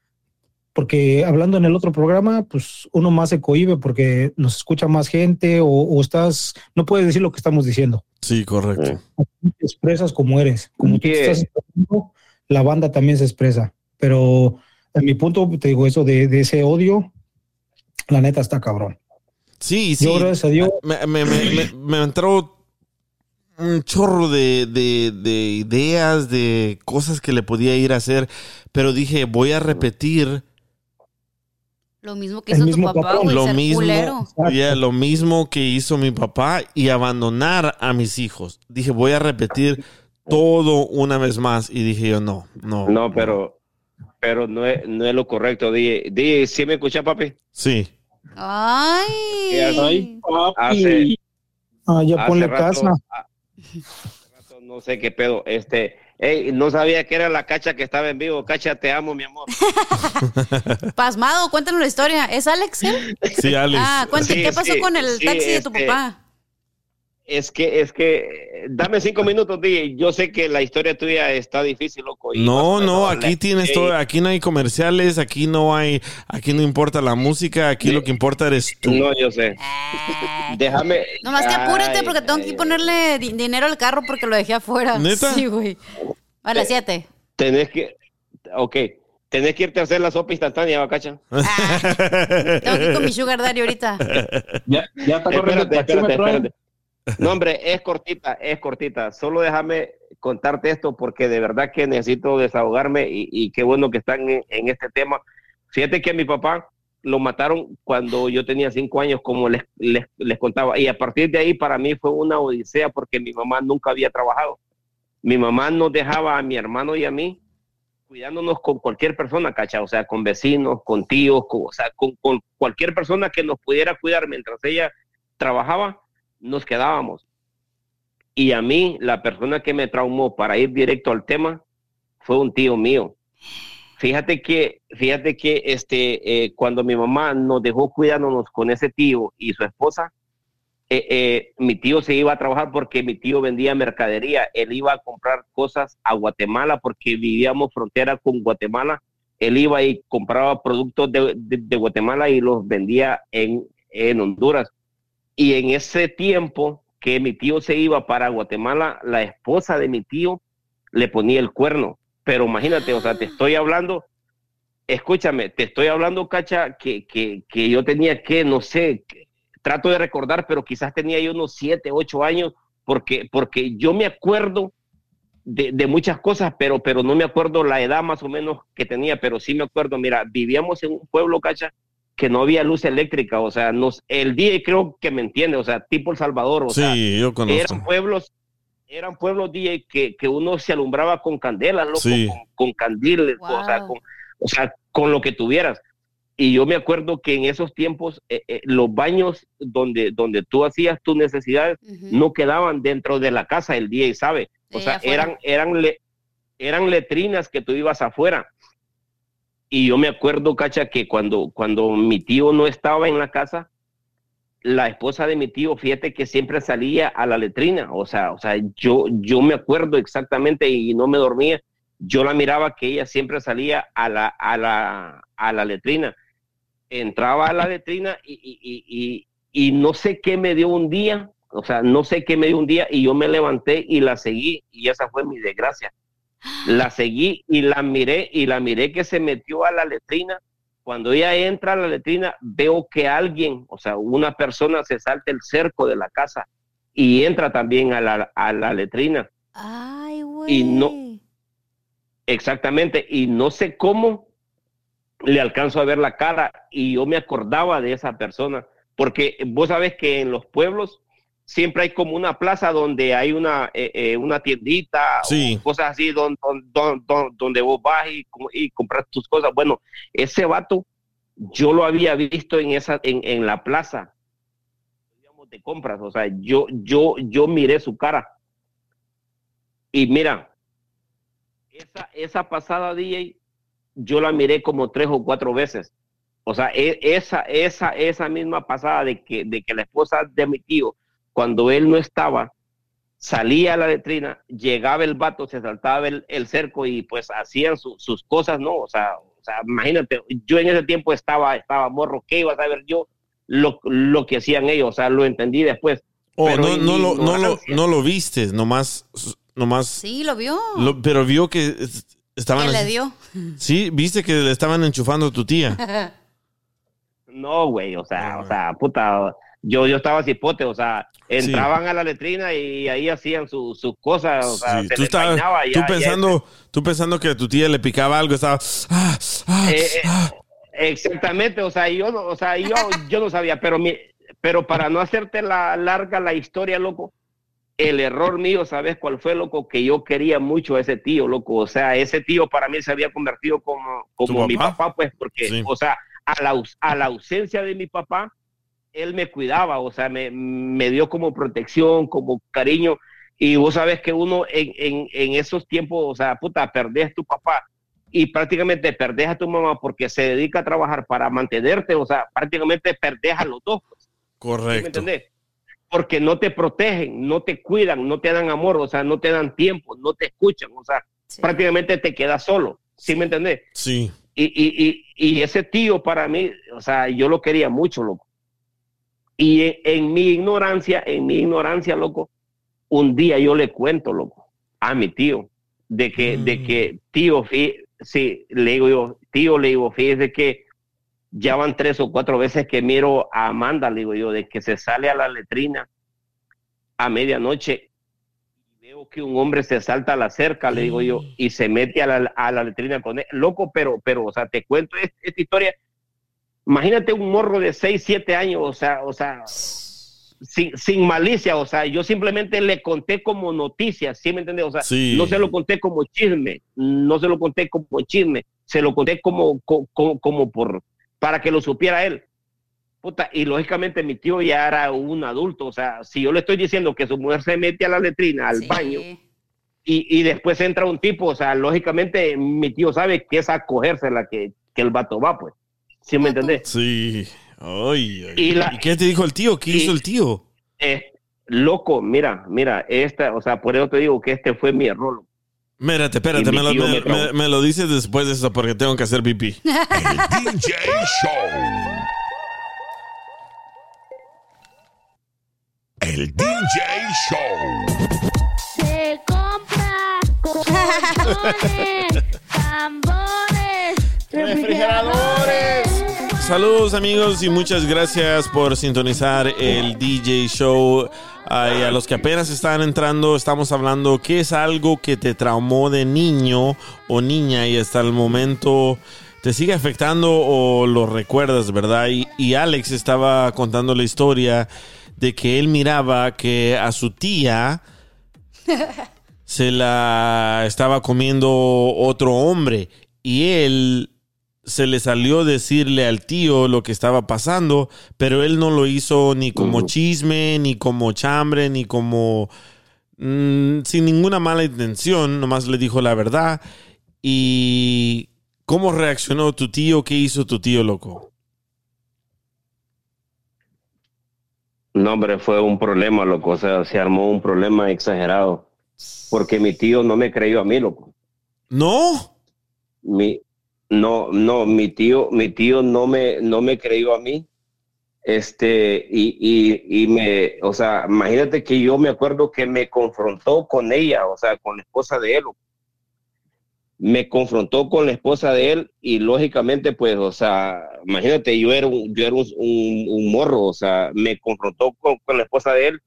Porque hablando en el otro programa, pues uno más se cohibe porque nos escucha más gente o, o estás, no puedes decir lo que estamos diciendo Sí, correcto. te expresas como eres. Como tú estás la banda también se expresa. Pero en mi punto, te digo, eso de, de ese odio, la neta está cabrón. Sí, sí. Yo, gracias a Dios, Me, me, me, me- me entró un chorro de, de, de ideas, de cosas que le podía ir a hacer, pero dije, voy a repetir Lo mismo que hizo tu papá, güey, lo ser mismo, culero. ya, lo mismo que hizo mi papá y abandonar a mis hijos. Dije, voy a repetir todo una vez más y dije yo, no, no. No, pero, pero no es, no es lo correcto. DJ, DJ, ¿sí me escucha, papi? Sí. Ay. Hace, ah, ya ponle rato- casa. rato no sé qué pedo. Este, ey, no sabía que era la cacha que estaba en vivo. Cacha, te amo, mi amor. Pasmado, cuéntanos la historia. ¿Es Alex? Sí, Alex. Ah, cuéntame, Sí, ¿qué pasó sí, con el sí, taxi de tu este, papá? Es que, es que, dame cinco minutos, DJ. Yo sé que la historia tuya está difícil, loco. y No, no, aquí tienes todo, aquí no hay comerciales, aquí no hay, aquí no importa la música, aquí lo que importa eres tú. No, yo sé. Déjame. Nomás que apúrate Ay, porque tengo que ponerle di- dinero al carro porque lo dejé afuera. ¿Neta? Sí, güey. A las 7. Tenés que, ok, tenés que irte a hacer la sopa instantánea, bacacha. Tengo que ir con mi sugar daddy ahorita. Ya, ya está corriendo Espérate, espérate, ¿eh? espérate. No, hombre, es cortita, es cortita. Solo déjame contarte esto porque de verdad que necesito desahogarme y, qué bueno que están en, este tema. Fíjate que a mi papá lo mataron cuando yo tenía cinco años, como les, les, les contaba. Y a partir de ahí para mí fue una odisea porque mi mamá nunca había trabajado. Mi mamá nos dejaba a mi hermano y a mí cuidándonos con cualquier persona, cacha, o sea, con vecinos, con tíos, o sea, con, con cualquier persona que nos pudiera cuidar mientras ella trabajaba, nos quedábamos. Y a mí, la persona que me traumó para ir directo al tema fue un tío mío. Fíjate que, fíjate que este, eh, cuando mi mamá nos dejó cuidándonos con ese tío y su esposa, eh, eh, mi tío se iba a trabajar porque mi tío vendía mercadería. Él iba a comprar cosas a Guatemala porque vivíamos frontera con Guatemala. Él iba y compraba productos de, de- de Guatemala y los vendía en, en Honduras. Y en ese tiempo que mi tío se iba para Guatemala, la esposa de mi tío le ponía el cuerno. Pero imagínate, o sea, te estoy hablando, escúchame, te estoy hablando, Cacha, que, que, que yo tenía que, no sé, trato de recordar, pero quizás tenía yo unos siete, ocho años, porque, porque yo me acuerdo de, de muchas cosas, pero, pero no me acuerdo la edad más o menos que tenía, pero sí me acuerdo, mira, vivíamos en un pueblo, Cacha, que no había luz eléctrica, o sea, nos, el día creo que me entiende, o sea, tipo El Salvador, o Sí, sea, yo conozco. eran pueblos, eran pueblos DJ que, que uno se alumbraba con candelas, loco, Sí. con, con candiles, o, sea, con, o sea, con lo que tuvieras. Y yo me acuerdo que en esos tiempos eh, eh, los baños donde, donde tú hacías tus necesidades no quedaban dentro de la casa, el DJ sabe. O Sí, sea, afuera. eran, eran, le- eran letrinas que tú ibas afuera. Y yo me acuerdo, Cacha, que cuando, cuando mi tío no estaba en la casa, la esposa de mi tío, fíjate que siempre salía a la letrina, o sea, o sea, yo, yo me acuerdo exactamente y no me dormía, yo la miraba que ella siempre salía a la, a la, a la letrina, entraba a la letrina y, y, y, y- no sé qué me dio un día, o sea, no sé qué me dio un día y yo me levanté y la seguí y esa fue mi desgracia. La seguí y la miré y la miré que se metió a la letrina cuando ella entra a la letrina, veo que alguien, o sea, una persona se salta el cerco de la casa y entra también a la, a la letrina. Ay, Y no, exactamente, y no sé cómo le alcanzo a ver la cara y yo me acordaba de esa persona, porque vos sabes que en los pueblos siempre hay como una plaza donde hay una, eh, eh, una tiendita Sí. o cosas así don- don- don- don- donde vos vas y, y compras tus cosas. Bueno, ese vato yo lo había visto en esa en, en la plaza digamos, de compras, o sea, yo yo yo miré su cara. Y mira, esa esa pasada DJ yo la miré como tres o cuatro veces. O sea, e- esa esa esa misma pasada de que de que la esposa de mi tío cuando él no estaba salía a la letrina, llegaba el vato, se saltaba el, el cerco y pues hacían su- sus cosas, ¿no? O sea, o sea, imagínate, yo en ese tiempo estaba, estaba morro, ¿qué iba a saber yo lo, lo que hacían ellos? O sea, lo entendí después. Oh, Pero no, no, lo, no, lo, no lo viste, nomás, nomás, Sí, lo vio. lo- pero vio que es- estaban... ¿Qué le dio? Sí, viste que le estaban enchufando a tu tía. No, güey, o sea, o sea, puta, yo, yo estaba cipote, o sea, entraban a la letrina y ahí hacían su- sus cosas, o sea, Sí, se tú, estabas- tú ya- pensando, tú pensando que a tu tía le picaba algo, estaba... "Ah, ah, Eh, eh, ah". Exactamente, o sea, yo, no- o sea, yo, yo no sabía, pero mi, pero para no hacerte la larga la historia, loco, el error mío, ¿sabes cuál fue, loco? Que yo quería mucho a ese tío, loco, o sea, ese tío para mí se había convertido como, como ¿Tu mi papá? papá, pues, porque, Sí. o sea, a la, a la ausencia de mi papá, él me cuidaba, o sea, me, me dio como protección, como cariño, y vos sabes que uno en, en, en esos tiempos, o sea, puta, perdés tu papá y prácticamente perdés a tu mamá porque se dedica a trabajar para mantenerte, o sea, prácticamente perdés a los dos. pues. ¿Sí ¿Me Correcto. entendés? porque no te protegen, no te cuidan, no te dan amor, o sea, no te dan tiempo, no te escuchan, o sea, prácticamente te quedas solo, ¿sí me entendés? Sí. Y, y, y, y ese tío para mí, o sea, yo lo quería mucho, loco. Y en, en mi ignorancia, en mi ignorancia, loco, un día yo le cuento, loco, a mi tío, de que, de que, tío, fí- sí, le digo yo, tío, le digo, fíjese que ya van tres o cuatro veces que miro a Amanda, le digo yo, de que se sale a la letrina a medianoche y veo que un hombre se salta a la cerca, le digo yo, y se mete a la, a la letrina con él. Loco, pero, pero, o sea, te cuento es- esta, historia. Imagínate un morro de seis, siete años, o sea, o sea, sin, sin malicia, o sea, yo simplemente le conté como noticia, ¿sí me entiendes? O sea, Sí. no se lo conté como chisme, no se lo conté como chisme, se lo conté como, co- co- como, por, para que lo supiera él. Puta, y lógicamente mi tío ya era un adulto, o sea, si yo le estoy diciendo que su mujer se mete a la letrina, al baño, y, y después entra un tipo, o sea, lógicamente mi tío sabe que es a cogérsela que, que el vato va, pues. ¿Sí me entendés? Sí. Ay, ay. Y la- ¿Y qué te dijo el tío? ¿Qué hizo el tío? Eh, loco, mira, mira, esta, o sea, por eso te digo que este fue mi error. loco. Espérate, me lo, me- me traumó. me- me lo dices después de eso porque tengo que hacer pipí. DJ Show. El DJ Show. Se compra colchones, tambores, refrigeradores. Saludos amigos y muchas gracias por sintonizar el DJ Show. Ay, a los que apenas están entrando, estamos hablando qué es algo que te traumó de niño o niña y hasta el momento te sigue afectando o lo recuerdas, ¿verdad? Y, y Alex estaba contando la historia de que él miraba que a su tía se la estaba comiendo otro hombre y él se le salió decirle al tío lo que estaba pasando, pero él no lo hizo ni como chisme, ni como chambre, ni como mm, sin ninguna mala intención, nomás le dijo la verdad. ¿Y cómo reaccionó tu tío? ¿Qué hizo tu tío, loco? No, hombre, fue un problema, loco. O sea, se armó un problema exagerado. Porque mi tío no me creyó a mí, loco. ¿No? Mi, no, no, mi tío, mi tío no me, no me creyó a mí. Este, y, y, y me, o sea, imagínate que yo me acuerdo que me confrontó con ella, o sea, con la esposa de él. Me confrontó con la esposa de él y lógicamente, pues, o sea, imagínate, yo era un, yo era un, un- un morro, o sea, me confrontó con, con la esposa de él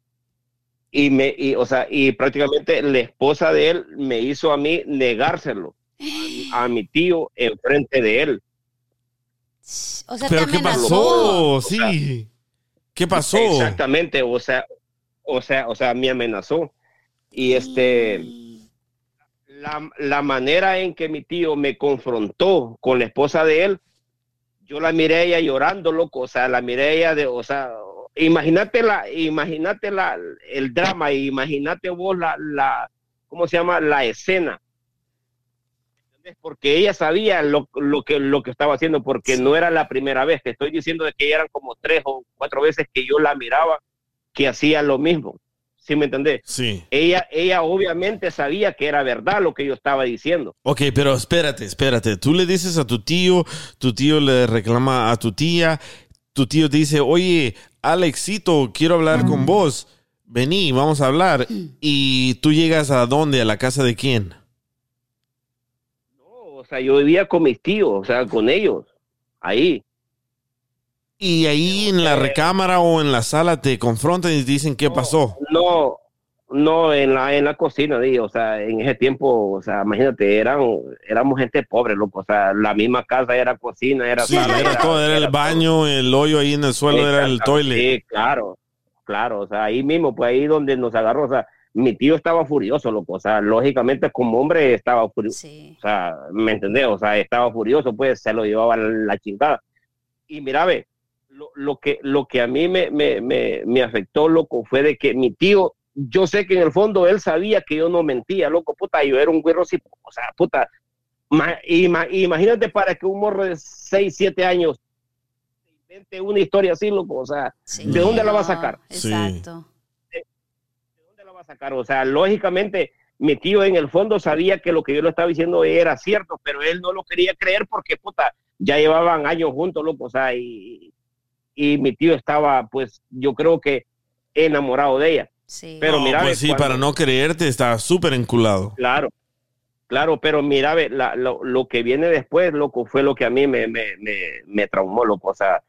y me, y, o sea, y prácticamente la esposa de él me hizo a mí negárselo a, a mi tío enfrente de él. O sea, ¿Pero qué pasó? Sí. ¿Qué pasó? Exactamente, o sea, o sea, o sea, me amenazó. Y este, la, la manera en que mi tío me confrontó con la esposa de él, yo la miré a ella llorando, loco, o sea, la miré a ella de, o sea, imagínate la, imagínate la, el drama, imagínate vos la, la, ¿cómo se llama? La escena. ¿Entendés? Porque ella sabía lo, lo que, lo que estaba haciendo, porque no era la primera vez. Te estoy diciendo de que eran como tres o cuatro veces que yo la miraba que hacía lo mismo. ¿Sí me entendés? Sí. Ella, ella obviamente sabía que era verdad lo que yo estaba diciendo. Ok, pero espérate, espérate. Tú le dices a tu tío, tu tío le reclama a tu tía, tu tío te dice, oye, Alexito, quiero hablar con vos. Vení, vamos a hablar. Y tú llegas a dónde, a la casa de quién. Sea, yo vivía con mis tíos, o sea, con ellos, ahí. Y ahí en la recámara o en la sala te confrontan y dicen qué pasó. No, no, en la, en la cocina, di, o sea, en ese tiempo, o sea, imagínate, eran, éramos gente pobre, loco, o sea, la misma casa era cocina, era Sí, sala, era todo, era el baño, el hoyo ahí en el suelo, era el toilet. Sí, claro, claro, o sea, ahí mismo, pues ahí donde nos agarró, o sea, mi tío estaba furioso, loco, o sea, lógicamente como hombre estaba furioso, o sea, ¿me entendés? O sea, estaba furioso, pues se lo llevaba la chingada. Y mira, ve, lo, lo que, lo que a mí me, me, me, me afectó, loco, fue de que mi tío, yo sé que en el fondo él sabía que yo no mentía, loco, puta, yo era un güero así, o sea, puta, ma- ima- imagínate para que un morro de 6, 7 años invente una historia así, loco, o sea, ¿de dónde la va a sacar? Exacto. Sacar. O sea, lógicamente, mi tío en el fondo sabía que lo que yo le estaba diciendo era cierto, pero él no lo quería creer porque, puta, ya llevaban años juntos, loco. O sea, y, y mi tío estaba, pues, yo creo que enamorado de ella. Sí. Pero No, mira, pues sí, cuando- para no creerte, está súper enculado. Claro, claro, pero mira, ve, la- lo, lo que viene después, loco, fue lo que a mí me, me, me, me traumó, loco. O sea,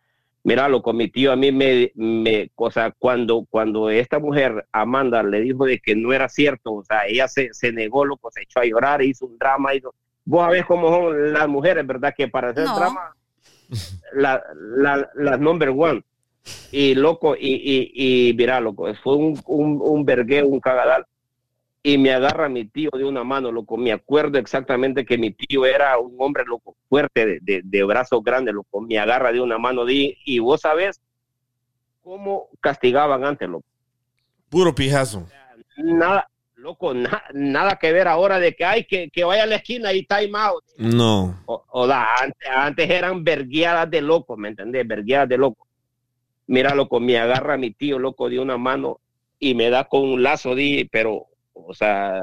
mira, loco, mi tío a mí me, me o sea, cuando, cuando esta mujer, Amanda, le dijo de que no era cierto, o sea, ella se, se negó, loco, se echó a llorar, hizo un drama, hizo... Vos sabés cómo son las mujeres, ¿verdad? Que para hacer No. drama, la, la, la number one. Y loco, y, y, y mira, loco, fue un, un, un vergueo, un cagadal y me agarra mi tío de una mano, loco. Me acuerdo exactamente que mi tío era un hombre, loco, fuerte, de, de, de brazos grandes, loco. Me agarra de una mano di- y vos sabés cómo castigaban antes, loco. Puro pijazo. Nada, loco, na- nada que ver ahora de que hay que, que vaya a la esquina y time out. No. O, o da, antes, antes eran verguiadas de loco, ¿me entendés? Verguiadas de loco. Mira, loco, me agarra mi tío, loco, de una mano y me da con un lazo, di, pero, o sea,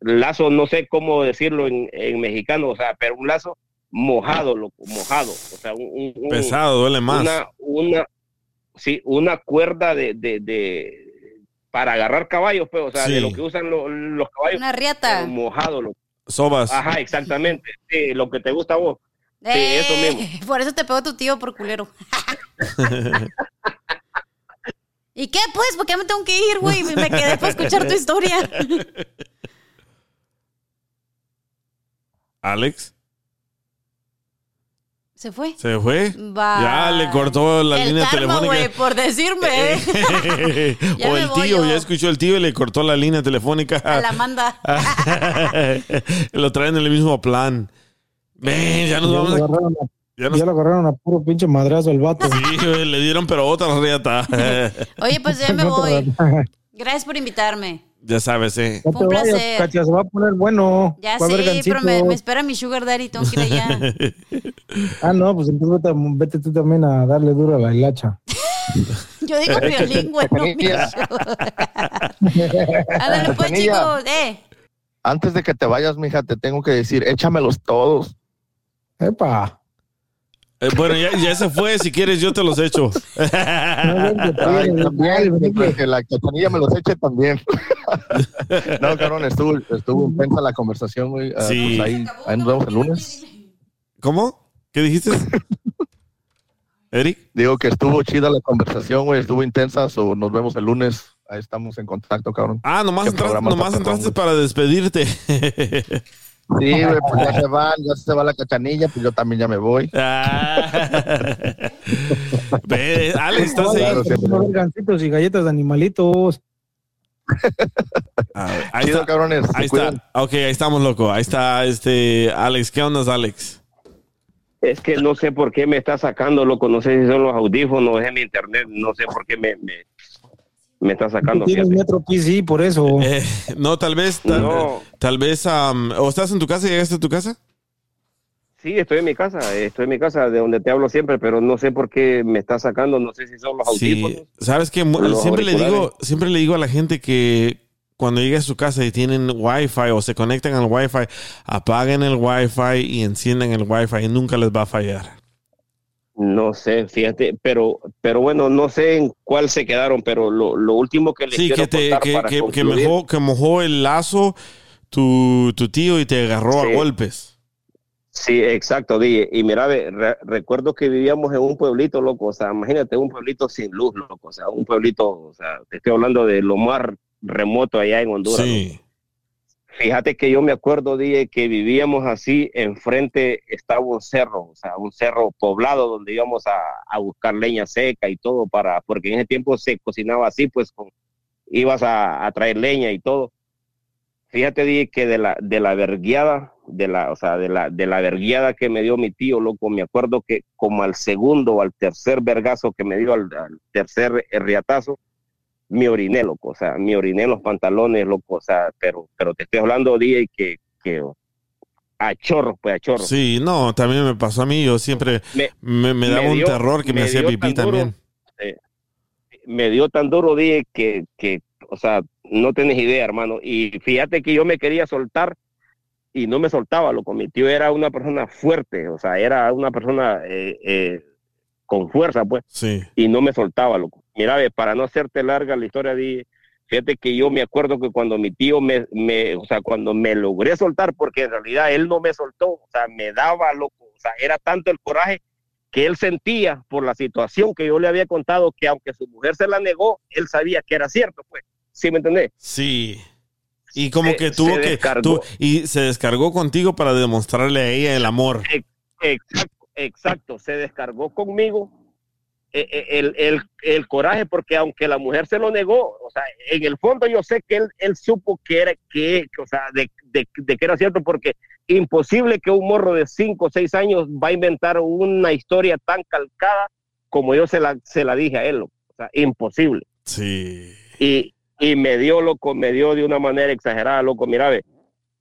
lazo, no sé cómo decirlo en, en mexicano, o sea, pero un lazo mojado, loco, mojado. O sea, un, Pesado, duele más. Una, una, sí, una cuerda de, de, de- para agarrar caballos, pues, o sea, Sí. de lo que usan lo- los caballos. Una riata. mojado, loco. Sobas. Ajá, exactamente. Sí, lo que te gusta a vos. Sí, eso Eh, mismo. Por eso te pegó tu tío por culero. ¿Y qué, pues? Porque ya me tengo que ir, güey. Me quedé para escuchar tu historia. Alex, ¿Se fue? ¿se fue? Bye. Ya le cortó la el línea karma, güey, telefónica. por decirme. ¿eh? Ya o el tío, yo. ya escuchó el tío y le cortó la línea telefónica. A la manda. Lo traen en el mismo plan. Ven, ya nos vamos a... Ya nos... ya lo agarraron a puro pinche madrazo el vato. Sí, güey, le dieron pero otra riata. Oye, pues ya me voy. Gracias por invitarme. ya sabes, eh. No Fue un vayas, placer. Katia, se va a poner bueno. Ya sé, pero me, espera mi sugar daddy. Tengo que ir allá. Ah, no, pues entonces vete, vete tú también a darle duro a la hilacha. Yo digo violín, güey, no mi sugar. Ándale, pues, chicos. Eh. Antes de que te vayas, mija, te tengo que decir, échamelos todos. Epa. Eh, bueno, ya, ya se fue. Si quieres, yo te los echo. Ay, también, que la cachanilla me los eche también. no, cabrón, estuvo, estuvo intensa la conversación, güey. Ah, Sí. pues ahí, ahí nos vemos el lunes. ¿Cómo? ¿Qué dijiste? Eric. Digo que estuvo chida la conversación, güey, estuvo intensa, so nos vemos el lunes. Ahí estamos en contacto, cabrón. Ah, nomás, entraste, nomás entraste para despedirte. Sí, güey, pues ya se van, ya se va la cachanilla, pues yo también ya me voy. Ah. Ve, Alex, estás ahí. Claro, gancitos y galletas de animalitos. Ahí Chido, está, cabrones, ahí está. Ok, ahí estamos, loco. Ahí está este Alex. ¿Qué onda, Alex? Es que no sé por qué me está sacando, loco. No sé si son los audífonos, es mi internet. No sé por qué me, me, me está sacando. Tienes metro PC, por eso. Eh, no, tal vez, tal, No. tal vez, am, ¿o estás en tu casa? ¿Llegaste a tu casa? Sí, estoy en mi casa, estoy en mi casa de donde te hablo siempre, pero no sé por qué me está sacando. No sé si son los audífonos. Sí, sabes que siempre le digo, siempre le digo a la gente que cuando llegue a su casa y tienen wifi o se conectan al wifi, apaguen el wifi y enciendan el wifi y nunca les va a fallar. No sé, fíjate, pero, pero bueno, no sé en cuál se quedaron, pero lo, lo último que les Sí, quiero que te, contar que, para que, que mojó, que mojó el lazo tu, tu tío y te agarró Sí. a golpes. Sí, exacto, Di. Y mira, re- recuerdo que vivíamos en un pueblito, loco, o sea, imagínate un pueblito sin luz, loco, o sea, un pueblito, o sea, te estoy hablando de lo más remoto allá en Honduras. Sí. loco. Fíjate que yo me acuerdo, Di, que vivíamos así, enfrente estaba un cerro, o sea, un cerro poblado donde íbamos a, a buscar leña seca y todo para, porque en ese tiempo se cocinaba así, pues ibas a, a traer leña y todo. Fíjate, Di, que de la, de la verguiada, de la, o sea, de la, de la verguiada que me dio mi tío, loco, me acuerdo que como al segundo o al tercer vergazo que me dio, al, al tercer riatazo, me oriné, loco, o sea, me oriné en los pantalones, loco, o sea, pero, pero te estoy hablando, día que, que a chorro, pues a chorro. Sí, no, también me pasó a mí. Yo siempre Me- me, me daba me un terror que me, hacía pipí duro. también. Eh, me dio tan duro, dije que, que, o sea, no tenés idea, hermano. Y fíjate que yo me quería soltar y no me soltaba, loco. Mi tío era una persona fuerte, o sea, era una persona eh, eh, con fuerza, pues. Sí. Y no me soltaba, loco. Mira, para no hacerte larga la historia, de, fíjate que yo me acuerdo que cuando mi tío me, me, o sea, cuando me logré soltar, porque en realidad él no me soltó, o sea, me daba, loco. O sea, era tanto el coraje que él sentía por la situación que yo le había contado, que aunque su mujer se la negó, él sabía que era cierto, pues. ¿Sí me entendés? Sí. Y como Se- que tuvo que... descargó. y se descargó contigo para demostrarle a ella el amor. Ex- Exacto, exacto. Se descargó conmigo el, el, el coraje, porque aunque la mujer se lo negó, o sea, en el fondo yo sé que él, él supo que era, que, o sea, de, de, de que era cierto, porque imposible que un morro de 5 o 6 años va a inventar una historia tan calcada como yo se la, se la dije a él, o sea, imposible. Sí. Y, y me dio, loco, me dio de una manera exagerada, loco. Mira, ve,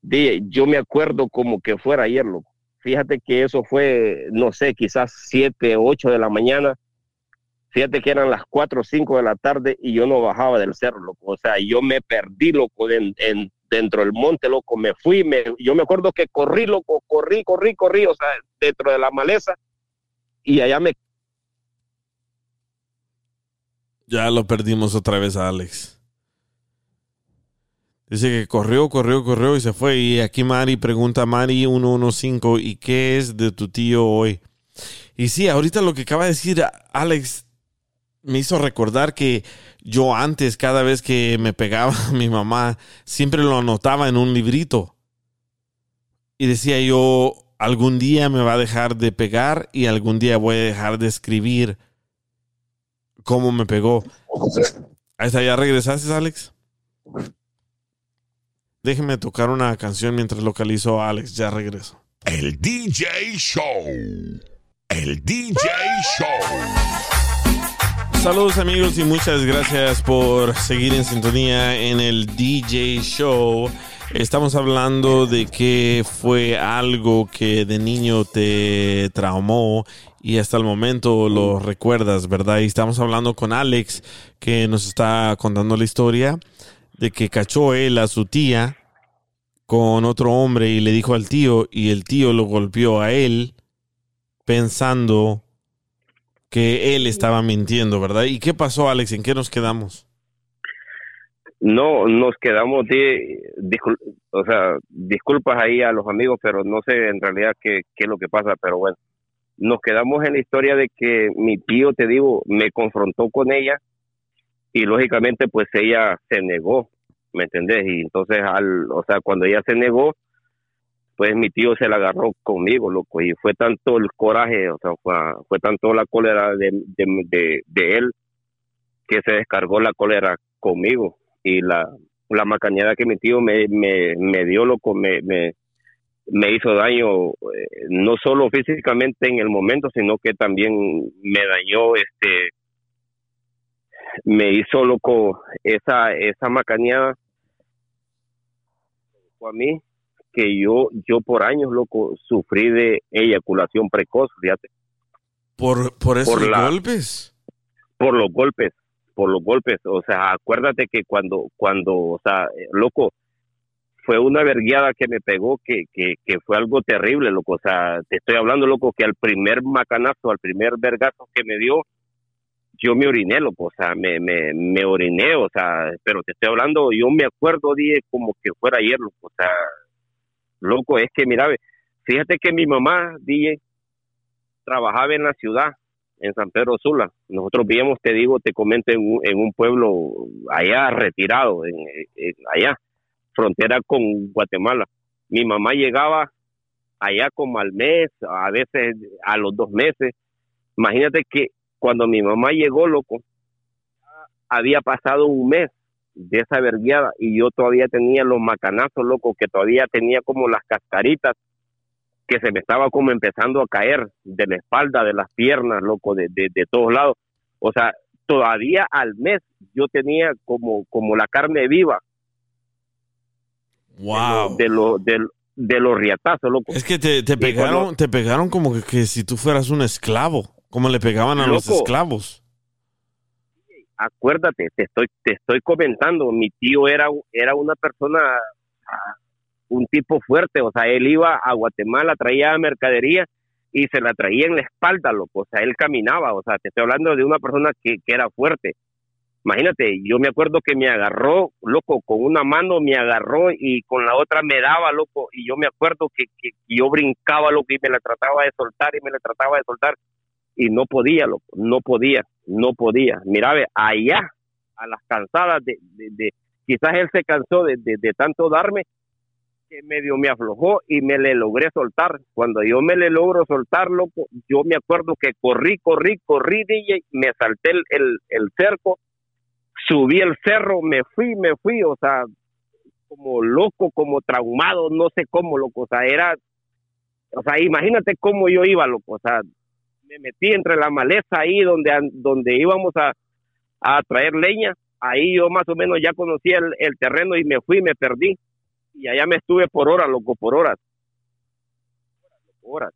DJ, yo me acuerdo como que fuera ayer, loco. Fíjate que eso fue, no sé, quizás 7, 8 de la mañana. Fíjate que eran las 4 o 5 de la tarde y yo no bajaba del cerro, loco. O sea, yo me perdí, loco, en, en- dentro del monte, loco. Me fui, me, yo me acuerdo que corrí, loco, corrí, corrí, corrí, o sea, dentro de la maleza. Y allá me Ya lo perdimos otra vez a Alex. Dice que corrió, corrió, corrió y se fue. Y aquí Mari pregunta, Mari 115, ¿y qué es de tu tío hoy? Y sí, ahorita lo que acaba de decir Alex me hizo recordar que yo antes, cada vez que me pegaba mi mamá, siempre lo anotaba en un librito. Y decía yo, algún día me va a dejar de pegar y algún día voy a dejar de escribir cómo me pegó. Ahí está, ¿ya regresaste, Alex? Déjeme tocar una canción mientras localizo a Alex. Ya regreso. El DJ Show. El DJ Show. Saludos amigos y muchas gracias por seguir en sintonía en el DJ Show. Estamos hablando de que fue algo que de niño te traumó y hasta el momento lo recuerdas, ¿verdad? Y estamos hablando con Alex que nos está contando la historia de que cachó él a su tía con otro hombre y le dijo al tío y el tío lo golpeó a él pensando que él estaba mintiendo, ¿verdad? ¿Y qué pasó, Alex? ¿En qué nos quedamos? no nos quedamos de, o sea, disculpas ahí a los amigos, pero no sé en realidad qué, qué es lo que pasa, pero bueno, nos quedamos en la historia de que mi tío, te digo, me confrontó con ella y lógicamente pues ella se negó, ¿me entendés? Y entonces, al, o sea, cuando ella se negó, pues mi tío se la agarró conmigo, loco, y fue tanto el coraje, o sea, fue, tanto la cólera de, de, de, él que se descargó la cólera conmigo y la, la macañada que mi tío me, me, me dio, loco, me, me, me hizo daño, eh, no solo físicamente en el momento, sino que también me dañó, este, me hizo, loco, esa, esa macañada. A mí, que yo, yo por años, loco, sufrí de eyaculación precoz, fíjate. ¿Por, por esos Por la- golpes? por los golpes, por los golpes. O sea, acuérdate que cuando, cuando, o sea, loco, fue una vergueada que me pegó que, que, que fue algo terrible, loco. O sea, te estoy hablando, loco, que al primer macanazo, al primer vergazo que me dio, yo me oriné, loco. O sea, me, me, me oriné, o sea, pero te estoy hablando, yo me acuerdo, dije, como que fuera ayer, loco. O sea, loco, es que, mira, fíjate que mi mamá, dije, trabajaba en la ciudad, en San Pedro Sula. Nosotros vivíamos, te digo, te comento, en un, en un pueblo allá retirado, en, en- allá, frontera con Guatemala. Mi mamá llegaba allá como al mes, a veces a los dos meses. Imagínate que cuando mi mamá llegó, loco, había pasado un mes de esa vergueada y yo todavía tenía los macanazos, loco, que todavía tenía como las cascaritas que se me estaba como empezando a caer de la espalda, de las piernas, loco, de, de, de todos lados. O sea, todavía al mes yo tenía como, como la carne viva Wow. de, lo, de, de los riatazos, loco. Es que te, te pegaron, cuando- te pegaron como que, que si tú fueras un esclavo, como le pegaban a los esclavos. Acuérdate, te estoy, te estoy comentando, mi tío era, era una persona, ah, un tipo fuerte, o sea, él iba a Guatemala, traía mercadería y se la traía en la espalda, loco, o sea, él caminaba, o sea, te estoy hablando de una persona que, que era fuerte. Imagínate, yo me acuerdo que me agarró, loco, con una mano me agarró y con la otra me daba, loco, y yo me acuerdo que, que yo brincaba, loco, y me la trataba de soltar y me la trataba de soltar y no podía, loco, no podía, no podía. Mira, ve, allá, a las cansadas de, de, quizás él se cansó de, de, de tanto darme que medio me aflojó y me le logré soltar. Cuando yo me le logro soltar, loco, yo me acuerdo que corrí, corrí, corrí, DJ, me salté el, el, el cerco, subí el cerro, me fui, me fui, o sea, como loco, como traumado, no sé cómo, loco, o sea, era, o sea, imagínate cómo yo iba, loco, o sea, me metí entre la maleza ahí donde, donde íbamos a, a traer leña, ahí yo más o menos ya conocía el, el terreno y me fui, me perdí, y allá me estuve por horas, loco, por horas. Horas.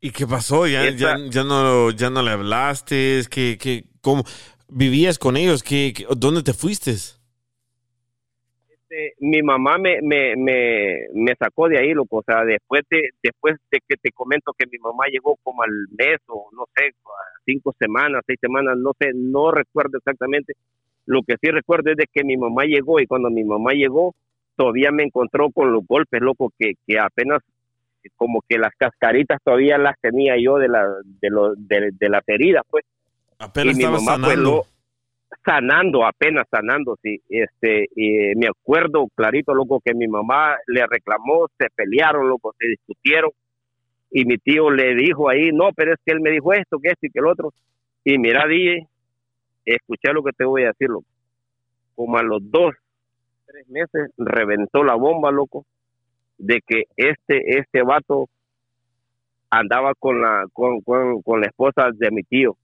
¿Y qué pasó? ¿Ya, ya, ya no, ya no le hablaste? ¿Qué, qué, cómo? ¿Vivías con ellos? ¿Qué, qué- ¿Dónde te fuiste? Este, mi mamá me, me, me, me sacó de ahí, loco. O sea, después de, después de que te comento que mi mamá llegó como al mes o no sé, cinco semanas, seis semanas, no sé, no recuerdo exactamente. Lo que sí recuerdo es de que mi mamá llegó y cuando mi mamá llegó, todavía me encontró con los golpes, loco, que, que apenas como que las cascaritas todavía las tenía yo de la de, lo, de, de las heridas, pues. Apenas y mi mamá, pues, lo- sanando, apenas sanando, sí. Este, y me acuerdo clarito, loco, que mi mamá le reclamó, se pelearon, loco, se discutieron. Y mi tío le dijo ahí, no, pero es que él me dijo esto, que esto y que el otro. Y mira, dije, escuché lo que te voy a decir, loco. Como a los dos, tres meses, reventó la bomba, loco, de que este, este vato andaba con la, con, con, con la esposa de mi tío.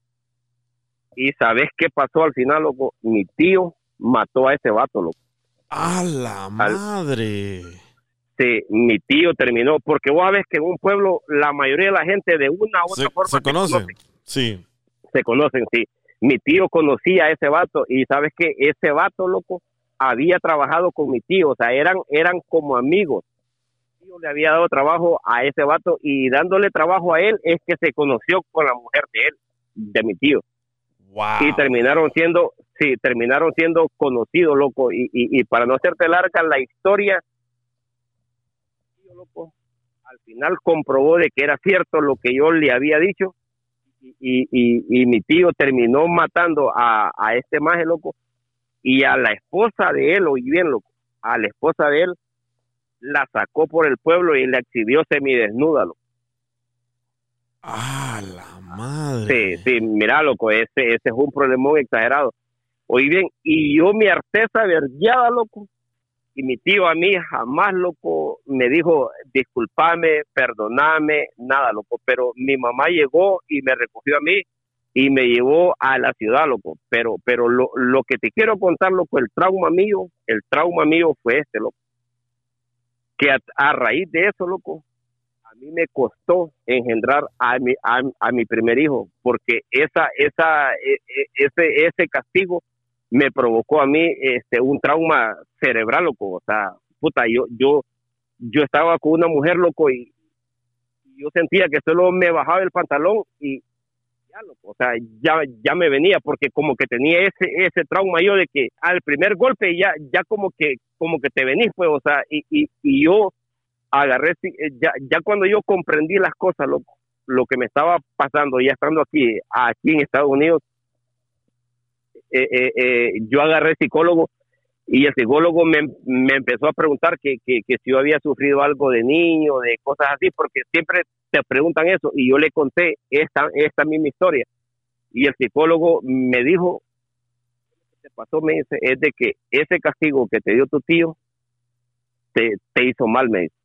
Y sabes qué pasó al final, loco? Mi tío mató a ese vato, loco. ¡A la madre! Sí, mi tío terminó, porque vos sabes que en un pueblo la mayoría de la gente de una u otra Se, forma se conocen. Sí. se conocen, sí. Mi tío conocía a ese vato y sabes que ese vato, loco, había trabajado con mi tío, o sea, eran, eran como amigos. Mi tío le había dado trabajo a ese vato y dándole trabajo a él es que se conoció con la mujer de él, de mi tío. Y terminaron siendo, sí, terminaron siendo conocidos, loco. Y, y, y para no hacerte larga la historia, loco, al final comprobó de que era cierto lo que yo le había dicho y, y, y mi tío terminó matando a, a este maje, loco, y a la esposa de él, oí bien, loco, a la esposa de él, la sacó por el pueblo y la exhibió semidesnuda, loco. ¡Ah, la madre! Sí, sí, mira, loco, ese, ese es un problemón exagerado. Oí bien, y yo mi artesa vergueada, loco, y mi tío a mí jamás, loco, me dijo, discúlpame, perdoname, nada, loco, pero mi mamá llegó y me recogió a mí y me llevó a la ciudad, loco, pero, pero lo, lo que te quiero contar, loco, el trauma mío, el trauma mío fue este, loco, que a raíz de eso, loco, a mí me costó engendrar a mi, a, mi primer hijo, porque esa, esa, e- e- ese, ese castigo me provocó a mí este un trauma cerebral, loco. O sea, puta, yo, yo, yo estaba con una mujer, loco, y, yo sentía que solo me bajaba el pantalón y ya, loco, o sea, ya, ya me venía, porque como que tenía ese, ese trauma yo de que al primer golpe ya, ya como que, como que te venís, pues, o sea, y, y yo agarré, eh, ya, ya cuando yo comprendí las cosas, loco, lo que me estaba pasando, ya estando aquí, aquí en Estados Unidos, eh, eh, yo agarré psicólogo y el psicólogo me, me empezó a preguntar que, que, que si yo había sufrido algo de niño, de cosas así, porque siempre te preguntan eso y yo le conté esta, esta misma historia y el psicólogo me dijo, lo te pasó, me dice, es de que ese castigo que te dio tu tío te, te hizo mal, me dice.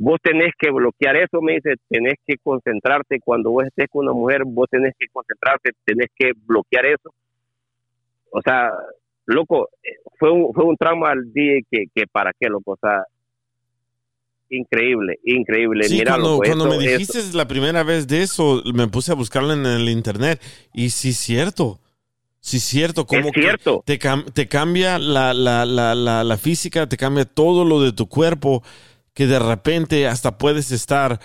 Vos tenés que bloquear eso, me dice, tenés que concentrarte cuando vos estés con una mujer, vos tenés que concentrarte, tenés que bloquear eso. O sea, loco, eh, fue un, fue un trauma al día que, que para qué, loco, o sea, increíble, increíble. Sí, Mira, cuando, loco, cuando esto- me esto- dijiste la primera vez de eso, me puse a buscarlo en el internet. Y sí, cierto. Sí, cierto. Como Es cierto. Que te, te cambia la, la, la, la física, te cambia todo lo de tu cuerpo, que de repente hasta puedes estar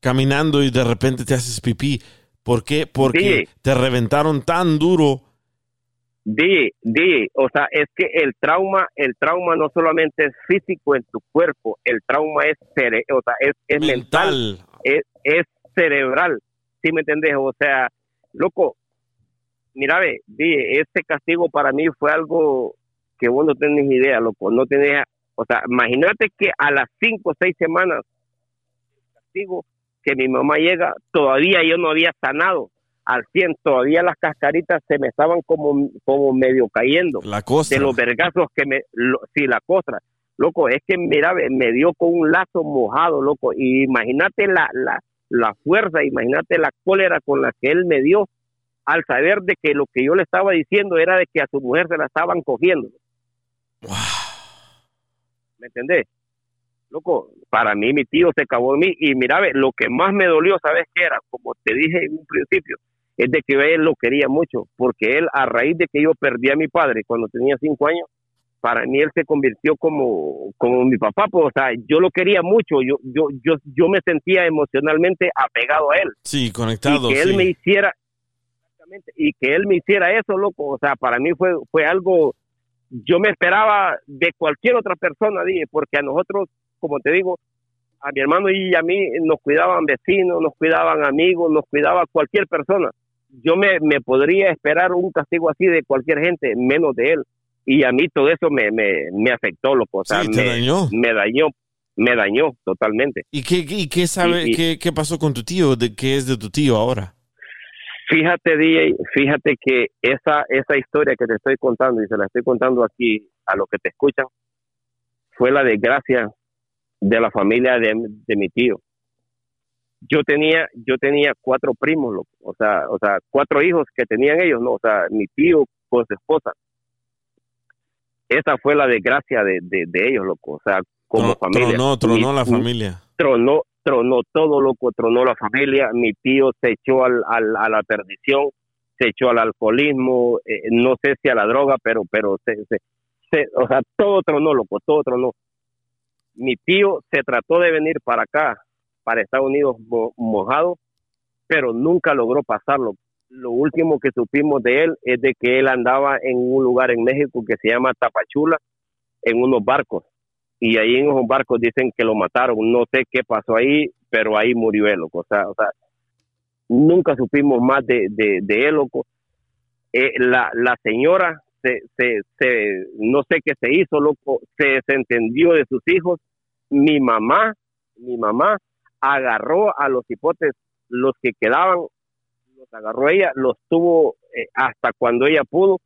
caminando y de repente te haces pipí. ¿Por qué? Porque te reventaron tan duro. DJ, DJ, o sea, es que el trauma, el trauma no solamente es físico en tu cuerpo, el trauma es, cere o sea, es, es mental, es, es cerebral, ¿sí me entendés? O sea, loco, mira, ve, DJ, este castigo para mí fue algo que vos no tenés idea, loco, no tenés, o sea, imagínate que a las cinco o seis semanas castigo que mi mamá llega, todavía yo no había sanado al 100, todavía las cascaritas se me estaban como, como medio cayendo. La costra. De los vergazos que me, lo- sí, la costra. Loco, es que mira, me dio con un lazo mojado, loco. Y imagínate la, la, la fuerza, imagínate la cólera con la que él me dio al saber de que lo que yo le estaba diciendo era de que a su mujer se la estaban cogiendo. ¿Me entendés? Loco, para mí mi tío se acabó de mí y mira, ve, lo que más me dolió, ¿sabes qué era? Como te dije en un principio, es de que él lo quería mucho, porque él a raíz de que yo perdí a mi padre cuando tenía cinco años, para mí él se convirtió como, como mi papá, pues, o sea, yo lo quería mucho, yo, yo, yo, yo me sentía emocionalmente apegado a él. Sí, conectado. y que él sí. me hiciera, exactamente, y que él me hiciera eso, loco, o sea, para mí fue, fue algo, yo me esperaba de cualquier otra persona, dije, porque a nosotros, como te digo, a mi hermano y a mí nos cuidaban vecinos, nos cuidaban amigos, nos cuidaba cualquier persona. Yo me, me podría esperar un castigo así de cualquier gente, menos de él. Y a mí todo eso me, me, me afectó, loco. O sea, Sí, te me, dañó. me dañó, me dañó totalmente. ¿Y qué, y qué sabe, Y- y- qué, qué pasó con tu tío? ¿De qué es de tu tío ahora? Fíjate, DJ, fíjate que esa, esa historia que te estoy contando y se la estoy contando aquí a los que te escuchan, fue la desgracia de la familia de, de mi tío. Yo tenía, yo tenía cuatro primos, loco, o sea, o sea, cuatro hijos que tenían ellos, no, o sea, mi tío con su esposa. Esa fue la desgracia de, de, de ellos, loco, o sea, como Tro- familia. Tronó, tronó Mi- la mi- familia. tronó, tronó todo, loco, tronó la familia, mi tío se echó al, a la perdición, se echó al alcoholismo, eh, no sé si a la droga, pero, pero se, se- o sea, todo tronó, loco, todo tronó. Mi tío se trató de venir para acá, para Estados Unidos mo- mojado, pero nunca logró pasarlo. Lo último que supimos de él es de que él andaba en un lugar en México que se llama Tapachula, en unos barcos y ahí en esos barcos dicen que lo mataron. No sé qué pasó ahí, pero ahí murió él, loco. O sea, o sea nunca supimos más de, de, de. Eh, la, la señora, se, se, se, no sé qué se hizo, loco, se desentendió de sus hijos. Mi mamá, mi mamá agarró a los hipotes, los que quedaban, los agarró ella, los tuvo eh, hasta cuando ella pudo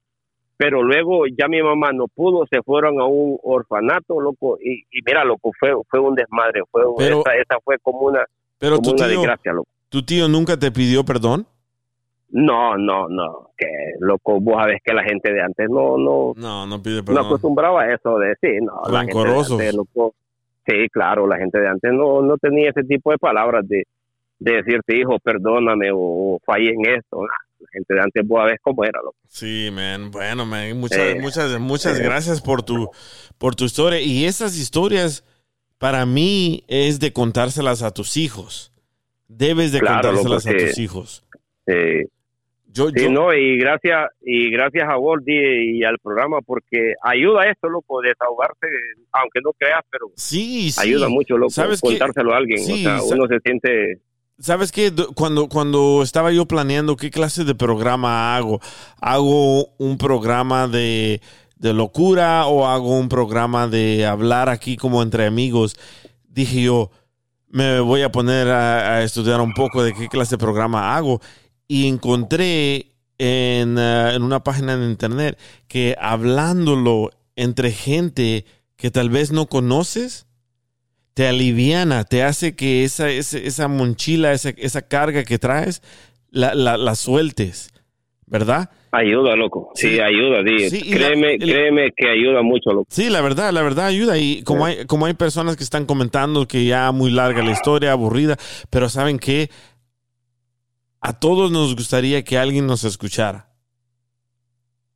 pero luego ya mi mamá no pudo, se fueron a un orfanato, loco, y, y mira, loco, fue, fue un desmadre, fue, Pero- esa, esa fue como una, Pero como tu una tío, desgracia, loco. tu tío nunca te pidió perdón. No, no, no, que loco, vos sabés que la gente de antes no, no, No, no pide no perdón. acostumbraba a eso de decir, no, la gente de antes, loco, sí, claro, la gente de antes no, no tenía ese tipo de palabras de, de decirte, hijo, perdóname o, o fallé en esto, la gente de antes, vos sabés cómo era, loco. Sí, man. Bueno, man. Muchas, Eh, muchas, muchas eh. gracias por tu, por tu historia. Y esas historias, para mí, es de contárselas a tus hijos. Debes de Claro, contárselas loco, a tus hijos. Sí. Yo, Sí, yo- no, y gracias, y gracias a Walt y, al programa porque ayuda esto, loco, desahogarse, aunque no creas, pero sí, sí. ayuda mucho, loco, ¿Sabes contárselo a alguien. Sí, o sea, uno se siente, ¿Sabes qué? Cuando, cuando estaba yo planeando qué clase de programa hago, hago un programa de, de locura o hago un programa de hablar aquí como entre amigos, dije yo, me voy a poner a, a estudiar un poco de qué clase de programa hago. Y encontré en, eh, en una página de internet que hablándolo entre gente que tal vez no conoces, te aliviana, te hace que esa, esa, esa mochila, esa, esa carga que traes, la, la, la sueltes, ¿verdad? ayuda, loco. Sí, ayuda. Sí, la- créeme, el- créeme que ayuda mucho, loco. Sí, la verdad, la verdad ayuda. Y como hay, como hay personas que están comentando que ya muy larga la historia, aburrida, pero saben que a todos nos gustaría que alguien nos escuchara.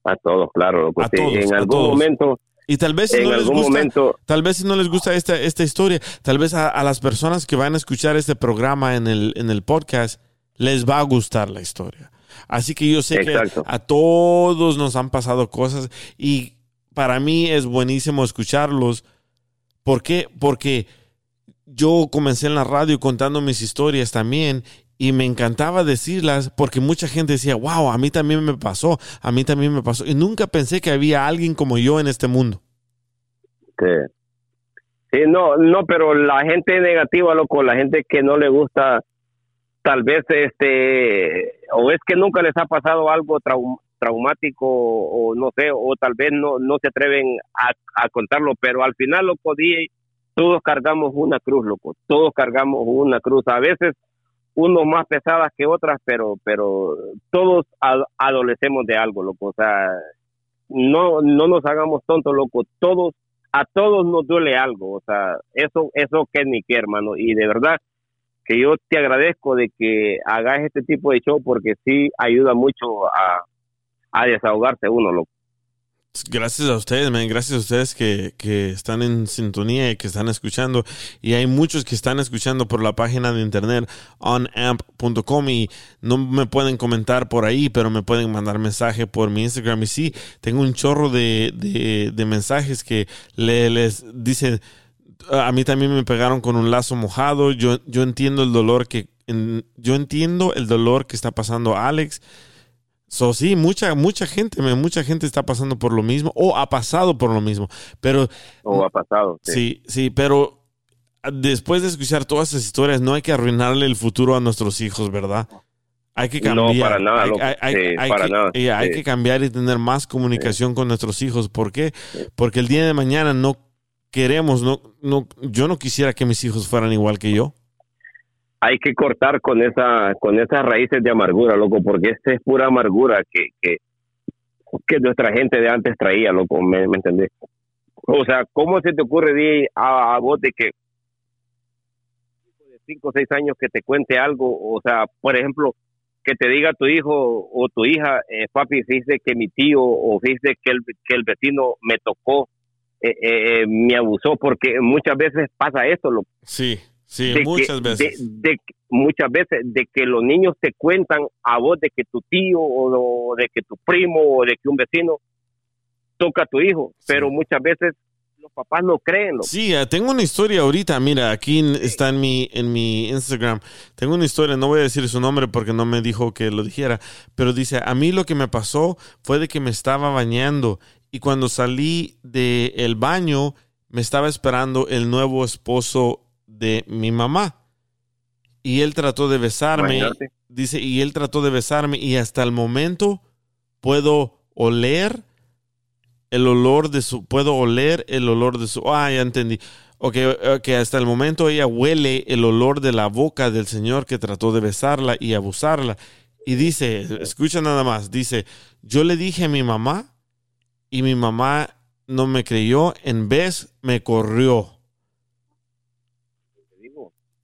A todos, claro, loco. A Sí, todos, en a algún todos. momento, Y tal vez si no les gusta, momento, tal vez si no les gusta esta, esta historia, tal vez a, a las personas que van a escuchar este programa en el, en el podcast, les va a gustar la historia. Así que yo sé Exacto. que a todos nos han pasado cosas y para mí es buenísimo escucharlos. ¿Por qué? Porque yo comencé en la radio contando mis historias también y me encantaba decirlas porque mucha gente decía, wow, a mí también me pasó, a mí también me pasó. Y nunca pensé que había alguien como yo en este mundo. Sí. Sí, no, no, pero la gente negativa, loco, la gente que no le gusta, tal vez, este, o es que nunca les ha pasado algo trau- traumático, o no sé, o tal vez no, no se atreven a, a contarlo, pero al final, loco, DJ, todos cargamos una cruz, loco, todos cargamos una cruz. A veces, unos más pesadas que otras, pero, pero todos ad- adolecemos de algo, loco, o sea, no, no nos hagamos tontos, loco, todos a todos nos duele algo, o sea, eso, eso que ni qué, hermano, y de verdad que yo te agradezco de que hagas este tipo de show porque sí ayuda mucho a, a desahogarse uno, loco. Gracias a ustedes. Gracias a ustedes que, que están en sintonía y que están escuchando. Y hay muchos que están escuchando por la página de internet onamp.com y no me pueden comentar por ahí, pero me pueden mandar mensaje por mi Instagram. Y sí, tengo un chorro de, de, mensajes que le, les dicen, a mí también me pegaron con un lazo mojado. Yo, yo entiendo el dolor que, yo entiendo el dolor que está pasando Alex. So, sí, mucha, mucha gente, mucha gente está pasando por lo mismo o ha pasado por lo mismo. Pero O ha pasado. sí, sí, pero después de escuchar todas esas historias, no hay que arruinarle el futuro a nuestros hijos, ¿verdad? Hay que No, cambiar. para nada, hay, loco. hay- Sí, hay para que, nada. eh, hay Sí. que cambiar y tener más comunicación con nuestros hijos. ¿Por qué? Porque el día de mañana no queremos, no, no, yo no quisiera que mis hijos fueran igual que yo. Hay que cortar con esa, con esas raíces de amargura, loco, porque esta es pura amargura que, que, nuestra gente de antes traía, loco, ¿me, me entendés? O sea, ¿cómo se te ocurre a, vos de que de cinco o seis años que te cuente algo, o sea, por ejemplo, que te diga tu hijo o tu hija, eh, papi, fíjese que mi tío o fíjese que el, que el vecino me tocó, eh, eh, eh, me abusó, porque muchas veces pasa esto, loco. Sí, sí, de muchas que- veces. De, de- muchas veces de que los niños te cuentan a vos de que tu tío o, de que tu primo o de que un vecino toca a tu hijo, pero muchas veces los papás no creen. Sí, eh, tengo una historia ahorita. Mira, aquí está en mi, en mi Instagram. Tengo una historia, no voy a decir su nombre porque no me dijo que lo dijera, pero dice, a mí lo que me pasó fue de que me estaba bañando y cuando salí del baño me estaba esperando el nuevo esposo de mi mamá. Y él trató de besarme. Imagínate. Dice, y él trató de besarme y hasta el momento puedo oler el olor de su, puedo oler el olor de su, ah, ya entendí. Ok, ok, hasta el momento ella huele el olor de la boca del señor que trató de besarla y abusarla. Y dice, escucha nada más, dice, yo le dije a mi mamá y mi mamá no me creyó, en vez me corrió.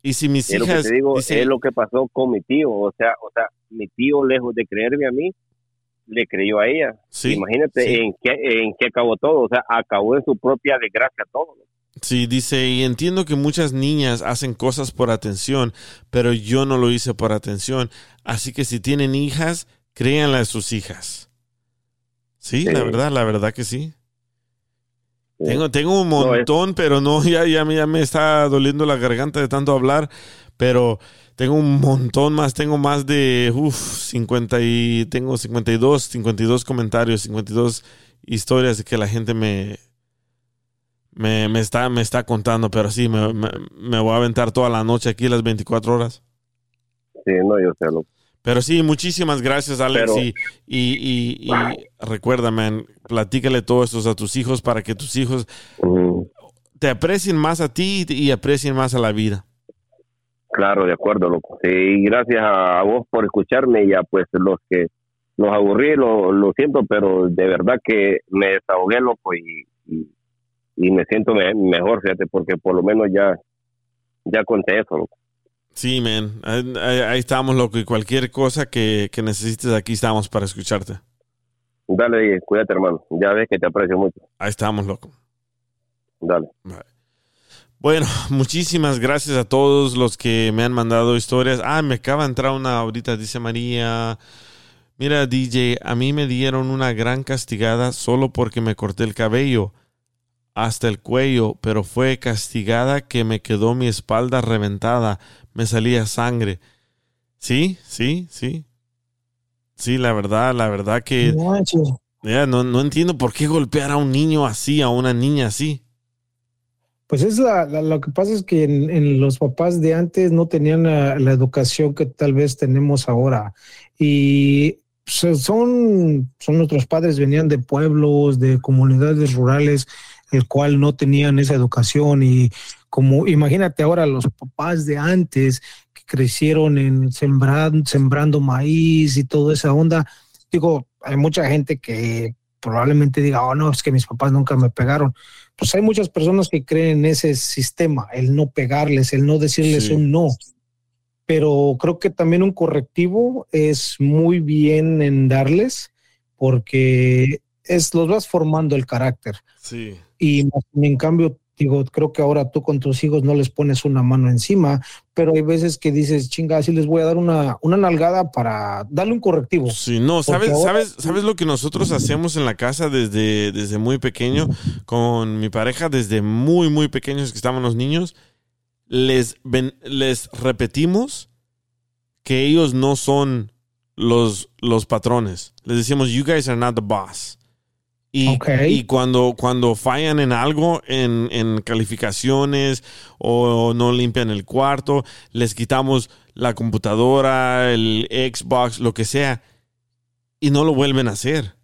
Y si mis es lo que hijas, te digo, dice- es lo que pasó con mi tío, o sea, o sea, mi tío lejos de creerme a mí, le creyó a ella. Sí, Imagínate sí. en qué en qué acabó todo, o sea, acabó en su propia desgracia todo. ¿no? Sí, dice, y entiendo que muchas niñas hacen cosas por atención, pero yo no lo hice por atención. Así que si tienen hijas, créanle a sus hijas. Sí, la Sí. verdad, la verdad que sí. Sí. Tengo, tengo un No, montón, pero no, ya, ya, me- ya me está doliendo la garganta de tanto hablar, pero tengo un montón más, tengo más de, uff, 50 y, tengo 52, 52 comentarios, 52 historias que la gente me, me, me está, me está contando, pero sí, me, me, me voy a aventar toda la noche aquí, las 24 horas. Sí, no, yo sé, loco. Pero sí, muchísimas gracias, Alex. Pero- y, y, y, y recuerda, man, platícale todo esto a tus hijos para que tus hijos te aprecien más a ti y aprecien más a la vida. Claro, de acuerdo, loco. Sí, y gracias a, vos por escucharme y a pues los que los aburrí, lo, lo siento, pero de verdad que me desahogué, loco, y, y, y me siento me- mejor, fíjate, porque por lo menos ya, ya conté eso, loco. Sí, man. Ahí, estamos, loco. Y cualquier cosa que, que necesites, aquí estamos para escucharte. Dale, cuídate, hermano. Ya ves que te aprecio mucho. Ahí estamos, loco. Dale. Bueno, muchísimas gracias a todos los que me han mandado historias. Ah, me acaba de entrar una ahorita, dice María. Mira, DJ, a mí me dieron una gran castigada solo porque me corté el cabello hasta el cuello, pero fue castigada que me quedó mi espalda reventada, me salía sangre. Sí, sí, sí. Sí, la verdad, la verdad que... No, no entiendo por qué golpear a un niño así, a una niña así. Pues es la, la- lo que pasa es que en, en los papás de antes no tenían la, la educación que tal vez tenemos ahora. Y pues, son, son nuestros padres, venían de pueblos, de comunidades rurales, el cual no tenían esa educación. Y como imagínate ahora los papás de antes que crecieron en sembrando maíz y toda esa onda. Digo, hay mucha gente que probablemente diga, oh no, es que mis papás nunca me pegaron pues hay muchas personas que creen en ese sistema, el no pegarles, el no decirles Sí. un no. Pero creo que también un correctivo es muy bien en darles porque es los vas formando el carácter. Sí. Y en cambio, digo, creo que ahora tú con tus hijos no les pones una mano encima, pero hay veces que dices, chinga, sí les voy a dar una, una nalgada para darle un correctivo. Sí, no, ¿sabes, ahora- sabes, ¿sabes lo que nosotros hacemos en la casa desde, desde muy pequeño? Con mi pareja, desde muy, muy pequeños que estaban los niños, les, ven- les repetimos que ellos no son los, los patrones. Les decimos, you guys are not the boss. Y, y cuando, cuando fallan en algo, en, en calificaciones o no limpian el cuarto, les quitamos la computadora, el Xbox, lo que sea, y no lo vuelven a hacer.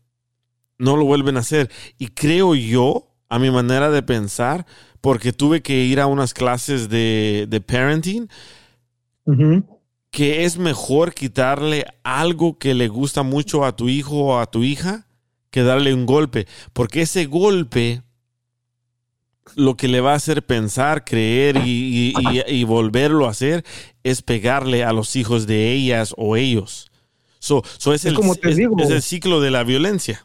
No lo vuelven a hacer. Y creo yo, a mi manera de pensar, porque tuve que ir a unas clases de, de parenting, que es mejor quitarle algo que le gusta mucho a tu hijo o a tu hija que darle un golpe. Porque ese golpe lo que le va a hacer pensar, creer y, y- y- y volverlo a hacer es pegarle a los hijos de ellas o ellos. So, so es, el, como te es- digo. es el ciclo de la violencia.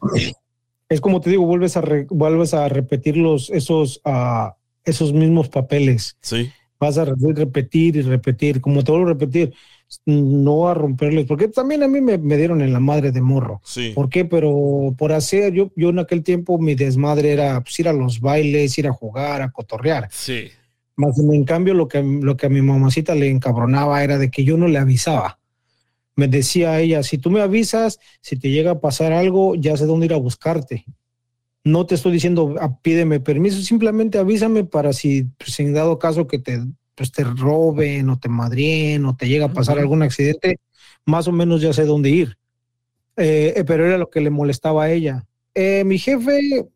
Es como te digo, vuelves a, re- vuelves a repetir los, esos, ah, esos mismos papeles. Sí. Vas a re- repetir y repetir, como te vuelvo a repetir, no a romperles, porque también a mí me, me dieron en la madre de morro. Sí. ¿Por qué? Pero por hacer, yo, yo en aquel tiempo mi desmadre era pues, ir a los bailes, ir a jugar, a cotorrear. Sí. Más en cambio, lo que, lo que a mi mamacita le encabronaba era de que yo no le avisaba. Me decía ella, si tú me avisas, si te llega a pasar algo, ya sé dónde ir a buscarte. No te estoy diciendo, "Ah, pídeme permiso, simplemente avísame para si, pues, en dado caso que te, pues, te roben o te madrien o te llega a pasar algún accidente, más o menos ya sé dónde ir. Eh, eh, pero era lo que le molestaba a ella. Eh, mi jefe,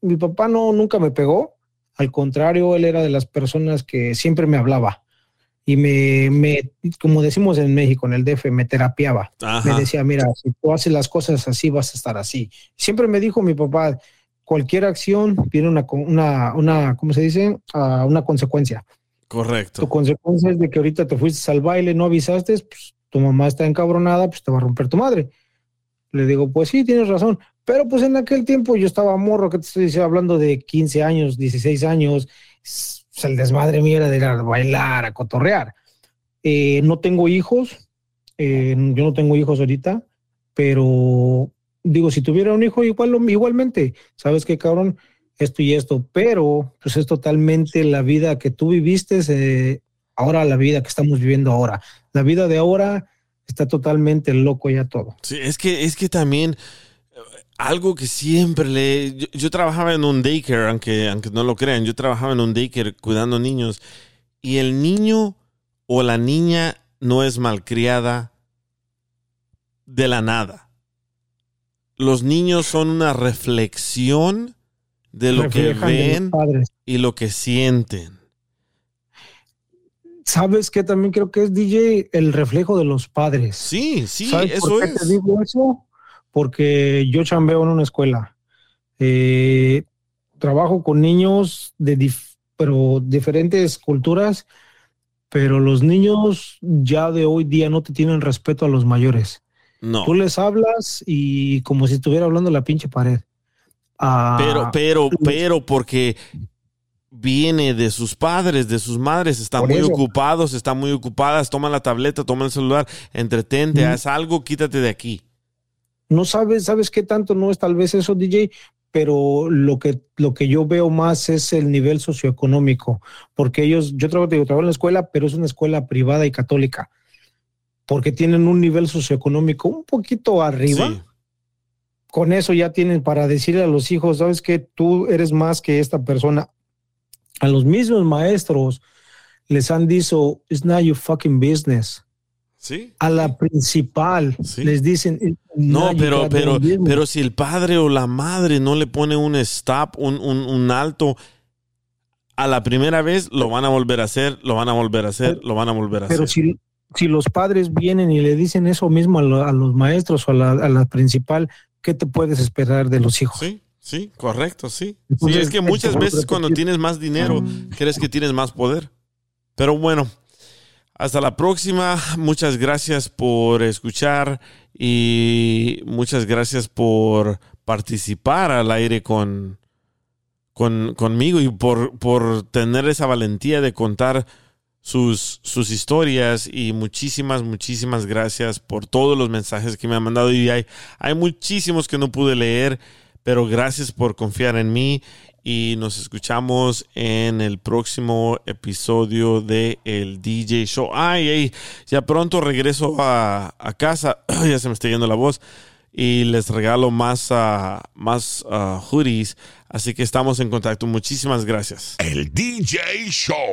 mi papá no, nunca me pegó. Al contrario, él era de las personas que siempre me hablaba y me, me como decimos en México, en el DF, me terapiaba. Ajá. Me decía, mira, si tú haces las cosas así, vas a estar así. Siempre me dijo mi papá, cualquier acción tiene una, una, una ¿cómo se dice? Ah, una consecuencia. Correcto. Tu consecuencia es de que ahorita te fuiste al baile, no avisaste, pues tu mamá está encabronada, pues te va a romper tu madre. Le digo, pues sí, tienes razón. Pero pues en aquel tiempo yo estaba morro, que te estoy diciendo, hablando de 15 años, 16 años, pues, el desmadre mío era de ir a bailar, a cotorrear. Eh, no tengo hijos, eh, yo no tengo hijos ahorita, pero digo, si tuviera un hijo, igual, igualmente, ¿sabes qué, cabrón? Esto y esto, pero pues es totalmente la vida que tú viviste, eh, ahora la vida que estamos viviendo ahora. La vida de ahora está totalmente loco ya todo. Sí, es que, es que también eh, algo que siempre le... Yo, yo trabajaba en un daycare, aunque, aunque no lo crean, yo trabajaba en un daycare cuidando niños y el niño o la niña no es malcriada de la nada. Los niños son una reflexión de lo que ven y lo que sienten. ¿Sabes qué? También creo que es DJ el reflejo de los padres. Sí, sí, ¿Sabes eso por qué es. te digo eso? Porque yo chambeo en una escuela. Eh, trabajo con niños de dif- pero diferentes culturas, pero los niños ya de hoy día no te tienen respeto a los mayores. No. Tú les hablas y como si estuviera hablando la pinche pared. Ah, Pero, pero, pero, porque viene de sus padres, de sus madres, están muy eso. ocupados, están muy ocupadas, toman la tableta, toman el celular, entretente, haz algo, quítate de aquí. no sabes, sabes qué tanto no es tal vez eso, DJ, pero lo que, lo que yo veo más es el nivel socioeconómico, porque ellos, yo trabajo, digo, trabajo en la escuela, pero es una escuela privada y católica, porque tienen un nivel socioeconómico un poquito arriba. Sí. Con eso ya tienen para decirle a los hijos, sabes que tú eres más que esta persona. A los mismos maestros les han dicho, it's not your fucking business. Sí. A la principal les dicen, "It's No, pero, pero, business". pero si el padre o la madre no le pone un stop, un, un, un alto, a la primera vez lo van a volver a hacer, lo van a volver a hacer, lo van a volver a Pero hacer. si, si los padres vienen y le dicen eso mismo a, lo- a los maestros o a la, a la principal, ¿qué te puedes esperar de los hijos? Sí, sí, correcto, sí. Sí, Entonces, es que muchas veces cuando tienes más dinero, crees que tienes más poder. Pero bueno, hasta la próxima. Muchas gracias por escuchar y muchas gracias por participar al aire con, con, conmigo y por, por tener esa valentía de contar sus, sus historias y muchísimas, muchísimas gracias por todos los mensajes que me han mandado y hay, hay muchísimos que no pude leer, pero gracias por confiar en mí y nos escuchamos en el próximo episodio de el DJ Show. Ay, ay, ya pronto regreso a, a casa, ya se me está yendo la voz y les regalo más, ah, más ah, hoodies, así que estamos en contacto. Muchísimas gracias. El DJ Show.